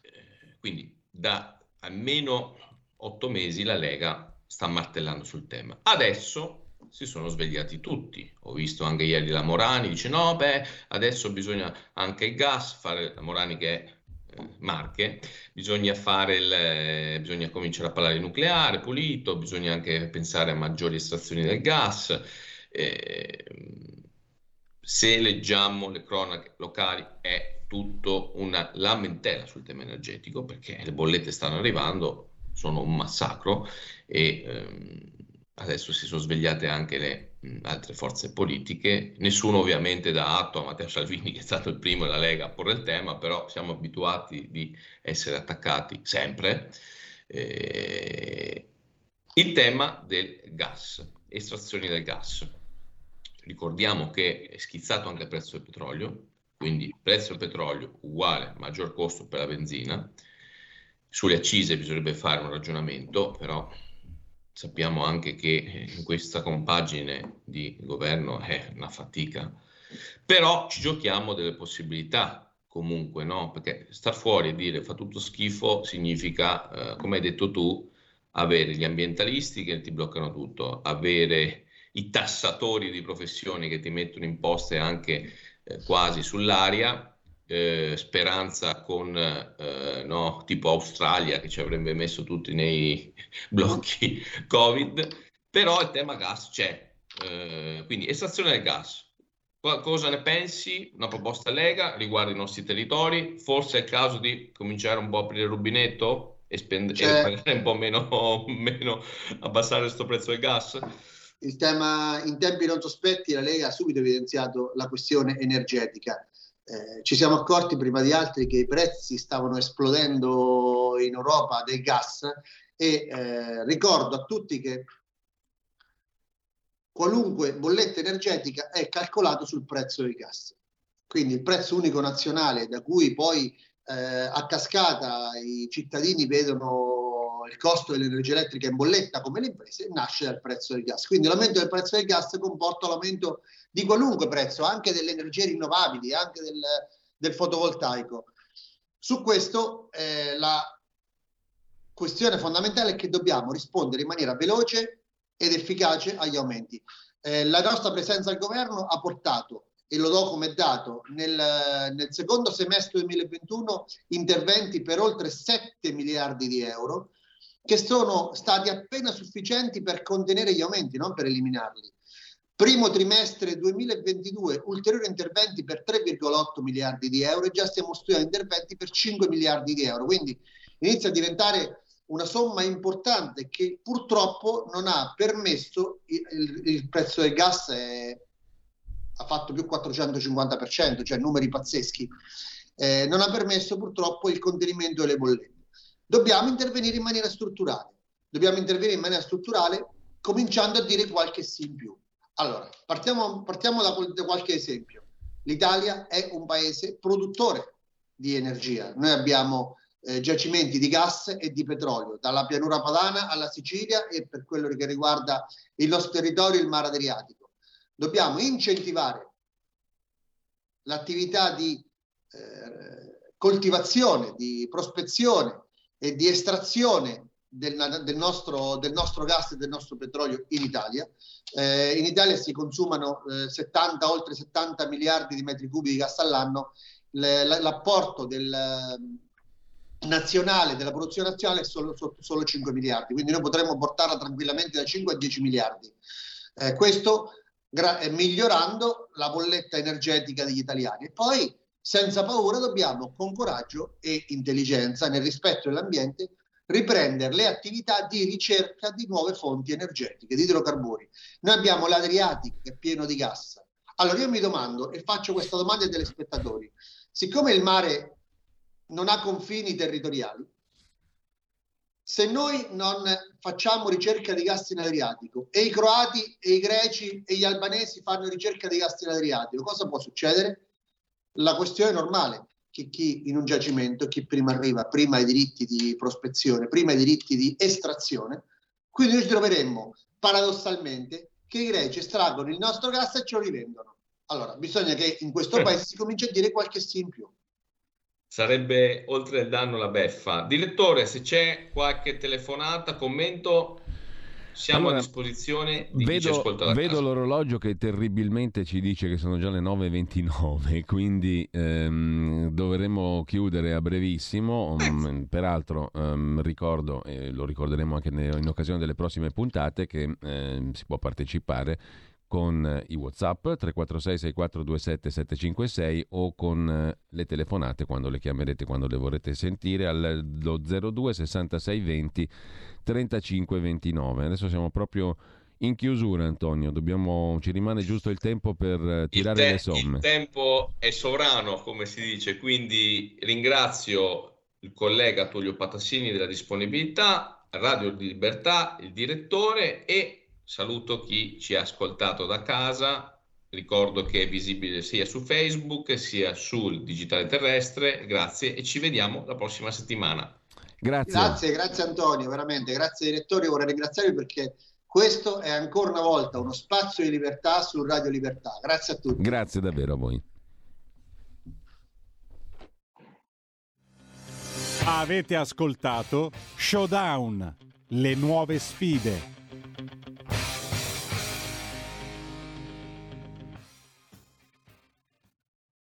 eh, quindi da almeno otto mesi la Lega sta martellando sul tema. Adesso si sono svegliati tutti. Ho visto anche ieri la Morani, dice no, beh, adesso bisogna anche il gas, fare la Morani che è eh, Marche, bisogna, fare il, bisogna cominciare a parlare di nucleare pulito, bisogna anche pensare a maggiori estrazioni del gas. Eh, se leggiamo le cronache locali è tutto una lamentela sul tema energetico perché le bollette stanno arrivando, sono un massacro e ehm, adesso si sono svegliate anche le mh, altre forze politiche. Nessuno ovviamente dà atto a Matteo Salvini che è stato il primo della Lega a porre il tema, però siamo abituati di essere attaccati sempre. Eh, il tema del gas, estrazioni del gas. Ricordiamo che è schizzato anche il prezzo del petrolio, quindi prezzo del petrolio uguale maggior costo per la benzina. Sulle accise bisognerebbe fare un ragionamento, però sappiamo anche che in questa compagine di governo è una fatica. Però ci giochiamo delle possibilità comunque, no? Perché star fuori e dire fa tutto schifo significa, eh, come hai detto tu, avere gli ambientalisti che ti bloccano tutto, avere i tassatori di professioni che ti mettono imposte anche eh, quasi sull'aria, eh, speranza con eh, no, tipo Australia che ci avrebbe messo tutti nei blocchi Covid, però il tema gas c'è, eh, quindi estrazione del gas. Cosa ne pensi? Una proposta Lega riguardo i nostri territori? Forse è il caso di cominciare un po' a aprire il rubinetto? e, spend- Cioè- e pagare un po' meno, meno, abbassare questo prezzo del gas? Il tema in tempi non sospetti la Lega ha subito evidenziato la questione energetica. Eh, ci siamo accorti prima di altri che i prezzi stavano esplodendo in Europa del gas e eh, ricordo a tutti che qualunque bolletta energetica è calcolato sul prezzo del gas. Quindi il prezzo unico nazionale da cui poi eh, a cascata i cittadini vedono il costo dell'energia elettrica in bolletta come le imprese nasce dal prezzo del gas. Quindi l'aumento del prezzo del gas comporta l'aumento di qualunque prezzo, anche delle energie rinnovabili, anche del, del fotovoltaico. Su questo eh, la questione fondamentale è che dobbiamo rispondere in maniera veloce ed efficace agli aumenti. Eh, la nostra presenza al governo ha portato e lo do come dato, nel, nel, secondo semestre 2021 interventi per oltre 7 miliardi di euro, che sono stati appena sufficienti per contenere gli aumenti, non per eliminarli. Primo trimestre 2022, ulteriori interventi per 3,8 miliardi di euro e già stiamo studiando interventi per 5 miliardi di euro. Quindi inizia a diventare una somma importante che purtroppo non ha permesso, il, il, prezzo del gas è, ha fatto più 450%, cioè numeri pazzeschi, eh, non ha permesso purtroppo il contenimento delle bollette. Dobbiamo intervenire in maniera strutturale. Dobbiamo intervenire in maniera strutturale cominciando a dire qualche sì in più. Allora, partiamo, partiamo da, da qualche esempio. L'Italia è un paese produttore di energia. Noi abbiamo eh, giacimenti di gas e di petrolio, dalla pianura padana alla Sicilia e per quello che riguarda il nostro territorio, il mare Adriatico. Dobbiamo incentivare l'attività di eh, coltivazione, di prospezione e di estrazione del, del, nostro, del, nostro, gas e del nostro petrolio in Italia. Eh, in Italia si consumano eh, 70, oltre 70 miliardi di metri cubi di gas all'anno. Le, l'apporto del, eh, nazionale, della produzione nazionale è solo, solo 5 miliardi, quindi noi potremmo portarla tranquillamente da 5 a 10 miliardi. Eh, questo gra- migliorando la bolletta energetica degli italiani. E poi senza paura dobbiamo con coraggio e intelligenza nel rispetto dell'ambiente riprendere le attività di ricerca di nuove fonti energetiche, di idrocarburi. Noi abbiamo l'Adriatico che è pieno di gas. Allora io mi domando e faccio questa domanda ai telespettatori. Siccome il mare non ha confini territoriali, se noi non facciamo ricerca di gas in Adriatico e i croati e i greci e gli albanesi fanno ricerca di gas in Adriatico, cosa può succedere? La questione normale che chi in un giacimento, chi prima arriva, prima ha i diritti di prospezione, prima i diritti di estrazione, quindi noi ci troveremmo paradossalmente che i greci estraggono il nostro gas e ce lo rivendono. Allora, bisogna che in questo paese si cominci a dire qualche sì in più. Sarebbe oltre il danno la beffa. Direttore, se c'è qualche telefonata, commento, siamo Allora, a disposizione di Vedo, vedo l'orologio che terribilmente ci dice che sono già le 9.29, quindi ehm, dovremo chiudere a brevissimo. Mm, peraltro ehm, ricordo, e lo ricorderemo anche in occasione delle prossime puntate, che ehm, si può partecipare con eh, i WhatsApp 346 6427 756 o con eh, le telefonate quando le chiamerete, quando le vorrete sentire allo 02 66 20 35 29. Adesso siamo proprio in chiusura Antonio, Dobbiamo, ci rimane giusto il tempo per eh, tirare te- le somme. il tempo è sovrano, come si dice, quindi ringrazio il collega Tullio Patassini della disponibilità, Radio di Libertà, il direttore e saluto chi ci ha ascoltato da casa. Ricordo che è visibile sia su Facebook sia sul digitale terrestre. Grazie e ci vediamo la prossima settimana. Grazie. Grazie, grazie Antonio, veramente, grazie direttore, vorrei ringraziarvi perché questo è ancora una volta uno spazio di libertà su Radio Libertà. Grazie a tutti. Grazie davvero a voi. Avete ascoltato Showdown, le nuove sfide